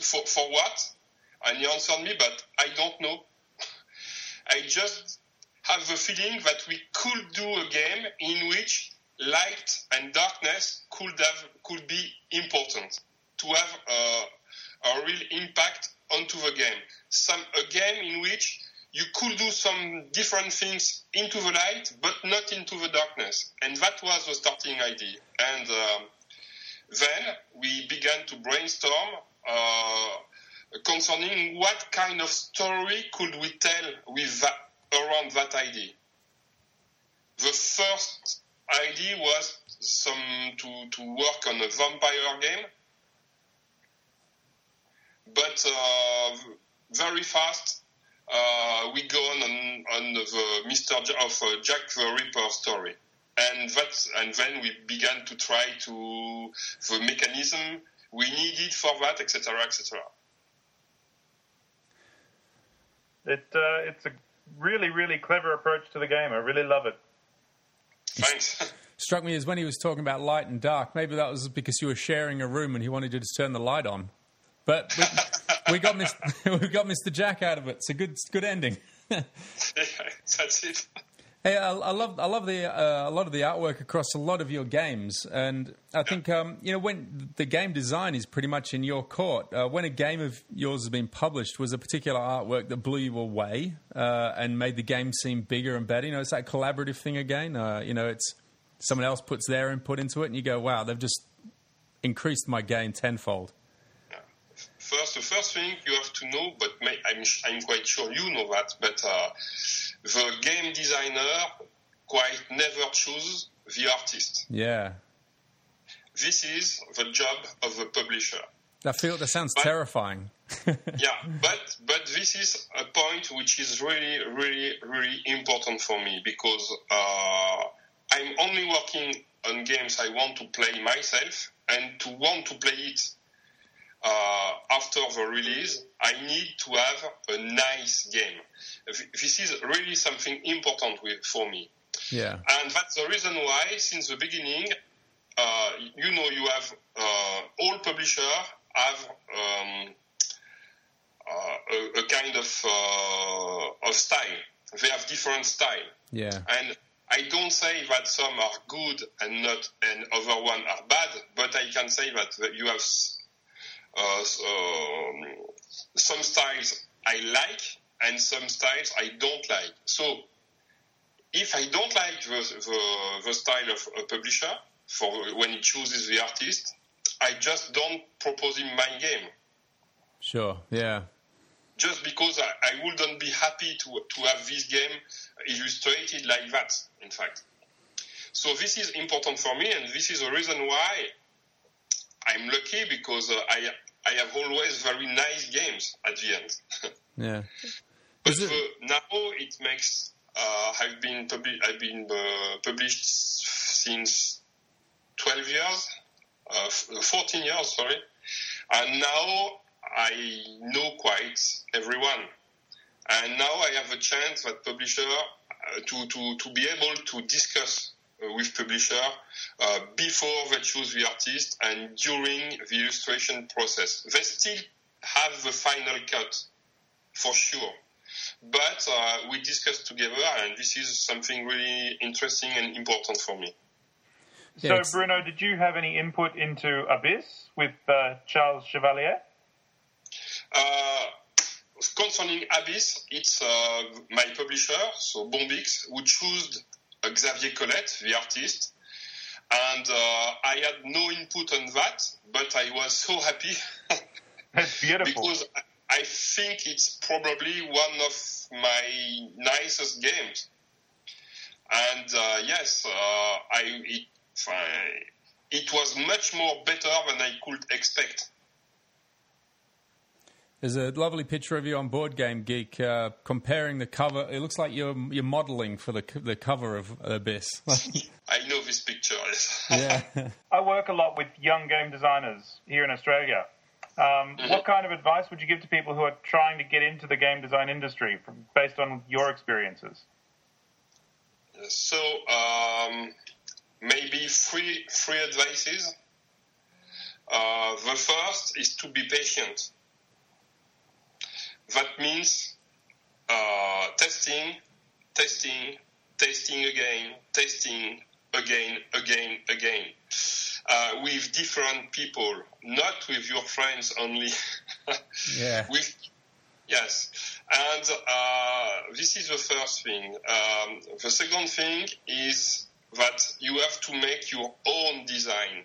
for, for what? And he answered me, but I don't know. I just have the feeling that we could do a game in which light and darkness could have could be important to have uh, a real impact onto the game. Some a game in which you could do some different things into the light, but not into the darkness. And that was the starting idea. And um, then we began to brainstorm uh, concerning what kind of story could we tell with that, around that idea. The first idea was some to, to work on a vampire game, but uh, very fast uh, we go on on, the Mister J- of uh, Jack the Ripper story, and that and then we began to try to the mechanism we needed for that, etc., etc. It uh, it's a really really clever approach to the game. I really love it. Thanks. Struck me as when he was talking about light and dark. Maybe that was because you were sharing a room and he wanted you to turn the light on. But we, we got Mr. we got Mr. Jack out of it. It's a good good ending. That's it. Hey, I, I love I love the uh, a lot of the artwork across a lot of your games, and I think um, you know when the game design is pretty much in your court. Uh, when a game of yours has been published, was a particular artwork that blew you away uh, and made the game seem bigger and better. You know, it's that collaborative thing again. Uh, you know, it's someone else puts their input into it, and you go, "Wow, they've just increased my game tenfold." First, the first thing you have to know, but I'm, I'm quite sure you know that, but uh, the game designer quite never choose the artist. Yeah, This is the job of the publisher. that feel that sounds But- terrifying. yeah, but but this is a point which is really really really important for me because uh, I'm only working on games I want to play myself, and to want to play it uh, after the release, I need to have a nice game. This is really something important with, for me. Yeah, And that's the reason why, since the beginning, uh, you know, you have uh, all publishers have um, uh, a, a kind of uh, of style. They have different style, yeah, and I don't say that some are good and not, and other one are bad. But I can say that you have uh, um, some styles I like and some styles I don't like. So if I don't like the, the, the style of a publisher for when he chooses the artist, I just don't propose him my game. sure, yeah, Just because I, I wouldn't be happy to, to have this game illustrated like that, in fact. So this is important for me, and this is the reason why I'm lucky because uh, I, I have always very nice games at the end. yeah. But it- the, now it makes uh, I've been publi- I've been uh, published since 12 years, uh, 14 years, sorry, and now I know quite everyone, And now I have a chance that publisher uh, to, to, to be able to discuss uh, with publisher uh, before they choose the artist and during the illustration process. They still have the final cut for sure. But uh, we discussed together, and this is something really interesting and important for me. So, it's- Bruno, did you have any input into Abyss with uh, Charles Chevalier? Uh, concerning Abyss, it's uh, my publisher, so Bombyx, who chose uh, Xavier Collette, the artist. And uh, I had no input on that, but I was so happy That's beautiful. because I- think it's probably one of my nicest games. And uh, yes, uh, I it, I- it was much more better than I could expect. There's a lovely picture of you on Board Game Geek uh, comparing the cover. It looks like you're you're modelling for the the cover of Abyss. I know this picture. Yeah. I work a lot with young game designers here in Australia. Um, What kind of advice would you give to people who are trying to get into the game design industry from, based on your experiences? So um, maybe three three advices. Uh, the first is to be patient. That means uh, testing, testing, testing again, testing again, again, again, uh, with different people, not with your friends only. Yeah. with Yes, and uh, this is the first thing. Um, the second thing is that you have to make your own design.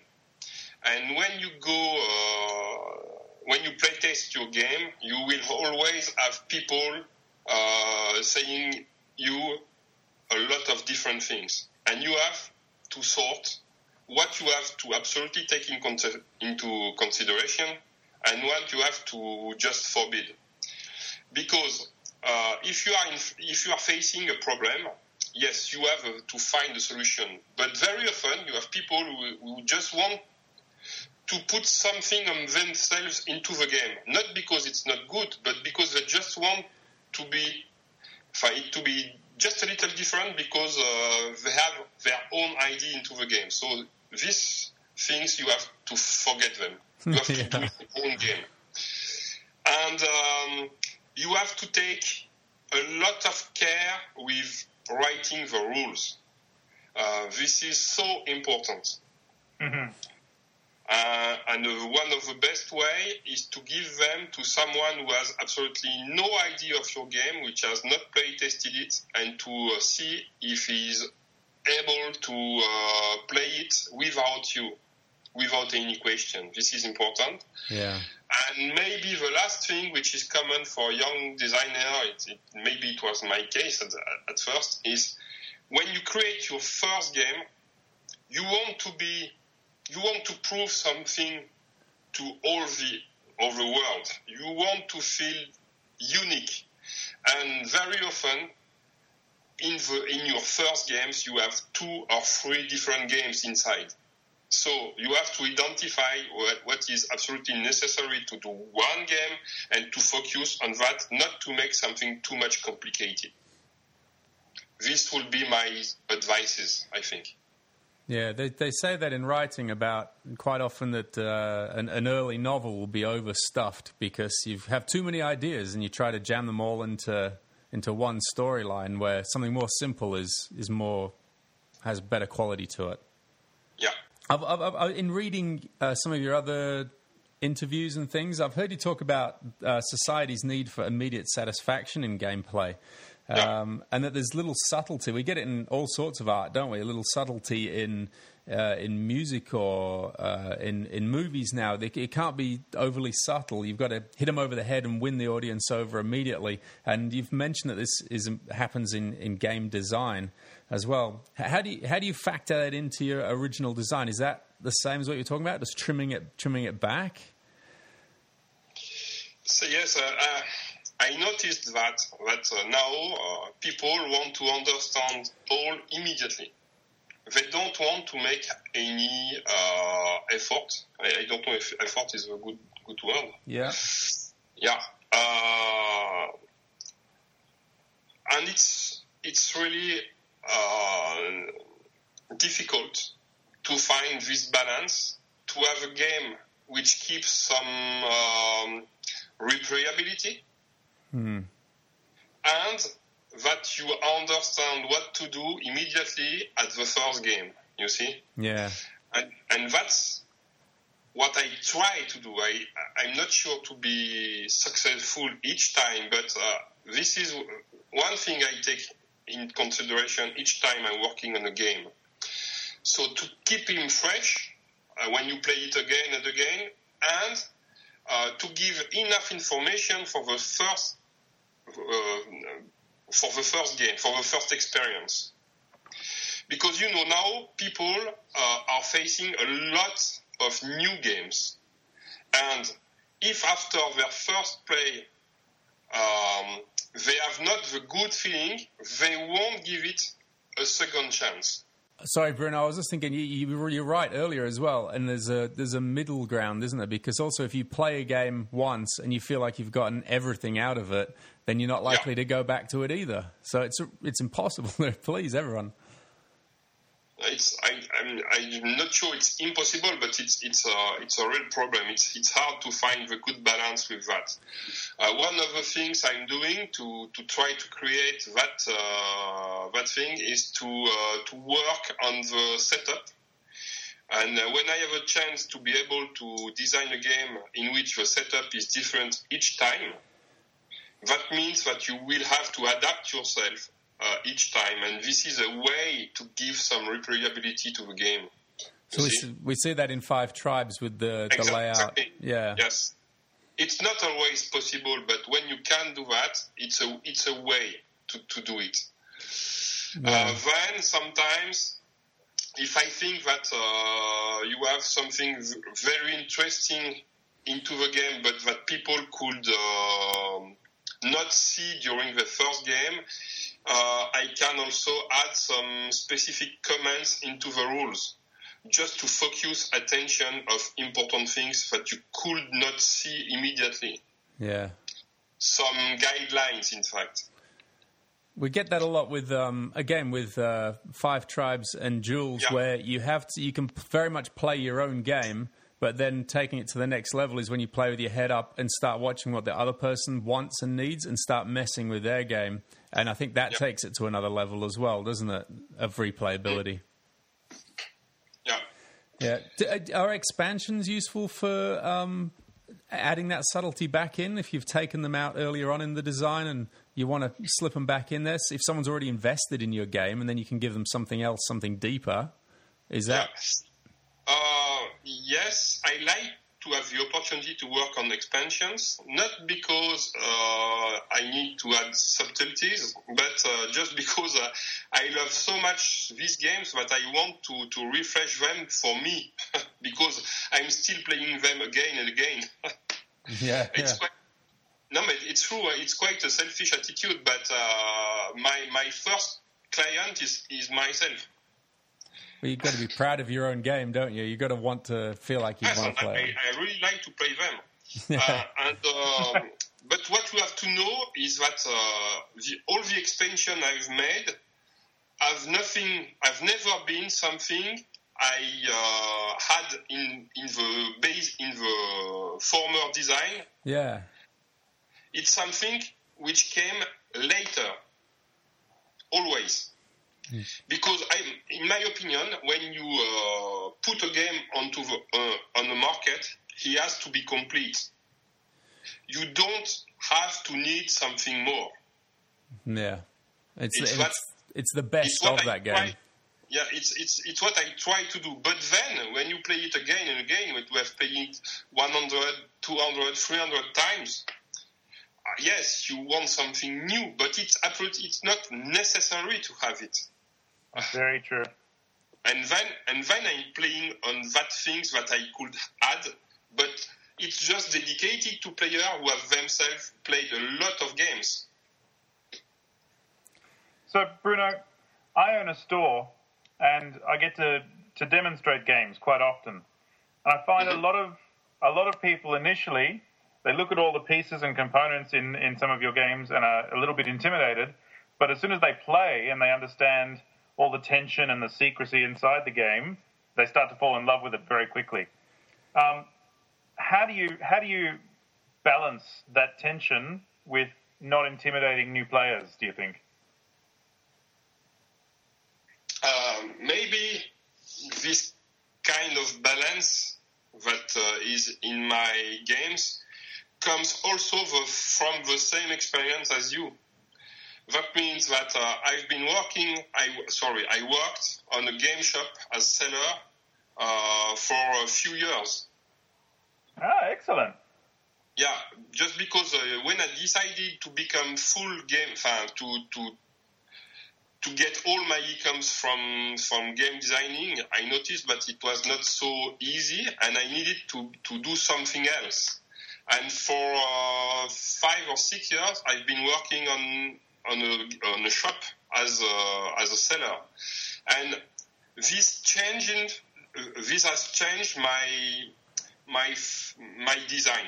And when you go, uh, when you play test your game, you will always have people uh, saying you a lot of different things, and you have to sort what you have to absolutely take in con- into consideration and what you have to just forbid because uh, if you are if you are facing a problem, yes, you have to find a solution. But very often you have people who, who just want to put something on themselves into the game, not because it's not good, but because they just want to be for it to be just a little different because uh, they have their own idea into the game. So these things you have to forget them. You have to do your own game, and um, you have to take a lot of care with writing the rules. Uh, this is so important. Mhm. Uh, and uh, one of the best way is to give them to someone who has absolutely no idea of your game, which has not play tested it, and to uh, see if he is able to uh, play it without you, without any question. This is important. Yeah. And maybe the last thing, which is common for young designer, it, it, maybe it was my case at, at first, is when you create your first game, you want to be, you want to prove something to all the all the world. You want to feel unique, and very often in the in your first games you have two or three different games inside. So you have to identify what, what is absolutely necessary to do one game and to focus on that, not to make something too much complicated. This will be my advices, I think. Yeah, they they say that in writing about quite often that uh, an, an early novel will be overstuffed because you have too many ideas and you try to jam them all into into one storyline where something more simple is is more has better quality to it. Yeah. I've, I've, I've, in reading uh, some of your other interviews and things, I've heard you talk about uh, society's need for immediate satisfaction in gameplay. Yeah. Um, and that there's little subtlety. We get it in all sorts of art, don't we? A little subtlety in uh, in music or uh, in in movies now. They, it can't be overly subtle. You've got to hit them over the head and win the audience over immediately. And you've mentioned that this is happens in, in game design as well. How do you how do you factor that into your original design? Is that the same as what you're talking about? Just trimming it trimming it back? So yes, uh, uh, I noticed that that uh, now uh, people want to understand all immediately. They don't want to make any uh, effort. I, I don't know if effort is a good good word. Yeah. Yeah. Uh, and it's it's really uh, difficult to find this balance to have a game which keeps some um, replayability and that you understand what to do immediately at the first game. You see, Yeah. and and that's what I try to do. I I'm not sure to be successful each time, but uh, this is one thing I take in consideration each time I'm working on a game. So to keep him fresh uh, when you play it again and again, and uh, to give enough information for the first for the first game, for the first experience. Because you know now people uh, are facing a lot of new games, and if after their first play um, they have not the good feeling, they won't give it a second chance. Sorry, Bruno. I was just thinking you, you were you're right earlier as well, and there's a there's a middle ground, isn't there? Because also, if you play a game once and you feel like you've gotten everything out of it, then you're not likely Yeah. to go back to it either. So it's it's impossible to please everyone. It's I, I'm, I'm not sure it's impossible, but it's it's a it's a real problem. It's it's hard to find the good balance with that. Uh, one of the things I'm doing to, to try to create that uh, that thing is to uh, to work on the setup. And uh, when I have a chance to be able to design a game in which the setup is different each time, that means that you will have to adapt yourself uh, each time, and this is a way to give some replayability to the game. So we see? we see that in Five Tribes with the the Exact- layout. Yeah. Yes, it's not always possible, but when you can do that, it's a it's a way to, to do it. Uh, then sometimes, if I think that uh, you have something very interesting into the game, but that people could um not see during the first game, uh, I can also add some specific comments into the rules just to focus attention of important things that you could not see immediately. Yeah. Some guidelines, in fact. We get that a lot with, um, again, with uh, Five Tribes and Jules, Yeah. where you have to, you can very much play your own game, but then taking it to the next level is when you play with your head up and start watching what the other person wants and needs and start messing with their game. And I think that Yeah. takes it to another level as well, doesn't it? Of replayability. Yeah. Yeah. Uh, Are expansions useful for um, adding that subtlety back in if you've taken them out earlier on in the design and you want to slip them back in there? If someone's already invested in your game and then you can give them something else, something deeper, is that. Uh, yes, I like to have the opportunity to work on expansions, not because uh, I need to add subtleties, but uh, just because uh, I love so much these games that I want to, to refresh them for me, because I'm still playing them again and again. Yeah. It's quite, no, but it's true. uh, It's quite a selfish attitude. But uh, my my first client is is myself. Well, you've got to be proud of your own game, don't you? You've got to want to feel like you Yes, want to play it. I really like to play them. uh, and um, but what you have to know is that uh, the, all the expansion I've made have nothing. Have never been something I uh, had in in the base in the former design. Yeah. It's something which came later, always. Because I, in my opinion, when you uh, put a game onto the uh, on the market, he has to be complete. You don't have to need something more. Yeah. It's, It's it's, what- it's the best of I that game. try- yeah, it's it's it's what I try to do. But then, when you play it again and again, when you have played it 100, 200, 300 times, uh, yes, you want something new. But it's it's not necessary to have it. Very true. And then and then I'm playing on that things that I could add, but it's just dedicated to players who have themselves played a lot of games. So, Bruno, I own a store and I get to, to demonstrate games quite often. And I find a mm-hmm. lot of a lot of people initially they look at all the pieces and components in, in some of your games and are a little bit intimidated. but as soon as they play and they understand all the tension and the secrecy inside the game, they start to fall in love with it very quickly. Um, how do you how do you balance that tension with not intimidating new players? Do you think? Um, maybe this kind of balance that uh, is in my games comes also the, from the same experience as you. That means that uh, I've been working. I sorry, I worked on a game shop as seller uh, for a few years. Ah, excellent. Yeah, just because uh, when I decided to become full game, uh, to to to get all my incomes from from game designing, I noticed that it was not so easy, and I needed to to do something else. And for uh, five or six years, I've been working on on a, on a shop as a, as a seller, and this changing this has changed my my my design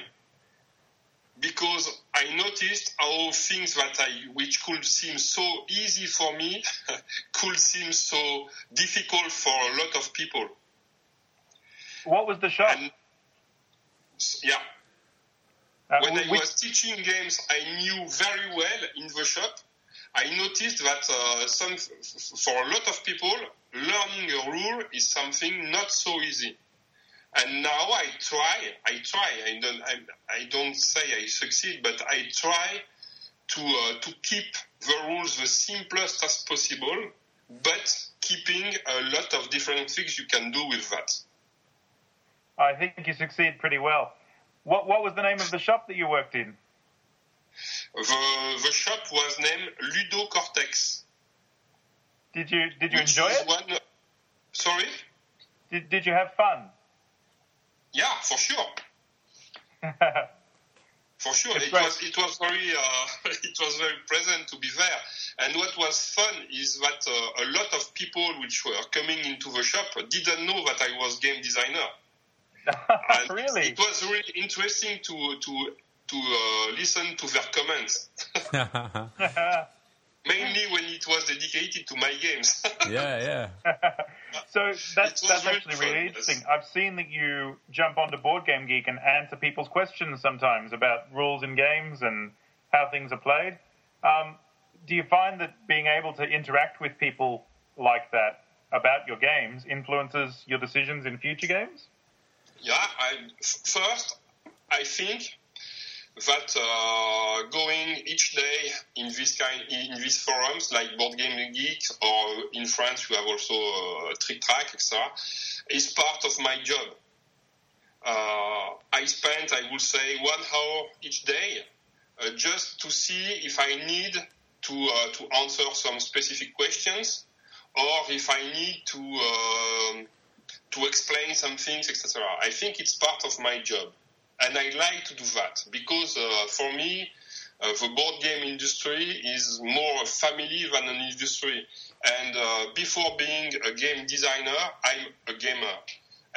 because I noticed how things that I which could seem so easy for me could seem so difficult for a lot of people. What was the shop? And yeah, Uh, when I which- was teaching games, I knew very well in the shop. I noticed that uh, some, for a lot of people, learning a rule is something not so easy. And now I try, I try. I don't, I, I don't say I succeed, but I try to uh, to keep the rules the simplest as possible, but keeping a lot of different things you can do with that. I think you succeed pretty well. What What was the name of the shop that you worked in? The, the shop was named Ludo Cortex. Did you Did you enjoy it? One, sorry? Did Did you have fun? Yeah, for sure. For sure, it was it was very uh, it was very pleasant to be there. And what was fun is that uh, a lot of people which were coming into the shop didn't know that I was game designer. Really? It was really interesting to to to uh, listen to their comments, mainly when it was dedicated to my games. yeah, yeah. so It that's was that's very actually fun, really interesting. I've seen that you jump onto Board Game Geek and answer people's questions sometimes about rules in games and how things are played. Um, do you find that being able to interact with people like that about your games influences your decisions in future games? Yeah, I, f- first, I think that uh, going each day in this kind in these forums like Board Game Geek or in France we have also uh, Tric Trac, etc., is part of my job. Uh, I spent, I would say, one hour each day uh, just to see if I need to uh, to answer some specific questions or if I need to. Um, to explain some things, etc. I think it's part of my job, and I like to do that because uh, for me, uh, the board game industry is more a family than an industry. And uh, before being a game designer, I'm a gamer,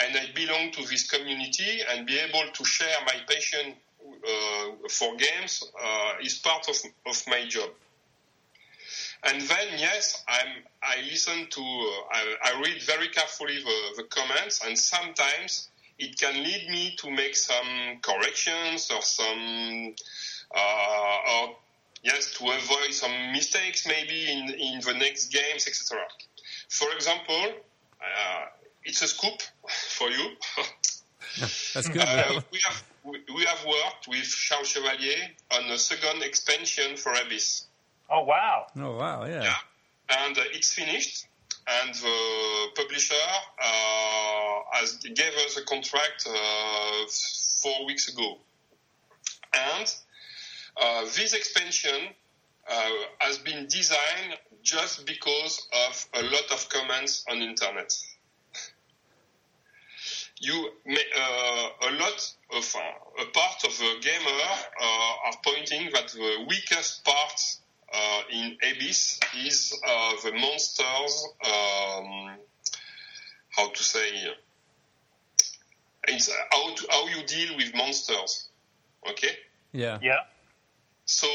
and I belong to this community. And be able to share my passion uh, for games uh, is part of, of my job. And then, yes, I'm, I listen to, uh, I, I read very carefully the, the comments, and sometimes it can lead me to make some corrections or some, uh, or yes, to avoid some mistakes maybe in, in the next games, etc. For example, uh, it's a scoop for you. That's good. Uh, we have we we have worked with Charles Chevalier on a second expansion for Abyss. Oh wow! oh, wow, yeah. Yeah. And uh, it's finished, and the publisher uh, has gave us a contract uh, four weeks ago. And uh, this expansion has been designed just because of a lot of comments on internet. You uh, a lot of uh, a part of the gamer uh, are pointing that the weakest part in Abyss is uh, the monsters. Um, how to say? It's how to, how you deal with monsters. Okay. Yeah. Yeah. So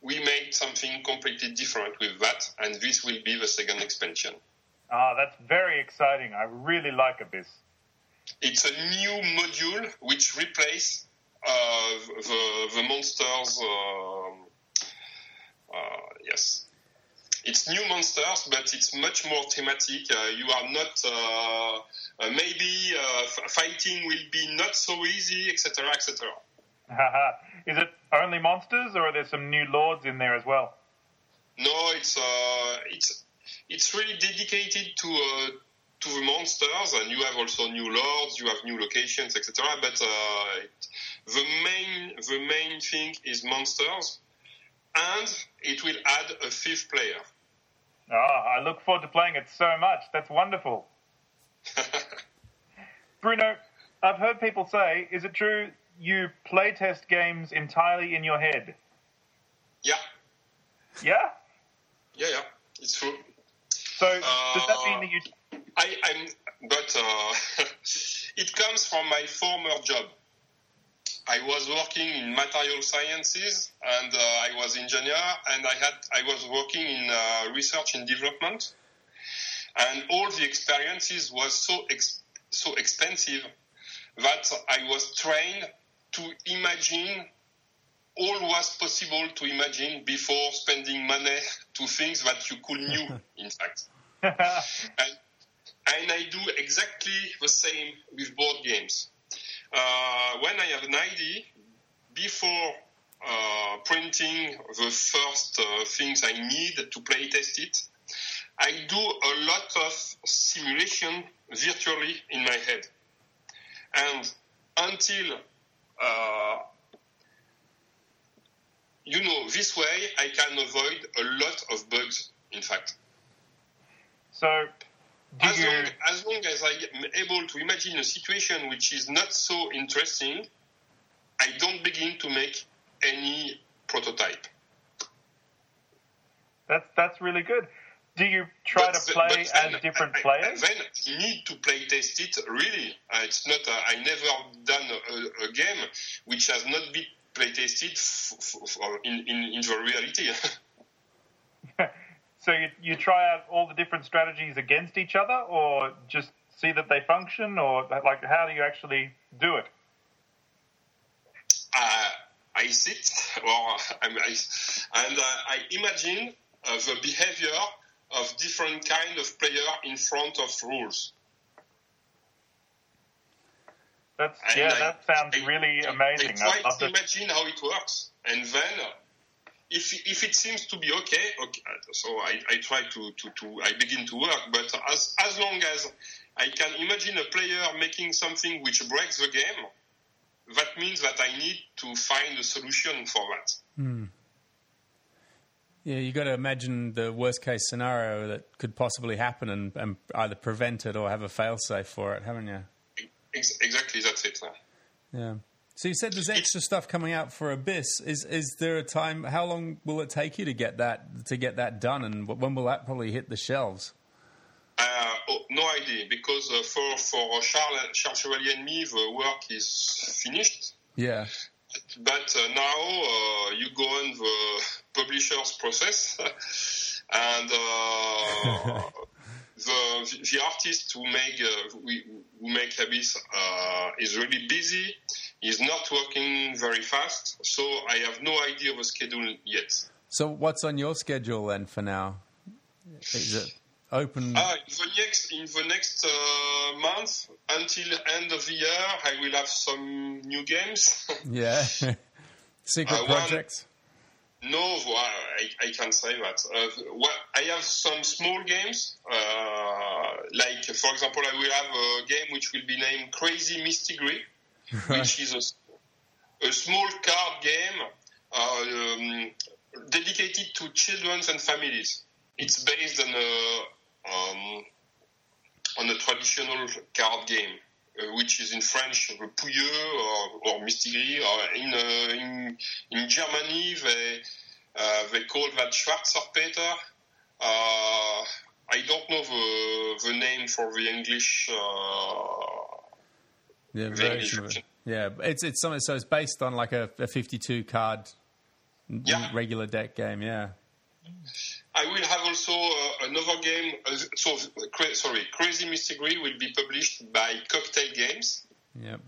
we made something completely different with that, and this will be the second expansion. Ah, that's very exciting. I really like Abyss. It's a new module which replaces uh, the, the monsters. um uh, yes, it's new monsters, but it's much more thematic. Uh, you are not uh, uh, maybe uh, f- fighting will be not so easy, etc., etc. Is it only monsters, or are there some new lords in there as well? No, it's uh, it's it's really dedicated to uh, to the monsters, and you have also new lords, you have new locations, etc. But uh, it, the main the main thing is monsters, and it will add a fifth player. Ah, I look forward to playing it so much. That's wonderful. Bruno, I've heard people say, is it true you play test games entirely in your head? yeah, Yeah? yeah, yeah, it's true. So does that mean that you I, I'm, but uh, it comes from my former job. I was working in material sciences, and uh, I was engineer, and I had I was working in uh, research and development, and all the experiences was so ex- so extensive that I was trained to imagine all was possible to imagine before spending money to things that you could knew, in fact. and, and I do exactly the same with board games. Uh, when I have an idea, before uh, printing the first uh, things I need to play test it, I do a lot of simulation virtually in my head. And until uh, you know, this way I can avoid a lot of bugs, in fact. so As long, as long as I am able to imagine a situation which is not so interesting, I don't begin to make any prototype. that's that's really good. Do you try But to play then as different I- I- players? Then you need to play test it really. Uh, it's not. Uh, I never done a, a game which has not been play tested f- f- f- in, in in the reality. So you, you try out all the different strategies against each other, or just see that they function, or like how do you actually do it? uh, I sit or I'm, I, and uh, I imagine uh, the behavior of different kind of player in front of rules. That's And yeah, I- that sounds I- really amazing. I try to imagine how it works, and then if if it seems to be okay, okay so I, I try to, to, to I begin to work. But as as long as I can imagine a player making something which breaks the game, that means that I need to find a solution for that. Hmm. Yeah, you got to imagine the worst case scenario that could possibly happen and, and either prevent it or have a failsafe for it, haven't you? Ex- exactly, that's it. Yeah. So you said there's extra stuff coming out for Abyss. Is is there a time? How long will it take you to get that to get that done, and when will that probably hit the shelves? Uh, oh, no idea, because uh, for for Charles, Charles Chevalier and me, the work is finished. Yeah. But uh, now uh, you go on the publisher's process, and uh, the the artist who make uh, who make Abyss uh, is really busy. He's not working very fast, so I have no idea of a schedule yet. So what's on your schedule then for now? Is it open? Ah, in the next in the next uh, month until end of the year, I will have some new games. yeah. Secret Uh, projects. no, well, I, I can't say that. Uh, well, I have some small games, uh, like for example, I will have a game which will be named Crazy Mistigri, which is a, a small card game uh, um, dedicated to children and families. It's based on a um, on a traditional card game, uh, which is in French the Pouilleux or, or or in, uh, in in Germany they uh, they call that Schwarzer Peter. Uh, I don't know the the name for the English. Yeah, the version English of it. Yeah, it's it's something. So it's based on like a, a 52 card Yeah. regular deck game. Yeah. I will have also uh, another game. Uh, so, cra- sorry, Crazy Mystery will be published by Cocktail Games. Yep.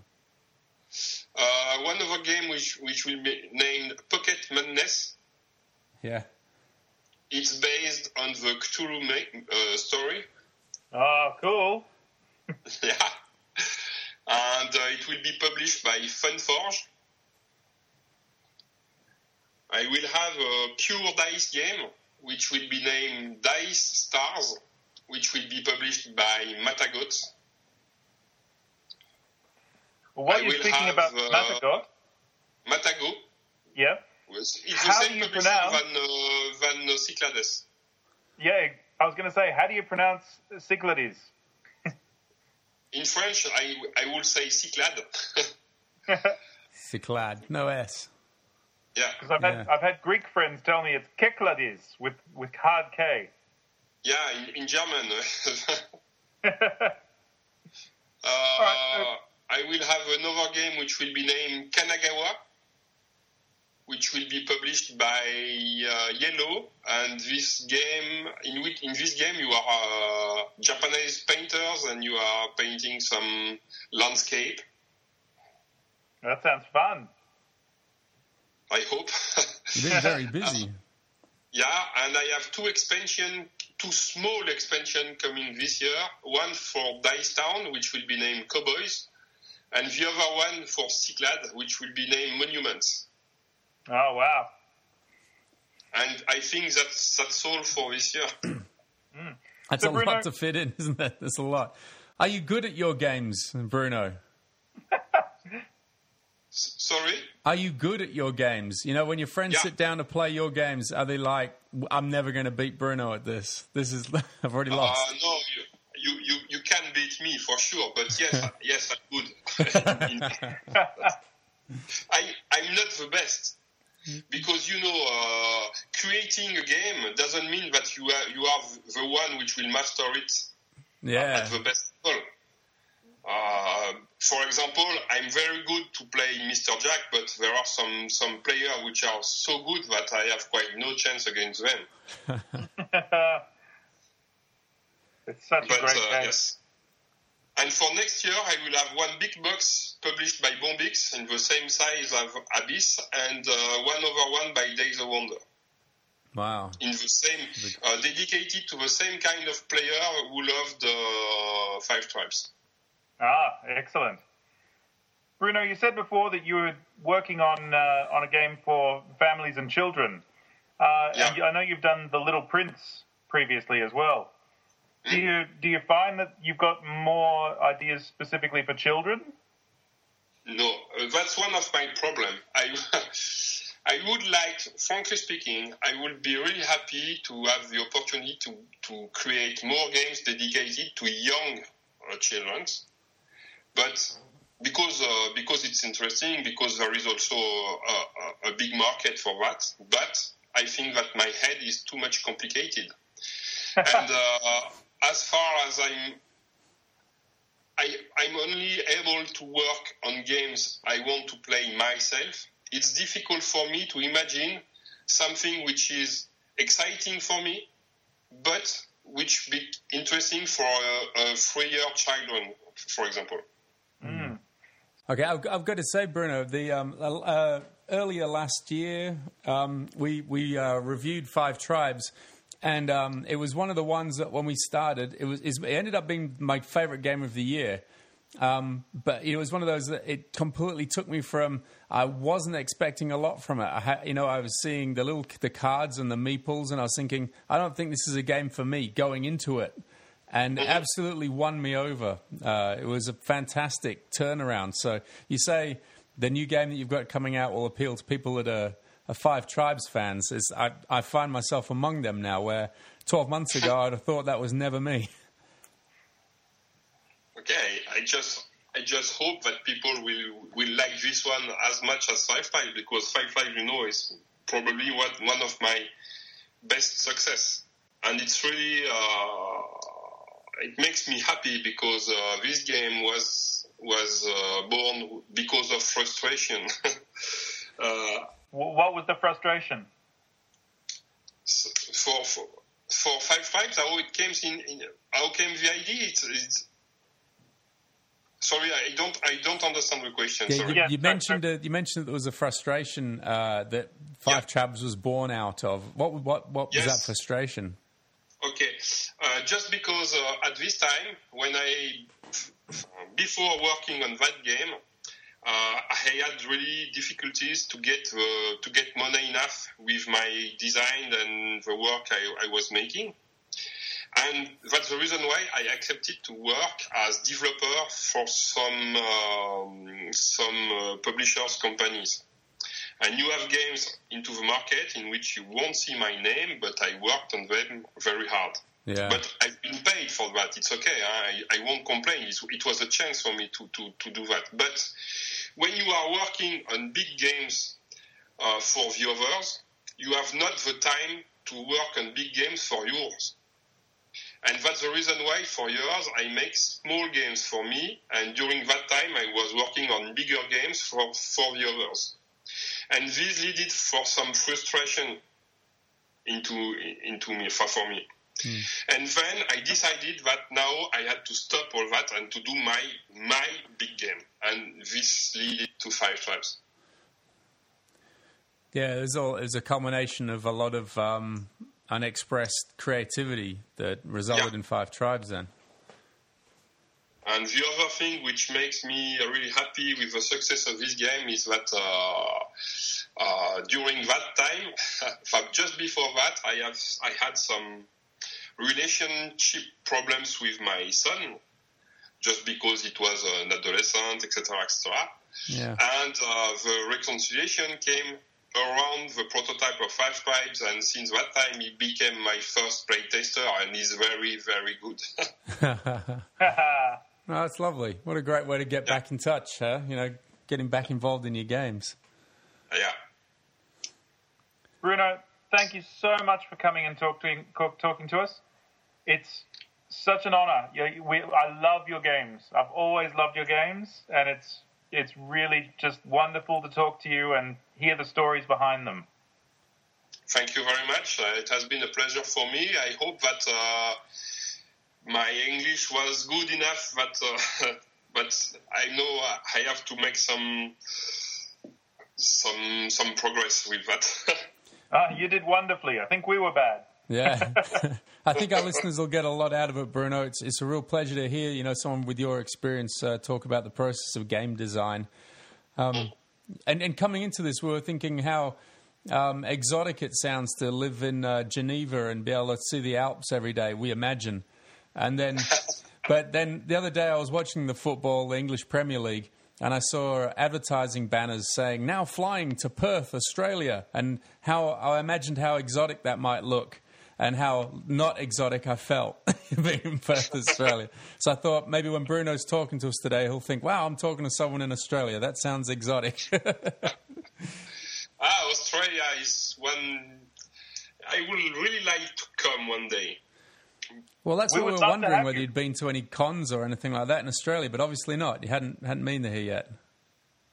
Uh, one other game which which will be named Pocket Madness. Yeah. It's based on the Cthulhu ma- uh, story. Oh, cool. yeah. And uh, it will be published by Funforge. I will have a pure dice game, which will be named Dice Stars, which will be published by Matagot. Well, I you're will speaking have, about uh, Matagot, Matago. yeah, It's the How do same you pronounce- than, uh, than uh, Cyclades. yeah. I was going to say, how do you pronounce Cyclades? In French, I, I will say Cyclade. Cyclad. No S. yeah. Because I've had Yeah. I've had Greek friends tell me it's Keklades with with hard K. Yeah, in, in German. uh, right, I will have another game which will be named Kanagawa, which will be published by uh, Iello. And this game, in which in this game, you are uh, Japanese painters and you are painting some landscape. that sounds fun. I hope. You've been very busy. Yeah, and I have two expansion, two small expansion coming this year. One for Dice Town, which will be named Cowboys, and the other one for Cyclad, which will be named Monuments. Oh wow. And I think that's that's all for this year. That's So, a Bruno- lot to fit in, isn't it? That's a lot. Are you good at your games, Bruno? S- Sorry. Are you good at your games? You know, when your friends Yeah. sit down to play your games, are they like, "I'm never going to beat Bruno at this. This is I've already Uh, lost." no, you, you you you can beat me for sure, but yes, I- yes, I'm good. I I'm not the best because you know uh, creating a game doesn't mean that you are you are the one which will master it yeah. at the best level. Uh, for example, I'm very good to play Mr. Jack, but there are some some players which are so good that I have quite no chance against them. It's such But a great uh, game. yes. And for next year, I will have one big box published by Bombyx in the same size as Abyss, and uh, one other one by Days of Wonder. Wow. In the same, uh, dedicated to the same kind of player who loved uh, Five Tribes. Ah, excellent. Bruno, you said before that you were working on uh, on a game for families and children. Uh, Yeah. and I know you've done The Little Prince previously as well. Do you do you find that you've got more ideas specifically for children? No, that's one of my problem. I, I would like, frankly speaking, I would be really happy to have the opportunity to, to create more games dedicated to young uh, children. But because uh, because it's interesting, because there is also a, a, a big market for that. But I think that my head is too much complicated. and uh, as far as I'm I, I'm only able to work on games I want to play myself. It's difficult for me to imagine something which is exciting for me, but which be interesting for a, a three-year children, for example. Okay, I've, I've got to say, Bruno, the um, uh, earlier last year um, we we uh, reviewed Five Tribes, and um, it was one of the ones that when we started, it was it ended up being my favorite game of the year. Um, but it was one of those that it completely took me from. I wasn't expecting a lot from it. I ha- you know, I was seeing the little the cards and the meeples, and I was thinking, I don't think this is a game for me going into it and absolutely won me over. Uh, it was a fantastic turnaround. So you say the new game that you've got coming out will appeal to people that are, are Five Tribes fans. Is I, I find myself among them now, where 12 months ago I'd have thought that was never me. Okay, I just I just hope that people will will like this one as much as Five Five because Five Five, you know, is probably what one of my best success, and it's really uh, it makes me happy because uh, this game was was uh, born because of frustration. wh- what was the frustration? S- For for, for five tribes, how it came in, in how came the idea? It's, it's sorry, I don't I don't understand the question. Yeah, sorry. you, Yeah, you mentioned that you mentioned that there was a frustration uh, that Five Yeah. Trabs was born out of. What what what was that frustration? Okay, uh, just because uh, at this time, when I before working on that game, uh, I had really difficulties to get uh, to get money enough with my design and the work I, I was making, and that's the reason why I accepted to work as developer for some um, some uh, publishers companies. And you have games into the market in which you won't see my name, but I worked on them very hard. Yeah. But I've been paid for that. It's okay. I, I won't complain. It's, it was a chance for me to, to, to do that. But when you are working on big games uh, for the others, you have not the time to work on big games for yours. And that's the reason why for years I make small games for me. And during that time I was working on bigger games for, for the others. And this leaded for some frustration into, into me, for, for me. And then I decided that now I had to stop all that and to do my my big game, and this led to Five Tribes. Yeah, there's all there's a culmination of a lot of um, unexpressed creativity that resulted Yeah. in Five Tribes. Then. And the other thing which makes me really happy with the success of this game is that uh, uh, during that time, just before that, I have I had some relationship problems with my son, just because it was an adolescent, etc., etc. Yeah. And uh, the reconciliation came around the prototype of Five Tribes, and since that time, he became my first playtester, and he's very, very good. Oh, that's lovely. What a great way to get back in touch, huh? You know, getting back involved in your games. yeah. Bruno, thank you so much for coming and talking talking to us. It's such an honor. You, we, I love your games. I've always loved your games, and it's it's really just wonderful to talk to you and hear the stories behind them. Thank you very much. Uh, it has been a pleasure for me. I hope that uh, my English was good enough that, uh, but I know I have to make some some some progress with that. Uh, you did wonderfully. I think we were bad. Yeah, I think our listeners will get a lot out of it, Bruno. It's it's a real pleasure to hear you know someone with your experience uh, talk about the process of game design. Um, and and coming into this, we were thinking how um, exotic it sounds to live in uh, Geneva and be able to see the Alps every day. We imagine, and then, but then the other day I was watching the football, the English Premier League. And I saw advertising banners saying "now flying to Perth, Australia," and how I imagined how exotic that might look and how not exotic I felt being in Perth, Australia. So I thought maybe when Bruno's talking to us today, he'll think, wow, I'm talking to someone in Australia. That sounds exotic. ah, Australia is one I would really like to come one day. well, that's We what we were wondering whether you. you'd been to any cons or anything like that in Australia, but obviously not. You hadn't, hadn't been there yet.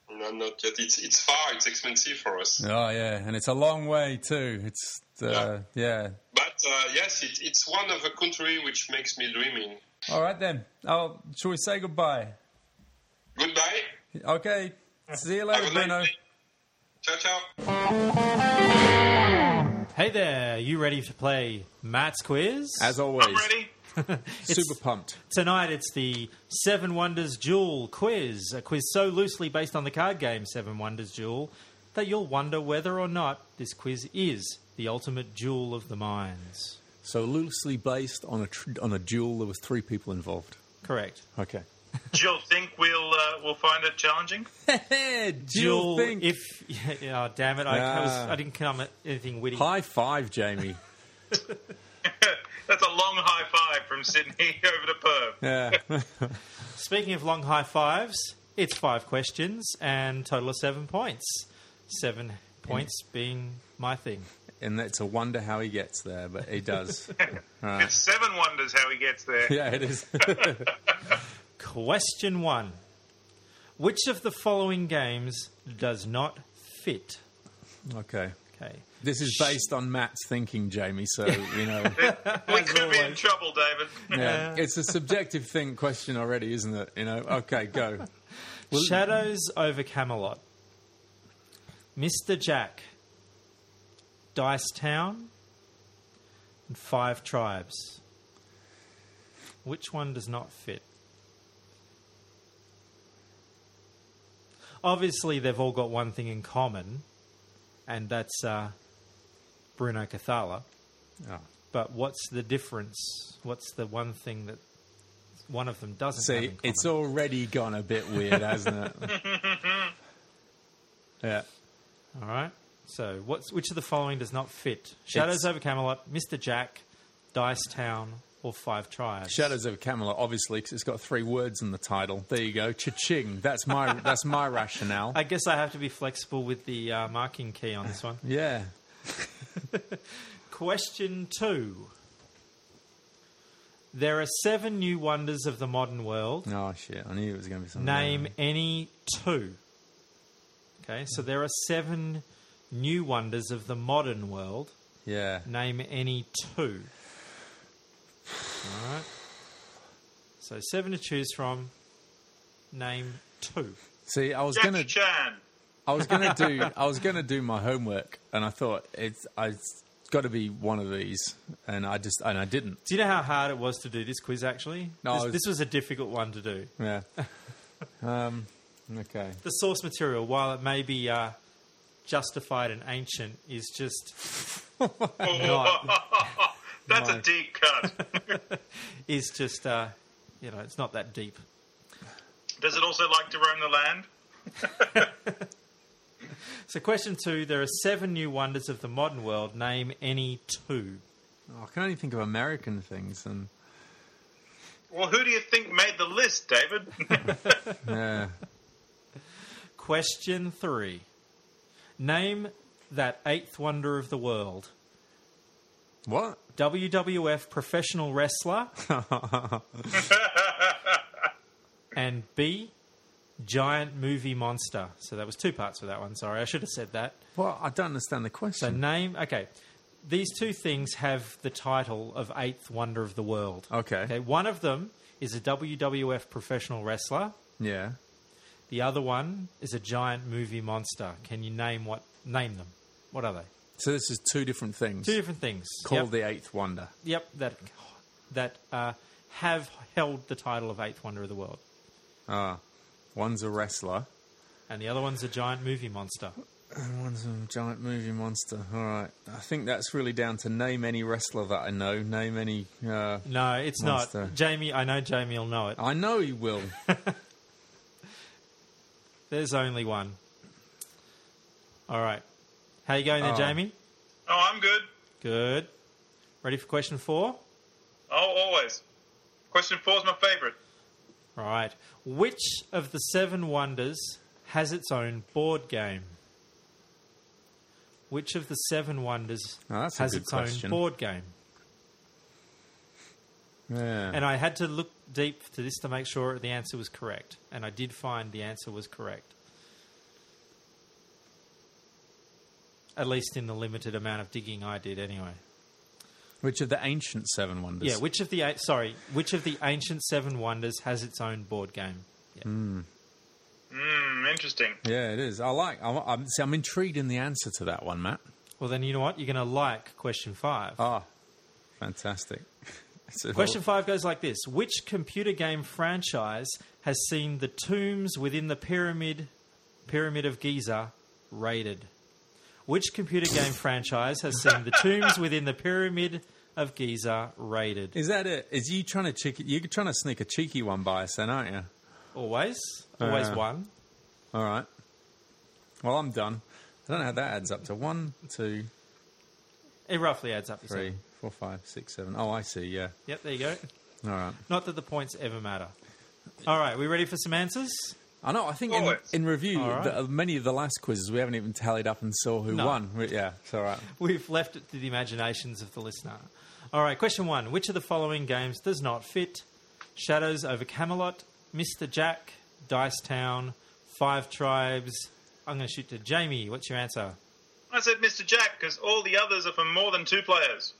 No, not yet. It's it's far. It's expensive for us. Oh, yeah. And it's a long way, too. It's, uh, yeah. But uh, Uh, yes, it, it's one of a country which makes me dreaming. All right, then. Oh, shall we say goodbye? Goodbye. Okay. See you later, Have Bruno. Ciao, ciao. Hey there, you ready to play Matt's quiz? As always, I'm ready. super pumped. Tonight it's the Seven Wonders Duel quiz, a quiz so loosely based on the card game Seven Wonders Duel that you'll wonder whether or not this quiz is the ultimate duel of the minds. So loosely based on a tr- on a duel, there was three people involved. Correct. Okay. Do you think we'll uh, we'll find it challenging? Duel. think. If oh, damn it, I, I, was, Ah. I didn't come at anything witty. High five, Jamie. That's a long high five from Sydney over to Perth. yeah. Speaking of long high fives, it's five questions and total of seven points. Seven points being my thing. And it's a wonder how he gets there, but he does. It's seven wonders how he gets there. yeah, it is. Question one: Which of the following games does not fit? Okay. Okay. This is based on Matt's thinking, Jamie. So you know, We could be in trouble, David. yeah, it's a subjective thing question already, isn't it? You know. Okay, go. Shadows over Camelot. Mr. Jack. Dice Town. And Five Tribes. Which one does not fit? Obviously, they've all got one thing in common, and that's uh, Bruno Cathala. Oh. But what's the difference? What's the one thing that one of them doesn't have See, it's already gone a bit weird, hasn't it? yeah. All right. So, what's which of the following does not fit? Shadows It's- over Camelot, Mr. Jack, Dice Town, or Five Tribes? Shadows over Camelot, obviously, because it's got three words in the title. There you go, cha-ching. That's my that's my rationale. I guess I have to be flexible with the uh, marking key on this one. yeah. Question two. There are seven new wonders of the modern world. Oh shit! I knew it was going to be something. Name any two. Okay, so there are seven new wonders of the modern world. Yeah. Name any two. All right. So seven to choose from. Name two. See, I was Jackie gonna, Chan. I was gonna do, I was gonna do my homework, and I thought it's, I, it's got to be one of these, and I just, and I didn't. Do you know how hard it was to do this quiz? Actually, No, this, was- this was a difficult one to do. Yeah. um. Okay. The source material, while it may be uh, justified and ancient, is just not That's My- a deep cut. is just uh, you know it's not that deep. Does it also like to roam the land? So, question two: There are seven new wonders of the modern world. Name any two. Oh, I can only think of American things, and Well, who do you think made the list, David? yeah. Question three: Name that eighth wonder of the world. What? WWF professional wrestler. and B, giant movie monster. So that was two parts for that one. Sorry, I should have said that. Well, I don't understand the question. So name, okay. These two things have the title of eighth wonder of the world. Okay. Okay. One of them is a WWF professional wrestler. Yeah. The other one is a giant movie monster. Can you name what? Name them. What are they? So this is two different things. Two different things. Called Yep. the Eighth Wonder. Yep, that that uh, have held the title of eighth wonder of the world, Ah, one's a wrestler. and the other one's a giant movie monster. And one's a giant movie monster. All right. I think that's really down to name any wrestler that I know. Name any. Uh, No, it's Monster. not. Jamie, I know Jamie will know it. I know he will. There's only one. All right. How you going there, Oh. Jamie? oh, I'm good. Good. Ready for question four? Oh, always. Question four is my favorite. All right. Which of the seven wonders has its own board game? Which of the seven wonders Oh, has its question. own board game? Yeah. And I had to look deep to this to make sure the answer was correct. And I did find the answer was correct. At least in the limited amount of digging I did, anyway. Which of the ancient seven wonders? Yeah, which of the eight, sorry, which of the ancient seven wonders has its own board game? Yeah. Hmm, interesting. Yeah, it is. I like. I'm, I'm, see, I'm intrigued in the answer to that one, Matt. Well, then you know what? You're going to like question five. Ah, fantastic. Question five goes like this: Which computer game franchise has seen the tombs within the pyramid, Pyramid of Giza, raided? Which computer game franchise has seen the tombs within the Pyramid of Giza raided? Is that it? Is you trying to cheeky? You're trying to sneak a cheeky one by us, then, aren't you? Always, always Uh, one. All right. Well, I'm done. I don't know how that adds up to one, two, It roughly adds up to three. Four, five, six, seven. Oh, I see. Yeah. Yep, there you go. All right. Not that the points ever matter. All right, we ready for some answers? I know. I think in, Always. in review, All right. the, uh, many of the last quizzes we haven't even tallied up and saw who No. won. We- Yeah, it's all right. We've left it to the imaginations of the listener. All right, question one. Which of the following games does not fit? Shadows over Camelot, Mr. Jack, Dice Town, Five Tribes. I'm going to shoot to Jamie. What's your answer? I said Mr. Jack because all the others are for more than two players.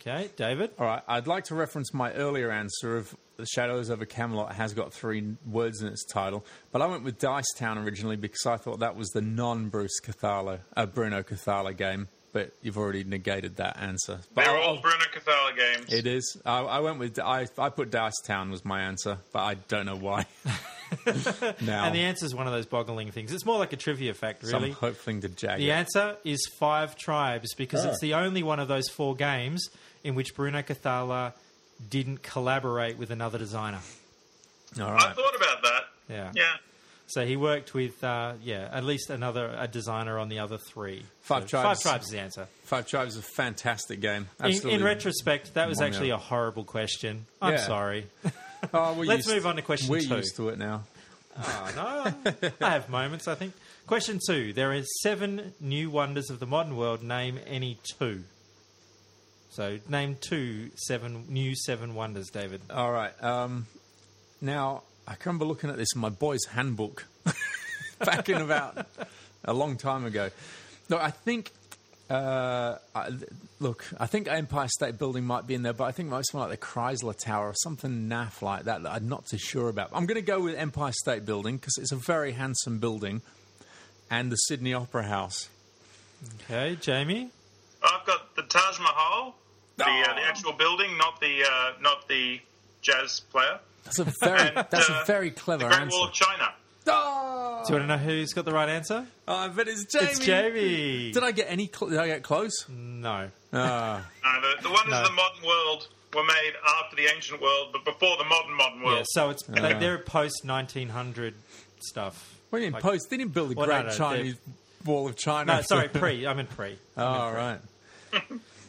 Okay, David. All right, I'd like to reference my earlier answer of The Shadows over Camelot has got three words in its title, but I went with Dice Town originally because I thought that was the non Bruce Cathala, uh, Bruno Cathala game, but you've already negated that answer. But They're I'll- all Bruno Cathala games. It is. I, I went with I. I put Dice Town was my answer, but I don't know why. now, And the answer is one of those boggling things. It's more like a trivia fact, some really. hoping to jag The it. answer is five tribes because Oh. it's the only one of those four games in which Bruno Cathala didn't collaborate with another designer. All right. I thought about that. Yeah. Yeah. So he worked with, uh, yeah, at least another a designer on the other three. Five So Tribes. Five tribes is the answer. Five Tribes is a fantastic game. In, Absolutely. in retrospect, that was actually a horrible question. I'm Yeah. sorry. Oh, we're Let's move on to question We're two. used to it now. Oh, no, I have moments, I think. Question two. There are seven new wonders of the modern world. Name any two. So, name two seven new seven wonders, David. All right. Um, now, I can remember looking at this in my boy's handbook back in about a long time ago. Look, I think. Uh, I, look, I think Empire State Building might be in there, but I think most like the Chrysler Tower or something naff like that that I'm not too sure about. I'm going to go with Empire State Building because it's a very handsome building, and the Sydney Opera House. Okay, Jamie. I've got the Taj Mahal, the, uh, Oh. the actual building, not the uh, not the jazz player. That's a very And, that's uh, a very The clever Great answer. Wall of China. Oh, Do you want to know who's got the right answer? I bet it's Jamie. It's Jamie. Did I get any? Cl- did I get close? No. Ah. Uh, the, the wonders No. of the modern world were made after the ancient world, but before the modern modern world. Yeah, so it's like they're post 1900 stuff. What do you mean Like- post? They didn't build the Well, Great no, Chinese Wall of China. No, sorry, pre. I mean pre. oh, all right.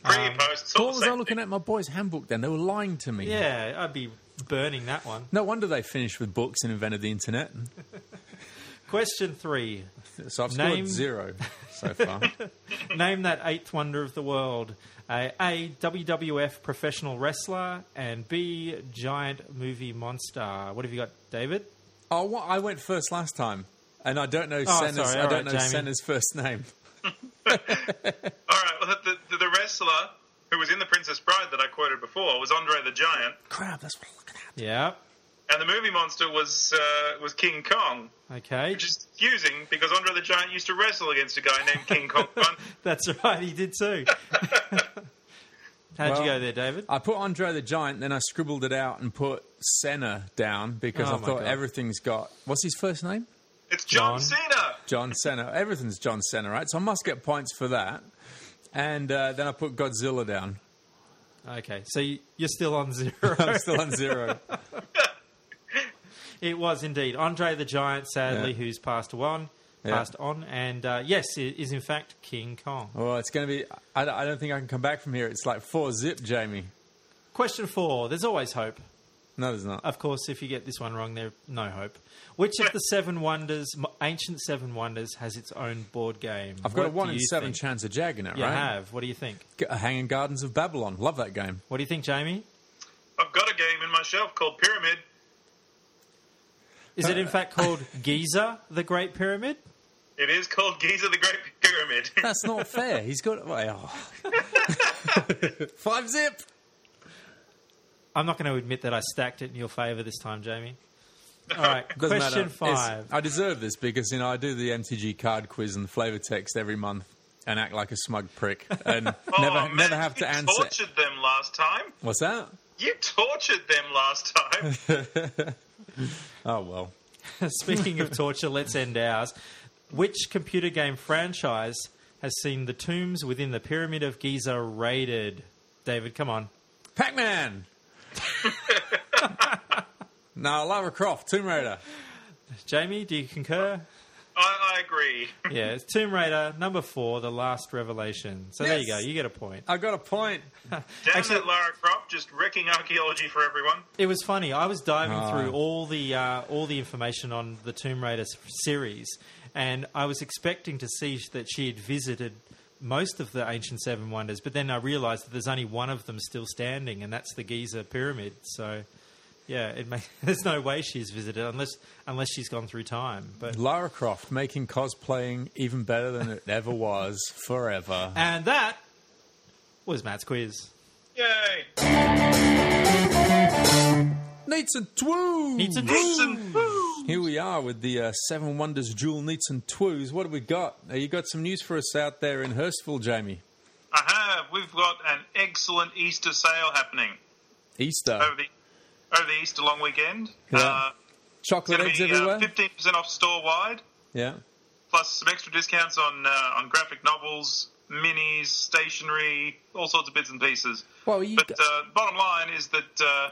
Pre and post. What was I looking thing. at my boys' handbook then? They were lying to me. Yeah, I'd be burning that one. No wonder they finished with books and invented the internet. Question three. So I've scored zero so far. Name that eighth wonder of the world. A, a WWF professional wrestler and B giant movie monster. What have you got, David? oh, what? I went first last time, and I don't know Oh, Cena's. sorry, I don't right, know Jamie. Cena's first name. All right. Well, the, the, the wrestler who was in The Princess Bride that I quoted before was Andre the Giant, Crap, that's what I'm looking at. Yeah. and the movie monster was uh, was King Kong, Okay. which is confusing because Andre the Giant used to wrestle against a guy named King Kong. That's right, he did too. How'd Well, you go there, David? I put Andre the Giant, then I scribbled it out and put Cena down because Oh I thought God. everything's got. What's his first name? it's John, John. Cena. John Cena. Everything's John Cena, right? So I must get points for that. And uh, then I put Godzilla down. Okay, so you- you're still on zero. I'm still on zero. It was indeed Andre the Giant, sadly, Yeah. who's passed on, Yeah. passed on, and uh, yes, it is in fact King Kong. well, it's going to be. I, I don't think I can come back from here. It's like four zip, Jamie. Question four: There's always hope. No, there's not. Of course, if you get this one wrong, there's no hope. Which of the seven wonders, ancient seven wonders, has its own board game? I've got What a one in seven think? chance of jagging it, You right? have. What do you think? G- uh, Hanging Gardens of Babylon. Love that game. What do you think, Jamie? I've got a game in my shelf called Pyramid. Is it in uh, fact called Giza, the Great Pyramid? It is called Giza the Great Pyramid. That's not fair. He's got. Well, Five zip. I'm not going to admit that I stacked it in your favour this time, Jamie. All right, Doesn't question matter. It's- five. I deserve this because you know I do the MTG card quiz and flavor text every month and act like a smug prick and Oh, never man, never have to you answer. tortured them last time. What's that? You tortured them last time. Oh well. Speaking of torture, let's end ours. Which computer game franchise has seen the tombs within the Pyramid of Giza raided? David, come on. Pac Man. no, Lara Croft, Tomb Raider. Jamie, do you concur? I, I agree. Yeah, it's Tomb Raider number four, The Last Revelation. So there you go, you get a point. I got a point. Damn Actually- that Lara Croft, just wrecking archaeology for everyone. It was funny. I was diving Ah. through all the uh, all the information on the Tomb Raider series, and I was expecting to see that she had visited most of the ancient seven wonders, but then I realised that there's only one of them still standing, and that's the Giza pyramid. So, Yeah, it may, there's no way she's visited unless unless she's gone through time. But Lara Croft making cosplaying even better than it ever was forever. and that was Matt's quiz. Yay! Neats and Twoos! Needs a Decent. Here we are with the uh, Seven Wonders Duel Neats and Twos. What have we got? Uh, you got some news for us out there in Hurstville, Jamie? I have. We've got an excellent Easter sale happening Easter. over the over the Easter long weekend. Yeah. Uh, Chocolate eggs be everywhere? uh, fifteen percent off store wide, yeah. plus some extra discounts on uh, on graphic novels, minis, stationery, all sorts of bits and pieces. Well, you But got- uh, bottom line is that uh,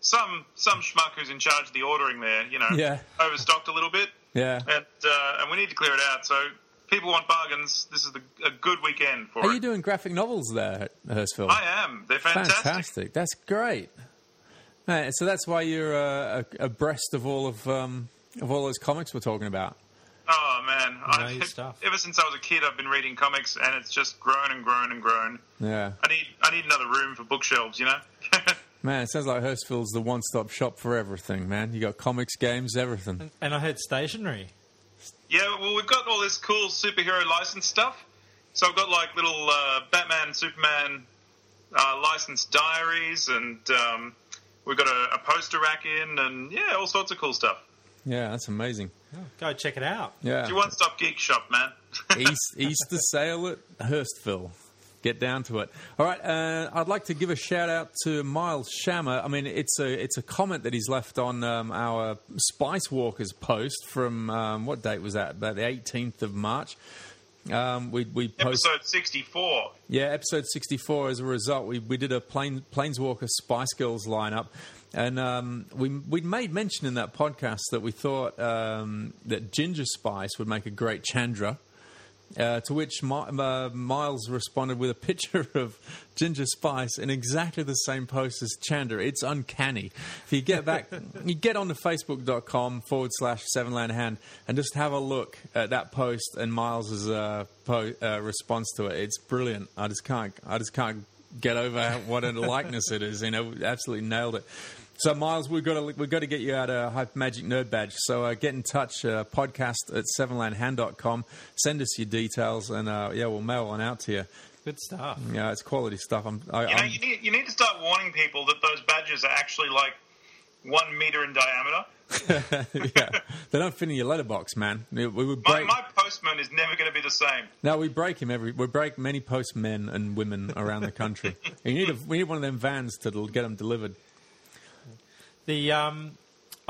some some schmuck who's in charge of the ordering there, you know, Yeah. overstocked a little bit, yeah. and uh, and we need to clear it out. So people want bargains. This is the, a good weekend for Are it. you doing graphic novels there at Hurstville? I am. They're fantastic. Fantastic. That's great. Right, so that's why you're uh, abreast of all of um, of all those comics we're talking about. Oh man, I, your stuff. ever since I was a kid, I've been reading comics, and it's just grown and grown and grown. Yeah, I need I need another room for bookshelves, you know. man, it sounds like Hurstville's the one-stop shop for everything. Man, you got comics, games, everything. And I heard stationery. yeah, well, we've got all this cool superhero license stuff. So I've got like little uh, Batman, Superman uh, licensed diaries, and um, we've got a, a poster rack in, and yeah, all sorts of cool stuff. Yeah, that's amazing. Go check it out. Yeah, It's your one-stop geek shop, man. East, Easter sale at Hurstville. Get down to it. All right, uh, I'd like to give a shout out to Miles Shammer. I mean, it's a it's a comment that he's left on um, our Spice Walkers post from um, what date was that? About the 18th of March. Um, we we post Episode sixty-four. yeah episode 64. As a result, we we did a plain, Planeswalker Spice Girls lineup. And um, we we made mention in that podcast that we thought um, that Ginger Spice would make a great Chandra. Uh, to which Mi- uh, Miles responded with a picture of Ginger Spice in exactly the same post as Chandra. It's uncanny. If you get back, you get on to facebook.com forward slash Seven Land Hand and just have a look at that post and Miles's uh, po- uh, response to it. It's brilliant. I just can't. I just can't get over what a likeness it is. You know, absolutely nailed it. So, Miles, we've got to we've got to get you out a Hyper Magic Nerd badge. So, uh, get in touch, uh, podcast at sevenlandhand.com. Send us your details, and uh, yeah, we'll mail one out to you. Good stuff. Yeah, it's quality stuff. I'm, I, You know, I'm, you need you need to start warning people that those badges are actually like one meter in diameter. yeah, they don't fit in your letterbox, man. We we would My, break. my postman is never going to be the same. no, we break him every. We break many postmen and women around the country. you need a, we need one of them vans to get them delivered. The um,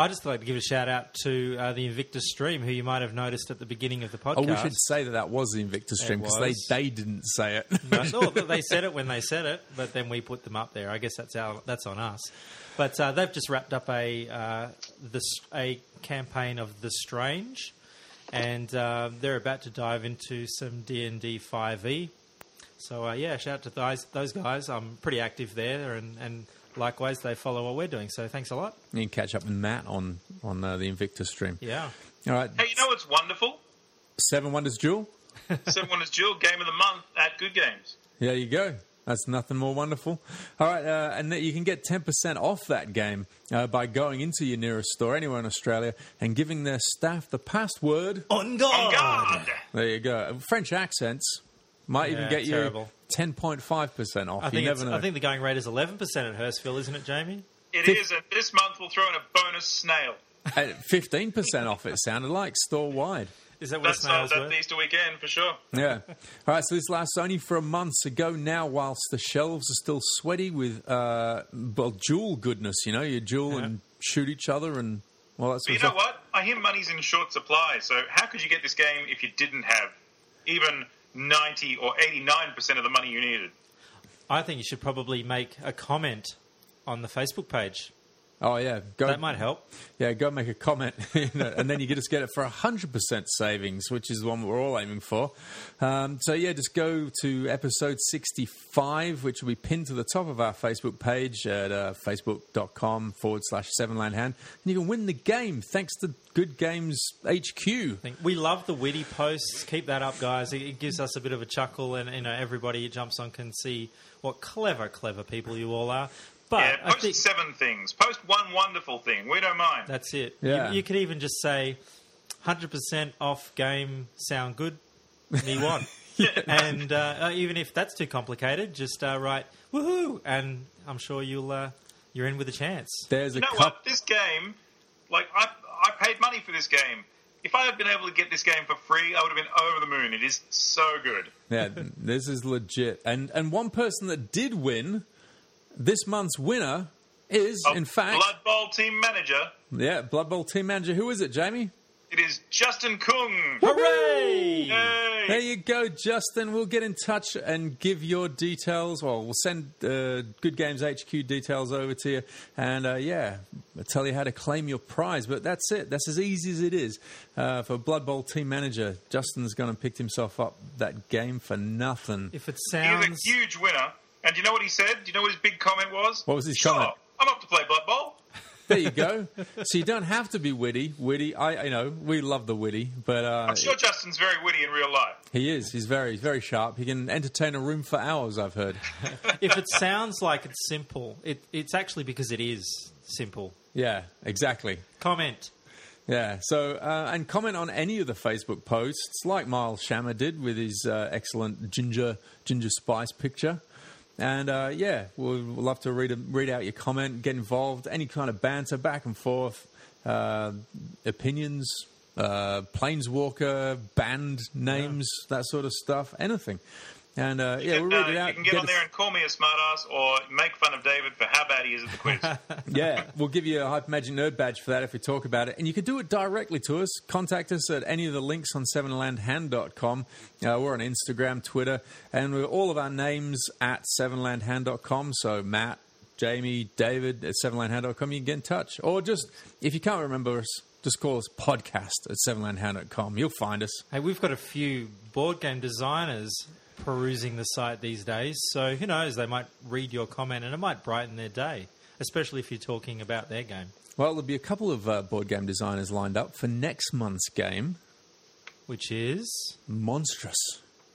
I just like to give a shout out to uh, the Invictus stream, who you might have noticed at the beginning of the podcast. Oh, we should say that that was the Invictus stream because they they didn't say it. No, no, but they said it when they said it, but then we put them up there. I guess that's our that's on us. But uh, they've just wrapped up a uh, this a campaign of the strange, and uh, they're about to dive into some D and D five e. So uh, yeah, shout out to those those guys. I'm pretty active there, and, and likewise they follow what we're doing. So thanks a lot. you can catch up with Matt on on uh, the Invictus stream. Yeah. All right, Hey, you know what's wonderful? Seven Wonders Duel. Seven Wonders Duel Game of the Month at Good Games. There you go. That's nothing more wonderful. All right, uh, and you can get 10% off that game uh, by going into your nearest store anywhere in Australia and giving their staff the password. On On guard. guard. There you go. French accents might even Yeah, get terrible. you 10.5% off. I you think never it's, know. I think the going rate is eleven percent at Hurstville, isn't it, Jamie? It is, and this month we'll throw in a bonus snail. At 15% off, it sounded like, store wide. Is that what That's, a uh, snail's that's worth? the Easter weekend for sure. Yeah. All right, so this lasts only for a month, so go now whilst the shelves are still sweaty with, uh, well, jewel goodness, you know, you jewel Yeah. and shoot each other and, well, that's But you know what? I hear money's in short supply, so how could you get this game if you didn't have even 90 or 89% of the money you needed? I think you should probably make a comment on the Facebook page. Oh yeah, go. That might help. Yeah, go make a comment, you know, and then you can just get it for hundred percent savings, which is the one we're all aiming for. Um, so yeah, just go to episode sixty-five, which will be pinned to the top of our Facebook page at uh, facebook.com forward slash Seven Land Hand, and you can win the game thanks to Good Games HQ. We love the witty posts. Keep that up, guys. It, it gives us a bit of a chuckle, and you know everybody who jumps on can see what clever, clever people you all are. But yeah, post think seven things. Post one wonderful thing. We don't mind. that's it. Yeah. You, you could even just say, hundred percent off game sound good. Me one. And uh, uh, even if that's too complicated, just uh, write woohoo, and I'm sure you'll uh, you're in with a chance. There's a you know cup. what? This game, like I, I paid money for this game. If I had been able to get this game for free, I would have been over the moon. It is so good. Yeah, this is legit. And and one person that did win this month's winner is, Oh, in fact, Blood Bowl team manager. yeah, Blood Bowl team manager. Who is it, Jamie? It is Justin Kung. Hooray! Yay! There you go, Justin. We'll get in touch and give your details. Well, we'll send uh, Good Games HQ details over to you, and uh, yeah, I'll tell you how to claim your prize. But that's it. That's as easy as it is uh, for Blood Bowl team manager. Justin's gone and picked himself up that game for nothing. If it He's sounds a huge winner. And do you know what he said? Do you know what his big comment was? What was his sure, comment? I'm up to play Blood Bowl. There you go. so you don't have to be witty. Witty, I, you know, we love the witty, but uh, I'm sure Justin's very witty in real life. he is. He's very, very sharp. He can entertain a room for hours. I've heard. if it sounds like it's simple, it, it's actually because it is simple. Yeah, exactly. Comment. Yeah. So, uh, and comment on any of the Facebook posts, like Miles Shammer did with his uh, excellent ginger ginger spice picture. And uh, yeah, we'll love to read read out your comment, get involved, any kind of banter back and forth, uh, opinions, uh, planeswalker, band names, that sort of stuff, anything. And uh, yeah, You we'll can, read it uh, out. You can get get on us- there and call me a smartass or make fun of David for how bad he is at the quiz. Yeah, we'll give you a Hyper Magic Nerd badge for that if we talk about it. And you can do it directly to us. Contact us at any of the links on sevenlandhand.com. Uh, we're on Instagram, Twitter, and we're all of our names at sevenlandhand.com. So Matt, Jamie, David at sevenlandhand.com. You can get in touch. Or just, if you can't remember us, just call us podcast at sevenlandhand.com. You'll find us. Hey, we've got a few board game designers perusing the site these days, so who knows? They might read your comment and it might brighten their day, especially if you're talking about their game. Well, there'll be a couple of uh, board game designers lined up for next month's game, Which is Monstrous.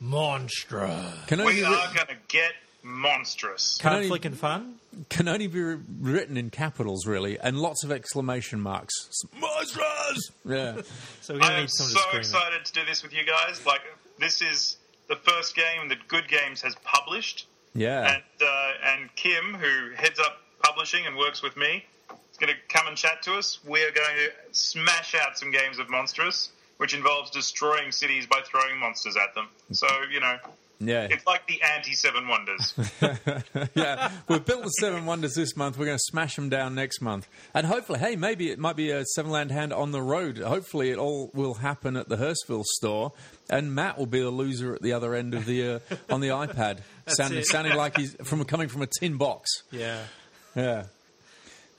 Monstra. Can we only, are ri- going to get monstrous. Can Card only- flick and fun. can only be ri- written in capitals, really, and lots of exclamation marks. Monstrous! Yeah. So we're I to am so to scream it. excited to do this with you guys. Like, this is the first game that Good Games has published. Yeah. And, uh, and Kim, who heads up publishing and works with me, is going to come and chat to us. We are going to smash out some games of Monstrous, which involves destroying cities by throwing monsters at them. So, you know, Yeah. it's like the anti Seven Wonders. yeah. We've built the Seven Wonders this month. We're going to smash them down next month. And hopefully, hey, maybe it might be a Seven Land Hand on the road. Hopefully, it all will happen at the Hurstville store. And Matt will be the loser at the other end of the uh, on the iPad, sounding, sounding like he's from coming from a tin box. Yeah. Yeah.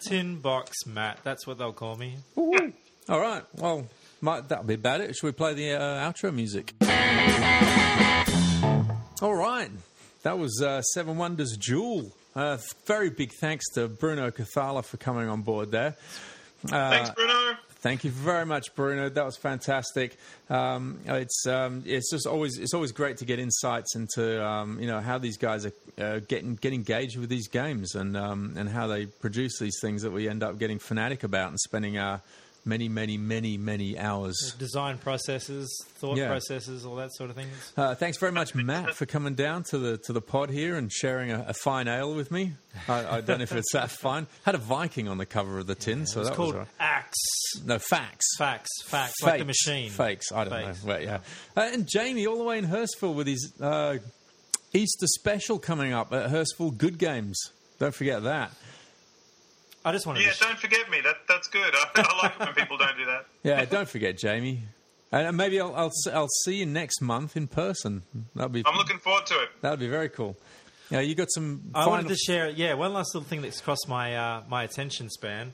Tin box Matt. That's what they'll call me. All right. Well, might, that'll be about it. Should we play the uh, outro music? All right. That was uh, Seven Wonders Duel. Uh, very big thanks to Bruno Cathala for coming on board there. Uh, Thanks, Bruno. Thank you very much, Bruno. That was fantastic. Um, it's um, it's just always it's always great to get insights into um, you know how these guys are uh, getting get engaged with these games and um, and how they produce these things that we end up getting fanatic about and spending our many many many many hours. Design processes, thought Yeah. processes, all that sort of things. Uh, thanks very much, Matt, for coming down to the to the pod here and sharing a, a fine ale with me. I, I don't know if it's that fine. Had a Viking on the cover of the tin, so that called was right. Axe. no facts. Facts. Facts. Like the machine. Fakes. I don't Fakes. know. Well, yeah. Uh, and Jamie, all the way in Hurstville with his uh, Easter special coming up at Hurstville Good Games. Don't forget that. I just wanted Yeah, to. sh- don't forget me. That That's good. I, I like it when people don't do that. Yeah, don't forget Jamie. And maybe I'll, I'll I'll see you next month in person. That'll be I'm looking forward to it. that'll be very cool. Yeah, you got some. I wanted to share, yeah, one last little thing that's crossed my uh, my attention span,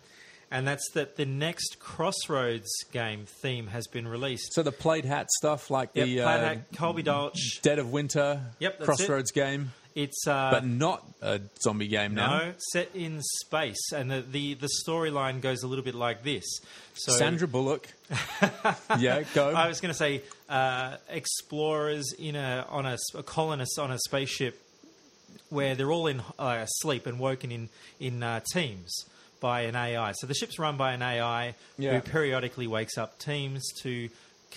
and that's that the next Crossroads game theme has been released. So the plaid hat stuff, like Yep, the Plaid uh, Hat, Colby Dauch. Dead of Winter, Yep, that's Crossroads game, It's uh, but not a zombie game now. no set in space, and the the, the storyline goes a little bit like this. So Sandra Bullock. yeah, go. I was going to say uh, explorers in a on a colonist on a spaceship where they're all in uh, sleep and woken in in uh, teams by an AI. So the ship's run by an AI Yeah. who periodically wakes up teams to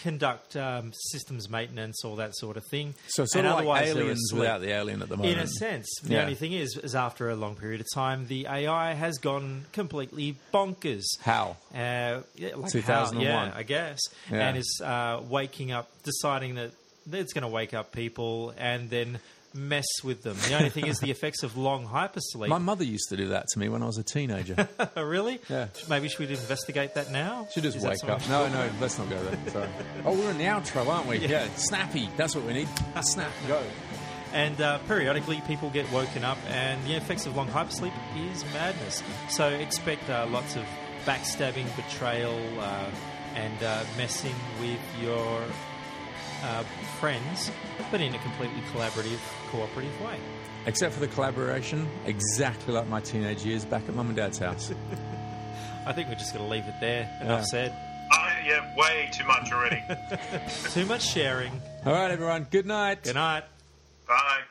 conduct um, systems maintenance, all that sort of thing. So sort And of like aliens without the alien at the moment. In a sense, the Yeah. only thing is, is after a long period of time, the AI has gone completely bonkers. How? Uh, yeah, like 2001. how, yeah, I guess, Yeah. and is uh, waking up, deciding that it's going to wake up people and then mess with them. The only thing is the effects of long hypersleep. My mother used to do that to me when I was a teenager. really? Yeah. Maybe should we investigate that now? She just Is wake up. No, no, let's not go there. Sorry. Oh, we're in the outro, aren't we? Yeah. Snappy. That's what we need. Snap. Go. And uh, periodically, people get woken up, and the effects of long hypersleep is madness. So expect uh, lots of backstabbing, betrayal, uh, and uh, messing with your uh, friends, but in a completely collaborative, cooperative way. Except for the collaboration, exactly like my teenage years back at mum and dad's house. I think we're just going to leave it there. Enough Yeah. said. I, yeah, way too much already. Too much sharing. All right, everyone. Good night. Good night. Bye.